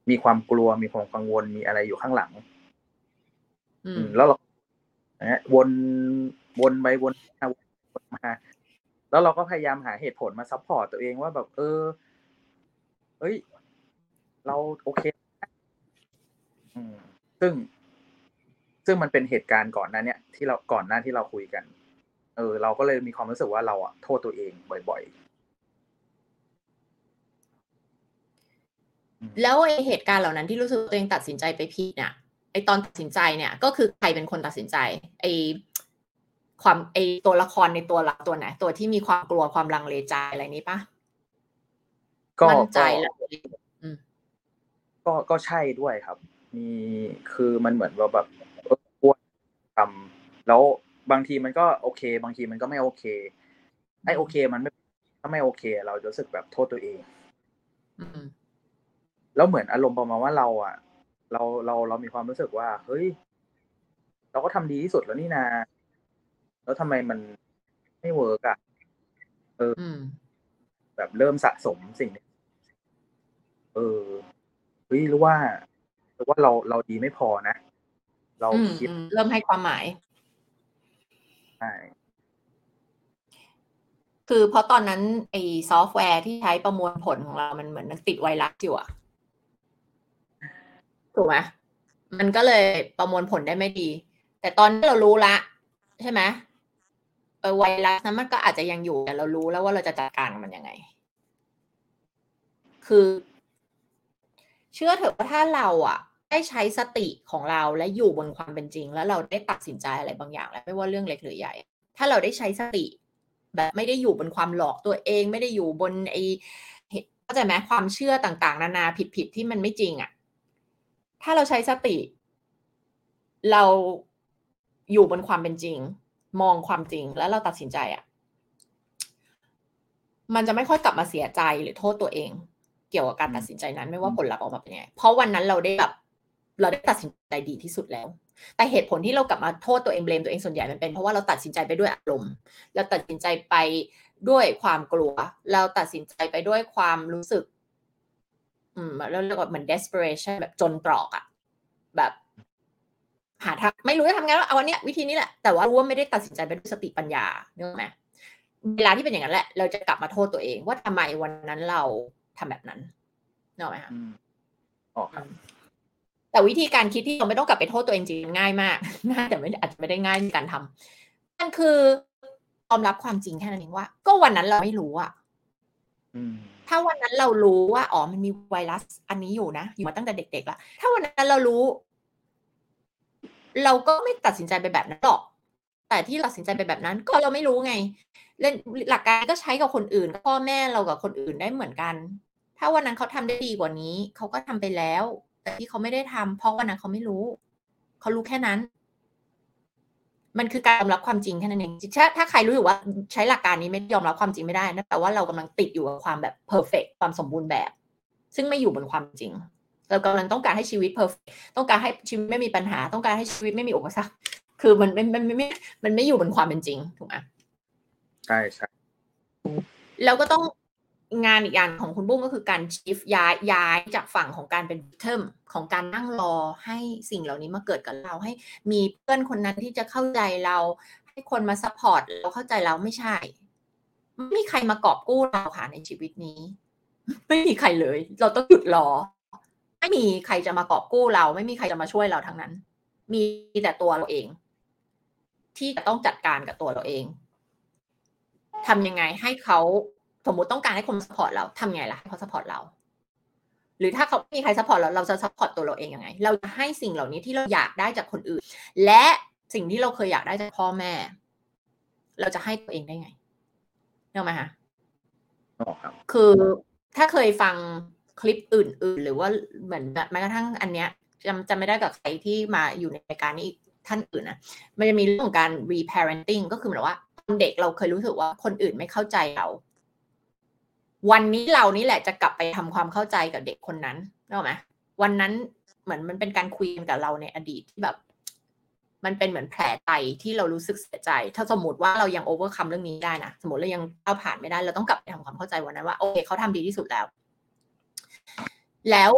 มีความกลัวมีความกังวลมีอะไรอยู่ข้างหลัง อือืมมแล้วเรานะวนวนไปวนมาวนมา แล้วเราก็พยายามหาเหตุผลมา support ตัวเองว่าแบบ เออ เฮ้ย เราโอเคนะอืมซึ่ง ซึ่งมันเป็นเหตุการณ์ก่อนหน้า เนี้ยที่เราก่อนหน้าที่เราคุยกัน เออ เราก็เลยมีความรู้สึกว่าเราอะโทษตัวเองบ่อยๆอืมแล้วไอเหตุการณ์เหล่านั้นที่รู้สึกตัวเองตัดสินใจไปผิดเนี่ย ไอตอนตัดสินใจเนี่ยก็คือใครเป็นคนตัดสินใจไอความไอตัวละครในตัวเราตัวไหนตัวที่มีความกลัวความลังเลใจอะไรนี้ปะก็มั่นใจก็แล้วก็ก็ใช่ด้วยครับ มีคือมันเหมือนว่าแบบเออกลัวทำแล้วบางทีมันก็โอเค บางทีมันก็ไม่โอเคไอ้โอเค มันไม่ถ้าไม่โอเค เราจะรู้สึกแบบโทษตัวเองอืมแล้วเหมือนอารมณ์ประมาณว่าเราอะ เราเราเรามีความรู้สึกว่า เฮ้ย เราก็ทำดีที่สุดแล้วนี่นา แล้วทำไมมันไม่เวิร์กอะอืมแบบเริ่มสะสมสิ่งนี้เออเฮ้ยหรือว่าหรือว่าเราเราดีไม่พอนะ เราอืมคิดอืมเริ่มให้ความหมายใช่คือเพราะตอนนั้นไอ้ซอฟต์แวร์ที่ใช้ประมวลผลของเรามันเหมือนติดไวรัสอยู่อะ ถูกไหมมันก็เลยประมวลผลได้ไม่ดี แต่ตอนที่เรารู้ละ ใช่ไหมเออไวรัสนั้นมันก็อาจจะยังอยู่แต่เรารู้แล้วว่าเราจะจัดการมันยังไง คือ เชื่อเถอะว่าถ้าเราอะได้ใช้สติของเราและอยู่บนความเป็นจริง แล้วเราได้ตัดสินใจอะไรบางอย่าง แล้วไม่ว่าเรื่องเล็กหรือใหญ่ ถ้าเราได้ใช้สติ แบบไม่ได้อยู่บนความหลอกตัวเอง ไม่ได้อยู่บนไอเข้าใจไหมความเชื่อต่างๆ นานาผิดๆที่มันไม่จริงอะ่ะ ถ้าเราใช้สติ เราอยู่บนความเป็นจริง มองความจริงแล้วเราตัดสินใจอะ่ะ มันจะไม่ค่อยกลับมาเสียใจหรือโทษตัวเอง เกี่ยวกับการตัดสินใจนั้น ไม่ว่าผลลัพธ์ออกมาเป็นยังไงเพราะวันนั้นเราได้แบบเราได้ตัดสินใจดีที่สุดแล้ว แต่เหตุผลที่เรากลับมาโทษตัวเองเบลมตัวเองส่วนใหญ่มันเป็นเพราะว่าเราตัดสินใจไปด้วยอารมณ์เราตัดสินใจไปด้วยความกลัว เราตัดสินใจไปด้วยความรู้สึก อืมแล้วเรียกว่าเหมือน desperation แบบจนตรอกอะแบบหาทางไม่รู้จะทำไงแล้วเอาวันเนี้ยวิธีนี้แหละแต่ว่ารู้ว่าไม่ได้ตัดสินใจไปด้วยสติปัญญาเนกอะไหมเวลาที่เป็นอย่างนั้นแหละ เราจะกลับมาโทษตัวเอง ว่าทำไมวันนั้นเราทำแบบนั้นเนกอะไหมคะอืมออกครับแต่วิธีการคิดที่เราไม่ต้องกลับไปโทษตัวเองจริงๆง่ายมากง่ายแต่ไม่อาจจะไม่ได้ง่ายในการทำมันคือยอมรับความจริงแค่นั้นเองว่า ก็วันนั้นเราไม่รู้อะอืม ถ้าวันนั้นเรารู้ว่าอ๋อมันมีไวรัส อันนี้อยู่นะอยู่มาตั้งแต่เด็กๆละถ้าวันนั้นเรารู้ เราก็ไม่ตัดสินใจไปแบบนั้นหรอก แต่ที่ตัดสินใจไปแบบนั้น ก็เราไม่รู้ไงเล่นหลักการก็ใช้กับคนอื่นพ่อแม่เรากับคนอื่นได้เหมือนกัน ถ้าวันนั้นเขาทำได้ดีกว่านี้เขาก็ทำไปแล้ว แต่ที่เขาไม่ได้ทำเพราะวันนั้นเขาไม่รู้เขารู้แค่นั้น มันคือการยอมรับความจริงแค่นั้นเองถ้าถ้าใครรู้อยู่ว่าใช้หลักการนี้ไม่ยอมรับความจริงไม่ได้นะแต่ว่าเรากำลังติดอยู่กับความแบบ perfect ความสมบูรณ์แบบ ซึ่งไม่อยู่บนความจริง เรากำลังต้องการให้ชีวิต perfect ต้องการให้ชีวิตไม่มีปัญหา ต้องการให้ชีวิตไม่มีอุปสรรค คือมันไม่ไม่ไม่มันไม่อยู่บนความเป็นจริงถูกไหมใช่ใช่แล้วก็ต้อง งานอีกอย่างของคุณบุ้งก็คือการ shift ย้ายย้ายจากฝั่งของการเป็น victim ของการนั่งรอให้สิ่งเหล่านี้มาเกิดกับเราให้มีเพื่อนคนนั้นที่จะเข้าใจเรา ให้คนมา support เราเข้าใจเราไม่ใช่ ไม่มีใครมากอบกู้เราค่ะในชีวิตนี้ ไม่มีใครเลย เราต้องหยุดรอ ไม่มีใครจะมากอบกู้เรา ไม่มีใครจะมาช่วยเราทั้งนั้น มีแต่ตัวเราเอง ที่จะต้องจัดการกับตัวเราเองทำยังไงให้เขา สมมติต้องการให้คน support เราทำไงล่ะให้เขา support เรา หรือถ้าเขาไม่มีใคร support เราเราจะ support ตัวเราเองยังไง เราจะให้สิ่งเหล่านี้ที่เราอยากได้จากคนอื่น และสิ่งที่เราเคยอยากได้จากพ่อแม่ เราจะให้ตัวเองได้ไงเนกไหมคะอ๋อครับคือถ้าเคยฟังคลิปอื่น ๆ หรือว่าเหมือนแม้กระทั่งอันเนี้ยจำจำไม่ได้กับใครที่มาอยู่ในรายการนี้อีกท่านอื่นนะมันจะมีเรื่องของการ reparenting ก็คือหมายว่าตอนเด็กเราเคยรู้สึกว่าคนอื่นไม่เข้าใจเรา วันนี้เรานี่แหละจะกลับไปทำความเข้าใจกับเด็กคนนั้นรู้ไหมวันนั้นเหมือนมันเป็นการคุยกันกับเราในอดีตที่แบบ มันเป็นเหมือนแผลใจที่เรารู้สึกเสียใจ ถ้าสมมติว่าเรายังโอเวอร์คัมเรื่องนี้ได้นะสมมติเรายังก้าผ่านไม่ได้เราต้องกลับไปทำความเข้าใจวันนั้นว่าโอเคเขาทำดีที่สุดแล้ว แล้ว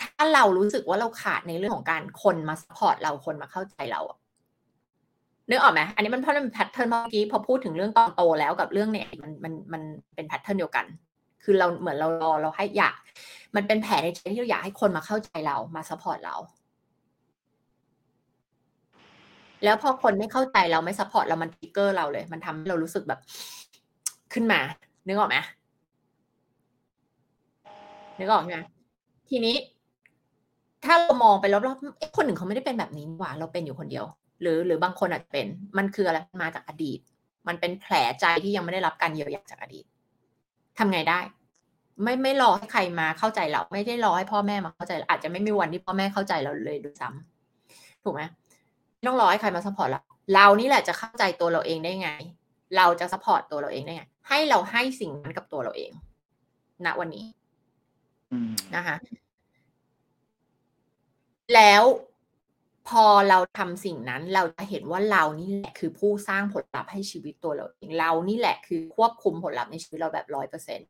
ถ้าเรารู้สึกว่าเราขาดในเรื่องของการคนมา support เราคนมาเข้าใจเราอะนึกออกไหมอันนี้มันเพราะมันเป็น pattern เมื่อกี้พอพูดถึงเรื่องตอนโตแล้วกับเรื่องเนี่ยมันมันมันเป็น pattern เดียวกัน คือเราเหมือนเรารอเราให้อยาก มันเป็นแผลในใจที่เราอยากให้คนมาเข้าใจเรามา support เรา แล้วพอคนไม่เข้าใจเราไม่ support เรามัน trigger เราเลย มันทำให้เรารู้สึกแบบ ขึ้นมา นึกออกไหมนึกออกไหมทีนี้ ถ้าเรามองไปรอบๆคนหนึ่งเขาไม่ได้เป็นแบบนี้หว่า เราเป็นอยู่คนเดียว หรือ หรือบางคนอาจจะเป็น มันคืออะไรมาจากอดีต มันเป็นแผลใจที่ยังไม่ได้รับการเยียวยาจากอดีต ทำไงได้ ไม่ไม่รอให้ใครมาเข้าใจเรา ไม่ได้รอให้พ่อแม่มาเข้าใจเราอาจจะไม่มีวันที่พ่อแม่เข้าใจเราเลยด้วยซ้ำถูกไหมไม่ต้องรอให้ใครมา support เราเรานี่แหละจะเข้าใจตัวเราเองได้ไง เราจะ support ตัวเราเองได้ไง ให้เราให้สิ่งนั้นกับตัวเราเอง ณวันนี้อืมนะคะแล้ว พอเราทำสิ่งนั้นเราจะเห็นว่าเรานี่แหละคือผู้สร้างผลลัพธ์ให้ชีวิตตัวเราเองเรานี่แหละคือควบคุมผลลัพธ์ในชีวิตเราแบบร้อยเปอร์เซ็นต์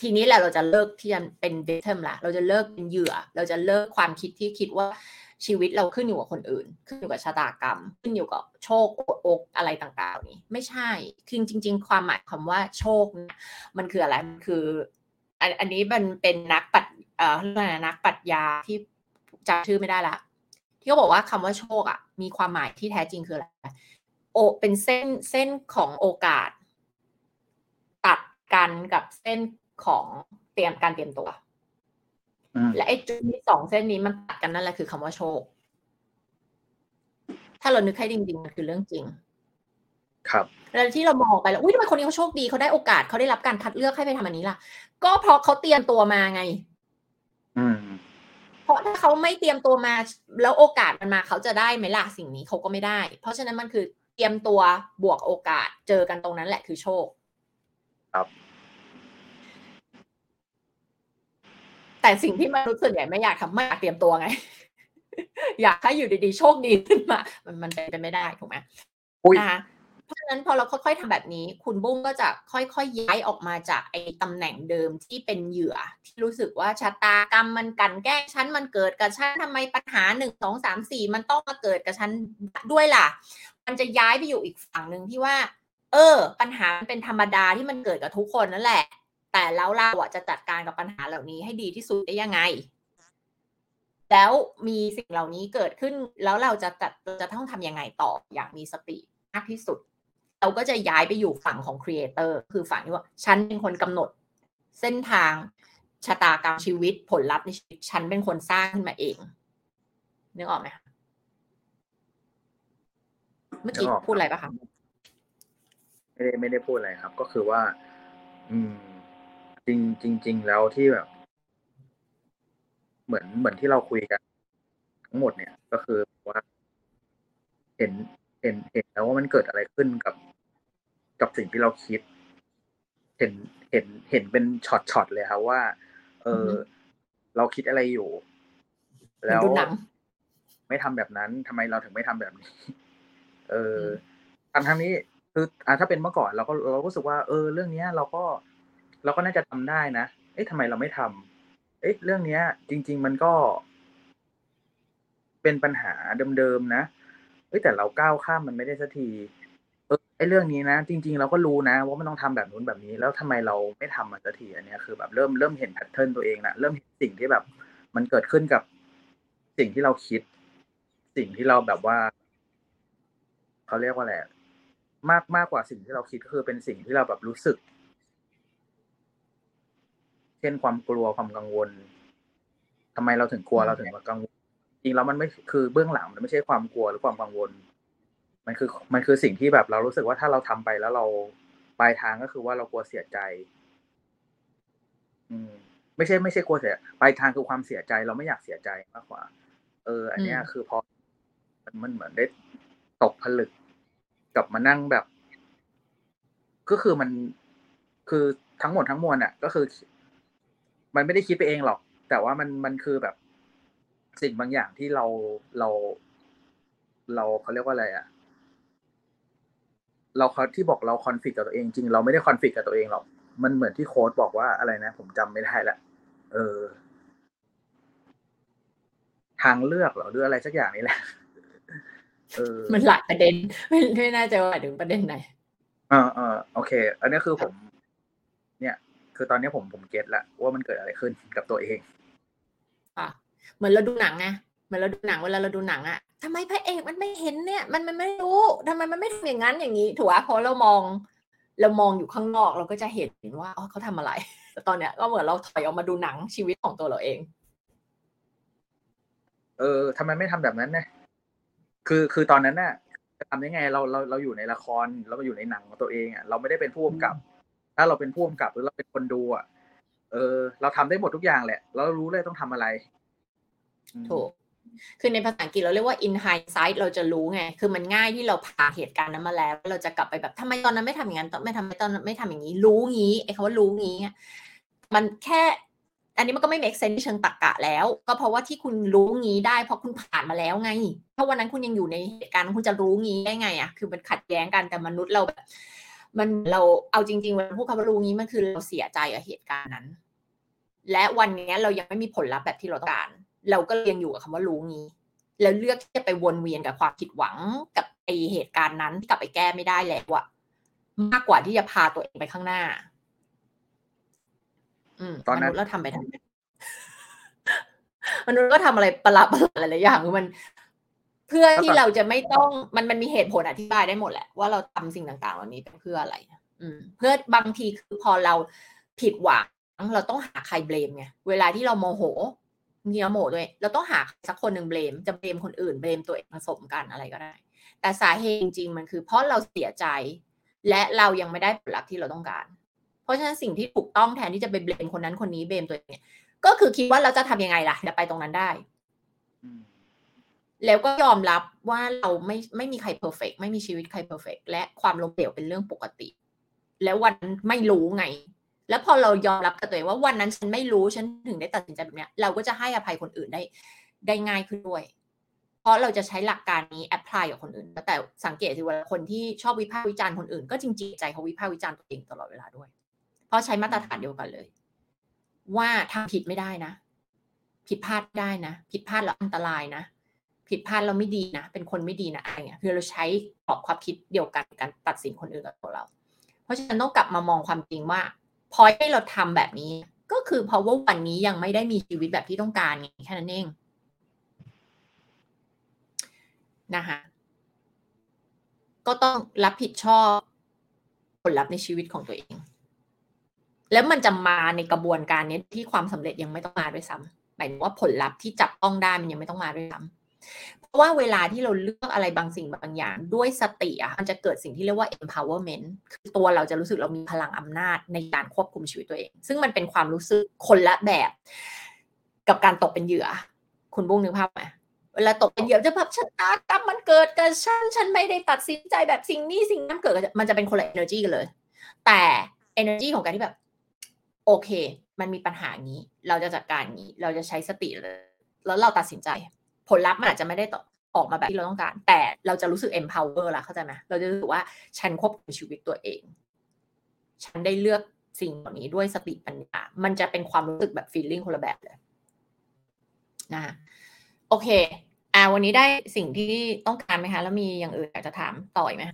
ทีนี้แหละเราจะเลิกที่จะเป็น victim ละเราจะเลิกเป็นเหยื่อ เราจะเลิกความคิดที่คิดว่าชีวิตเราขึ้นอยู่กับคนอื่น ขึ้นอยู่กับชะตากรรม ขึ้นอยู่กับโชคโอกอกอะไรต่างๆนี้ ไม่ใช่คือจริง ๆ ความหมายคำว่าโชคเนี่ยมันคืออะไรมันคือ อันอันนี้มันเป็นนักปัดเอ่อเรานักปรัชญาที่จำชื่อไม่ได้ละ ที่เขาบอกว่าคำว่าโชคอะมีความหมายที่แท้จริงคืออะไรโอเป็นเส้นเส้นของโอกาส ตัดกันกับเส้นของเตรียมการเตรียมตัวอืมและไอ้จุดที่สองเส้นนี้มันตัดกันนั่นแหละคือคำว่าโชค ถ้าเรานึกให้จริงๆมันคือเรื่องจริง ครับแล้วที่เรามองไปแล้วอุ้ยทำไมคนนี้เขาโชคดีเขาได้โอกาสเขาได้รับการคัดเลือกให้ไปทำอันนี้ล่ะ ก็เพราะเขาเตรียมตัวมาไง อืมเพ ราะถ้าเขาไม่เตรียมตัวมา แล้วโอกาสมันมาเขาจะได้ไหมล่ะสิ่งนี้เขาก็ไม่ได้ เพราะฉะนั้นมันคือเตรียมตัวบวกโอกาสเจอกันตรงนั้นแหละคือโชค ครับ แต่สิ่งที่มนุษย์ส่วนใหญ่ไม่อยากทำไม่อยากเตรียมตัวไง อยากให้อยู่ดีๆ โชคดีขึ้นมา มันมันเป็นไปไม่ได้ถูกไหมอุ้ยนะคะเพ ราะฉะนั้นพอเราค่อยๆทำแบบนี้ คุณบุ้งก็จะค่อยๆย้ายออกมาจากไอ้ตำแหน่งเดิมที่เป็นเหยื่อ ที่รู้สึกว่าชะตากรรมมันกันแกล้งฉันมันเกิดกับฉันทำไมปัญหาหนึ่งสองสามสี่มันต้องมาเกิดกับฉันด้วยล่ะ มันจะย้ายไปอยู่อีกฝั่งหนึ่งที่ว่า เออ ปัญหามันเป็นธรรมดาที่มันเกิดกับทุกคนนั่นแหละ แต่แล้วเราจะจัดการกับปัญหาเหล่านี้ให้ดีที่สุดได้ยังไงแล้วมีสิ่งเหล่านี้เกิดขึ้นแล้วเราจะจัดจะต้องทำยังไงต่ออย่างมีสติมากที่สุด เราก็จะย้ายไปอยู่ฝั่งของครีเอเตอร์คือฝั่งที่ว่าฉันเป็นคนกำหนดเส้นทางชะตากรรมชีวิตผลลัพธ์ในชีวิตฉันเป็นคนสร้างขึ้นมาเองนึกออกไหมคะเมื่อกี้พูดอะไรปะคะไม่ได้ไม่ได้พูดอะไรครับ ก็คือว่า อืมจจริงจริงแล้วที่แบบ เหมือนเหมือนที่เราคุยกัน ทั้งหมดเนี่ย ก็คือว่า เห็นเห็นเห็นแล้วว่ามันเกิดอะไรขึ้นกับ กับสิ่งที่เราคิด เห็นเห็นเห็นเป็นช็อตช็อตเลยครับว่า เออเราคิดอะไรอยู่ แล้วดูหนังไม่ทำแบบนั้นทำไมเราถึงไม่ทำแบบนี้ เออทั้งทั้งนี้คืออ่าถ้าเป็นเมื่อก่อนเราก็เราก็รู้สึกว่า เออ เรื่องเนี้ย เราก็เราก็น่าจะทำได้นะ เอ๊ะทำไมเราไม่ทำเอ๊ะ เรื่องเนี้ย จริง ๆ มันก็ เป็นปัญหาเดิมๆนะเอ้ยแต่เราก้าวข้ามมันไม่ได้สักทีเออ ไอ้เรื่องนี้นะ จริง ๆ เราก็รู้นะ ว่ามันต้องทำแบบนู้นแบบนี้ แล้วทำไมเราไม่ทำมันสักทีอันนี้คือแบบเริ่มเริ่มเห็นแพทเทิร์นตัวเองนะเริ่มเห็นสิ่งที่แบบ มันเกิดขึ้นกับสิ่งที่เราคิด สิ่งที่เราแบบว่าเขาเรียกว่าอะไรอะมากมากกว่าสิ่งที่เราคิดก็คือเป็นสิ่งที่เราแบบรู้สึก เช่นความกลัวความกังวลทำไมเราถึงกลัวเราถึงกังวลจริงแล้วมันไม่คือเบื้องหลังมันไม่ใช่ความกลัวหรือความกังวล มันคือมันคือสิ่งที่แบบเรารู้สึกว่าถ้าเราทำไปแล้วเราปลายทางก็คือว่าเรากลัวเสียใจ อืม ไม่ใช่ไม่ใช่กลัวเสียปลายทางคือความเสียใจ เราไม่อยากเสียใจมากกว่า เออ อันเนี้ยคือพอมันมันเหมือนได้ตกผลึกกลับมานั่งแบบ ก็คือมันคือทั้งหมดทั้งมวลอะ ก็คือ มันไม่ได้คิดไปเองหรอก แต่ว่ามันมันคือแบบ สิ่งบางอย่างที่เราเรา เราเขาเรียกว่าอะไรอะ เราเขาที่บอกเราคอนฟ lict กับตัวเองจริงเราไม่ได้คอนฟ lict กับตัวเองหรอกมันเหมือนที่โค้ดบอกว่าอะไรนะ ผมจำไม่ได้ละเออ ทางเลือกเหรอหรืออะไรสักอย่างนี่แหละเออมันหลายประเด็น ไม่ไม่แน่ใจว่าหมายถึงประเด็นไหนเออเออโอเค อันนี้คือผม เนี่ย คือตอนนี้ผมผมเก็ตแล้วว่ามันเกิดอะไรขึ้นกับตัวเอง อะ เหมือนเราดูหนังไง เหมือนเราดูหนังเวลาเราดูหนังอะทำไมพระเอกมันไม่เห็นเนี่ย มันมันไม่รู้ทำไมมันไม่ทำอย่างนั้นอย่างนี้ถูกปะเพราะเรามองเรามองอยู่ข้างนอกเราก็จะเห็นว่าอ๋อเขาทำอะไรแต่ตอนเนี้ยก็เหมือนเราถอยออกมาดูหนังชีวิตของตัวเราเอง เออทำไมไม่ทำแบบนั้นเนี่ยคือคือตอนนั้นน่ะจะทำยังไงเราเราเราอยู่ในละครเราอยู่ในหนังของตัวเองอะเราไม่ได้เป็นผู้กำกับ ถ้าเราเป็นผู้กำกับหรือเราเป็นคนดูอะเออ เราทำได้หมดทุกอย่างแหละ เรารู้เลยต้องทำอะไรอืมถูก คือในภาษาอังกฤษเราเรียกว่า in hindsight เราจะรู้ไง คือมันง่ายที่เราผ่านเหตุการณ์นั้นมาแล้ว เราจะกลับไปแบบทำไมตอนนั้นไม่ทำอย่างนั้นไม่ทำไมตอนนั้นไม่ทำอย่างนี้ รู้งี้ไอ้คำว่ารู้งี้ มันแค่ อันนี้มันก็ไม่ make sense เชิงตรรกะแล้ว ก็เพราะว่าที่คุณรู้งี้ได้เพราะคุณผ่านมาแล้วไง ถ้าวันนั้นคุณยังอยู่ในเหตุการณ์คุณจะรู้งี้ได้ไงอะ คือมันขัดแย้งกันแต่มนุษย์เราแบบ มันเราเอาจริงๆเวลาพูดคำว่ารู้งี้มันคือเราเสียใจกับเหตุการณ์นั้น และวันนี้เรายังไม่มีผลลัพธ์แบบที่เราต้องการ เราก็ยังอยู่กับคำว่ารู้งี้ แล้วเลือกที่จะไปวนเวียนกับความผิดหวังกับไอเหตุการณ์นั้นที่กลับไปแก้ไม่ได้แล้วอะมากกว่าที่จะพาตัวเองไปข้างหน้า อืมตอนนั้นมนุษย์เราทำไปทำไมมนุษย์ก็ทำอะไรประหลาดประหลาดหลายๆอย่างคือมัน เพื่อที่เราจะไม่ต้องมันมันมีเหตุผลอธิบายได้หมดแหละว่าเราทำสิ่งต่างๆ เหล่านี้เป็นเพื่ออะไรอืม เพื่อบางทีคือพอเราผิดหวังเราต้องหาใครเบลมไงเวลาที่เราโมโหมี เราโมโหด้วยเราต้องหาสักคนหนึ่งเบลมจะเบลมคนอื่นเบลมตัวเองผสมกันอะไรก็ได้ แต่สาเหตุจริงๆมันคือเพราะเราเสียใจ และเรายังไม่ได้ผลลัพธ์ที่เราต้องการ เพราะฉะนั้นสิ่งที่ถูกต้องแทนที่จะไปเบลมคนนั้นคนนี้เบลมตัวเองเนี่ยก็คือคิดว่าเราจะทำยังไงล่ะจะไปตรงนั้นได้อืมแล้วก็ยอมรับว่าเราไม่ไม่มีใคร perfect ไม่มีชีวิตใคร perfect และความล้มเหลวเป็นเรื่องปกติ แล้ววันนั้นไม่รู้ไง แล้วพอเรายอมรับกับตัวเองว่าวันนั้นฉันไม่รู้ฉันถึงได้ตัดสินใจแบบเนี้ยเราก็จะให้อภัยคนอื่นได้ได้ง่ายขึ้นด้วย เพราะเราจะใช้หลักการนี้ apply กับคนอื่น แต่สังเกตสิว่าคนที่ชอบวิพากษ์วิจารณ์คนอื่น ก็จริงๆใจเขาวิพากษ์วิจารณ์ตัวเองตลอดเวลาด้วย เพราะใช้มาตรฐานเดียวกันเลย ว่าทำผิดไม่ได้นะ ผิดพลาดได้นะ ผิดพลาดแล้วอันตรายนะ ผิดพลาดเราไม่ดีนะ เป็นคนไม่ดีนะอะไรเงี้ยคือเราใช้กรอบความคิดเดียวกันในการตัดสินคนอื่นกับตัวเรา เพราะฉะนั้นต้องกลับมามองความจริงว่า พอให้เราทำแบบนี้ ก็คือเพราะว่าวันนี้ยังไม่ได้มีชีวิตแบบที่ต้องการไงแค่นั้นเองนะคะก็ต้องรับผิดชอบผลลัพธ์ในชีวิตของตัวเอง แล้วมันจะมาในกระบวนการนี้ที่ความสำเร็จยังไม่ต้องมาด้วยซ้ำหมายถึงว่าผลลัพธ์ที่จับต้องได้มันยังไม่ต้องมาด้วยซ้ำ เพราะว่าเวลาที่เราเลือกอะไรบางสิ่งบางอย่าง ด้วยสติอะมันจะเกิดสิ่งที่เรียกว่า empowerment คือตัวเราจะรู้สึกเรามีพลังอำนาจในการควบคุมชีวิตตัวเอง ซึ่งมันเป็นความรู้สึกคนละแบบ กับการตกเป็นเหยื่อ คุณบุ้งนึกภาพไหมเวลาตกเป็นเหยื่อจะแบบชะตากรรมมันเกิดกับฉันฉันไม่ได้ตัดสินใจแบบสิ่งนี้สิ่งนั้นเกิดมันจะเป็นคนละ energy กันเลย แต่ energy ของการที่แบบโอเค มันมีปัญหานี้ เราจะจัดการนี้ เราจะใช้สติเลย แล้วเราตัดสินใจ ผลลัพธ์มันอาจจะไม่ได้ออกมาแบบที่เราต้องการ แต่เราจะรู้สึก empower ละเข้าใจไหมเราจะรู้สึกว่าฉันควบคุมชีวิตตัวเอง ฉันได้เลือกสิ่งเหล่านี้ด้วยสติปัญญา มันจะเป็นความรู้สึกแบบ feeling คนละแบบเลยนะโอเค อ่า วันนี้ได้สิ่งที่ต้องการไหมคะ แล้วมีอย่างอื่นอยากจะถามต่อยไหม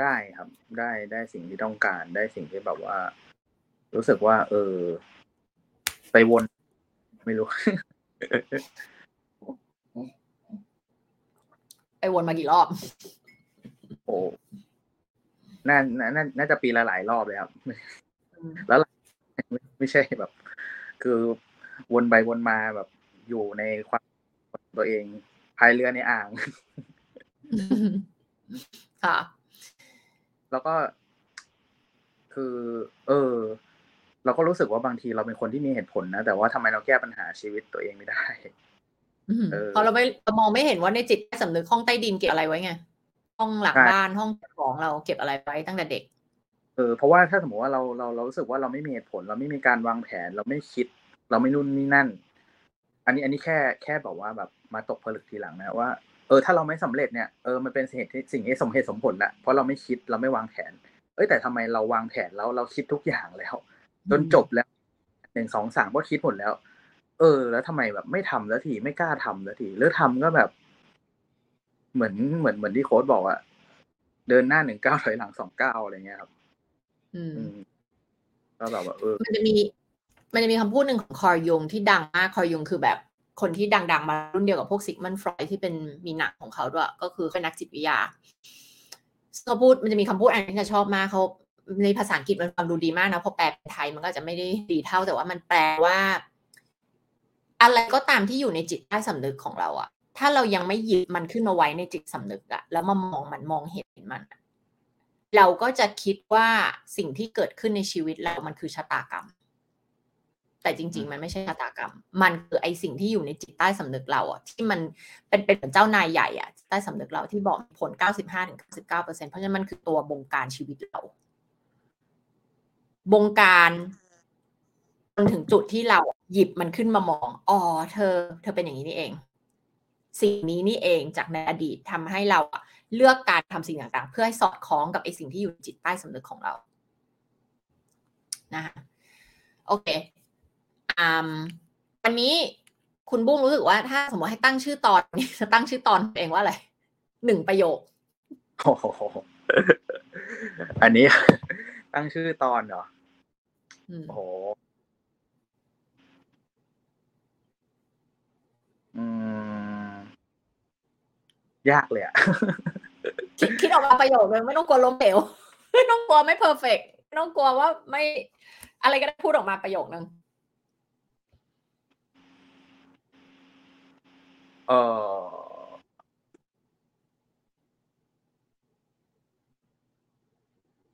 ได้ครับ ได้ได้สิ่งที่ต้องการ ได้สิ่งที่แบบว่า รู้สึกว่า เออ ไปวน ไม่รู้ ไปวนมากี่รอบ โอ้น่าน่าน่าจะปีละหลายรอบเลยครับแล้วไม่ไม่ใช่แบบ คือวนไปวนมาแบบอยู่ในความตัวเองพายเรือในอ่าง ค่ะ แล้วก็ คือ เออ เราก็รู้สึกว่าบางทีเราเป็นคนที่มีเหตุผลนะ แต่ว่าทำไมเราแก้ปัญหาชีวิตตัวเองไม่ได้เออเพราะเราไม่เรามองไม่เห็นว่าในจิตใต้สำนึกห้องใต้ดินเก็บอะไรไว้ไงห้องหลังใช่บ้านห้องของเราเก็บอะไรไว้ตั้งแต่เด็กเออเพราะว่าถ้าสมมติว่าเราเราเรารู้สึกว่าเราไม่มีเหตุผล เราไม่มีการวางแผน เราไม่คิด เราไม่นู่นนี่นั่น อันนี้อันนี้แค่แค่แบบว่าแบบมาตกผลึกทีหลังนะว่าเออถ้าเราไม่สำเร็จเนี่ยเออมันเป็นเหตุที่สิ่งที่สมเหตุสมผลแหละเพราะเราไม่คิดเราไม่วางแผน เอ้ยแต่ทำไมเราวางแผนแล้วเราคิดทุกอย่างแล้ว จนจบแล้วหนึ่งสองสามก็คิดหมดแล้ว เออ แล้วทำไมแบบไม่ทำแล้วทีไม่กล้าทำแล้วทีหรือทำก็แบบ เหมือนเหมือนเหมือนที่โค้ดบอกอะเดินหน้าหนึ่งก้าวถอยหลังสองก้าวอะไรเงี้ยครับอืมอืมก็แบบว่าเออมันจะมีมันจะมีคำพูดหนึ่งของคอร์ยุงที่ดังมากคอร์ยุงคือแบบคนที่ดัง ๆ มารุ่นเดียวกับพวกซิกมันฟรอยที่เป็นมีหนักของเขาด้วย ก็คือเป็นนักจิตวิทยาเขาพูดมันจะมีคำพูดอันนี้จะชอบมากเขา ในภาษาอังกฤษมันฟังดูดีมากนะพอแปลเป็นไทยมันก็จะไม่ได้ดีเท่าแต่ว่ามันแปลว่า อะไรก็ตามที่อยู่ในจิตใต้สำนึกของเราอะถ้าเรายังไม่หยิบมันขึ้นมาไว้ในจิตสำนึกอะแล้วมามองมันมองเห็นมันเราก็จะคิดว่าสิ่งที่เกิดขึ้นในชีวิตเรามันคือชะตากรรม แต่จริง ๆ มันไม่ใช่ชะตากรรม มันคือไอสิ่งที่อยู่ในจิตใต้สำนึกเราอะที่มันเป็นเป็นเหมือนเจ้านายใหญ่อะใต้สำนึกเราที่บอกผล 95ถึง99เปอร์เซ็นเพราะฉะนั้นมันคือตัวบงการชีวิตเรา บงการจนถึงจุดที่เราหยิบมันขึ้นมามอง อ๋อ เธอ เธอเป็นอย่างนี้นี่เอง สิ่งนี้นี่เองจากในอดีตทำให้เราเลือกการทำสิ่งต่างๆ เพื่อให้สอดคล้องกับไอ้สิ่งที่อยู่จิตใต้สำนึกของเรานะคะโอเคอันนี้คุณบุ้งรู้สึกว่าถ้าสมมติให้ตั้งชื่อตอนนี้จะตั้งชื่อตอนตัวเองว่าอะไรหนึ่งประโยค อันนี้ ตั้งชื่อตอนเหรออืมโอ้โหอืม ยากเลยอะ คิดคิดออกมาประโยคนึงไม่ต้องกลัวล้มเหลว ไม่ต้องกลัวไม่เพอร์เฟกไม่ต้องกลัวว่าไม่ อะไรก็ได้พูดออกมาประโยคนึงเออ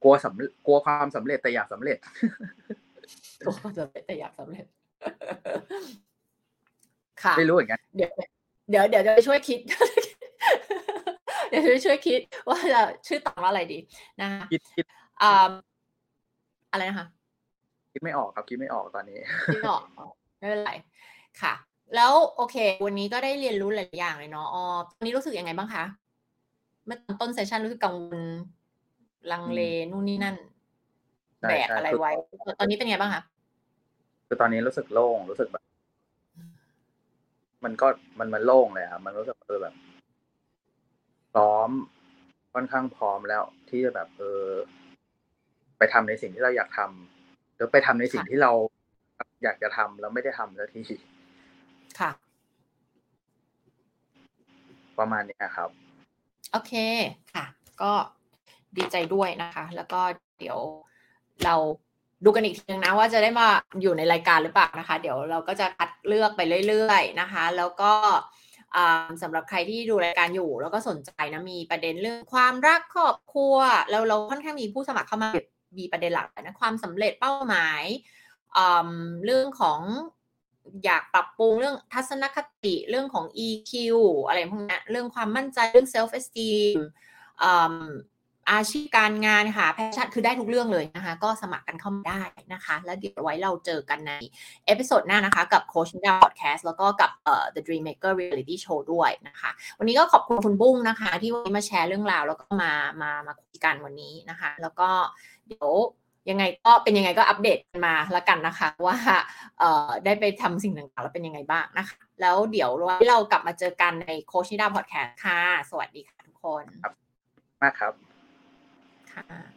ลัวสำกลัวความสำเร็จแต่อยากสำเร็จตัวก็จะแต่อยากสำเร็จ ค่ะไม่รู้เหมือนกันเดี๋ยวเดี๋ยวเดี๋ยวจะไปช่วยคิด เดี๋ยวจะไปช่วยคิด ว่าจะชื่อตอนว่าอะไรดีนะคะคิดคิดอ่าอะไรนะคะคิดไม่ออกครับคิดไม่ออกตอนนี้คิดไม่ออกอ๋อไม่เป็นไรค่ะ แล้วโอเค วันนี้ก็ได้เรียนรู้หลายอย่างเลยเนาะอ๋อตอนนี้รู้สึกยังไงบ้างคะเมื่อตอนต้นเซสชันรู้สึกกังวล ลังเลนู่นนี่นั่นใช่แบกใช่อะไรไว้ ตอนนี้เป็นไงบ้างคะคือตอนนี้รู้สึกโล่งรู้สึกแบบ มันก็มันมันโล่งเลยครับมันรู้สึกเออแบบ พร้อมค่อนข้างพร้อมแล้ว ที่จะแบบ เออ ไปทำในสิ่งที่เราอยากทำหรือไปทำในสิ่งที่เราอยากจะทำแล้วไม่ได้ทำสักทีค่ะ ประมาณเนี้ยครับ โอเคค่ะ ก็ ดีใจด้วยนะคะ แล้วก็เดี๋ยวเราดูกันอีกทีนึงนะว่าจะได้มาอยู่ในรายการหรือเปล่านะคะ เดี๋ยวเราก็จะคัดเลือกไปเรื่อยๆนะคะ แล้วก็สำหรับใครที่ดูรายการอยู่ แล้วก็สนใจนะมีประเด็นเรื่องความรักครอบครัวแล้วเราค่อนข้างมีผู้สมัครเข้ามามีประเด็นหลักนะความสำเร็จเป้าหมายเรื่องของอยากปรับปรุงเรื่องทัศนคติเรื่องของ EQ อะไรพวกนี้เรื่องความมั่นใจเรื่อง self esteem อาชีพการงานค่ะ passion คือได้ทุกเรื่องเลยนะคะ ก็สมัครกันเข้ามาได้นะคะ แล้วเดี๋ยวไว้เราเจอกันใน episode หน้านะคะ กับโค้ชดาพอดแคสต์แล้วก็กับเอ่อ The Dream Maker Reality Show ด้วยนะคะ วันนี้ก็ขอบคุณคุณบุ้งนะคะ ที่วันนี้มาแชร์เรื่องราว แล้วก็มามามาคุยกันวันนี้นะคะ แล้วก็เดี๋ยวยังไงก็เป็นยังไงก็อัปเดตมาล้วกันนะคะ ว่าเอ่อได้ไปทำสิ่งต่างๆแล้วเป็นยังไงบ้างนะคะ แล้วเดี๋ยวเรากลับมาเจอกันในโคชนิดาพอดแคสต์ค่ะ สวัสดีค่ะทุกคนครับมากครับ ค่ะ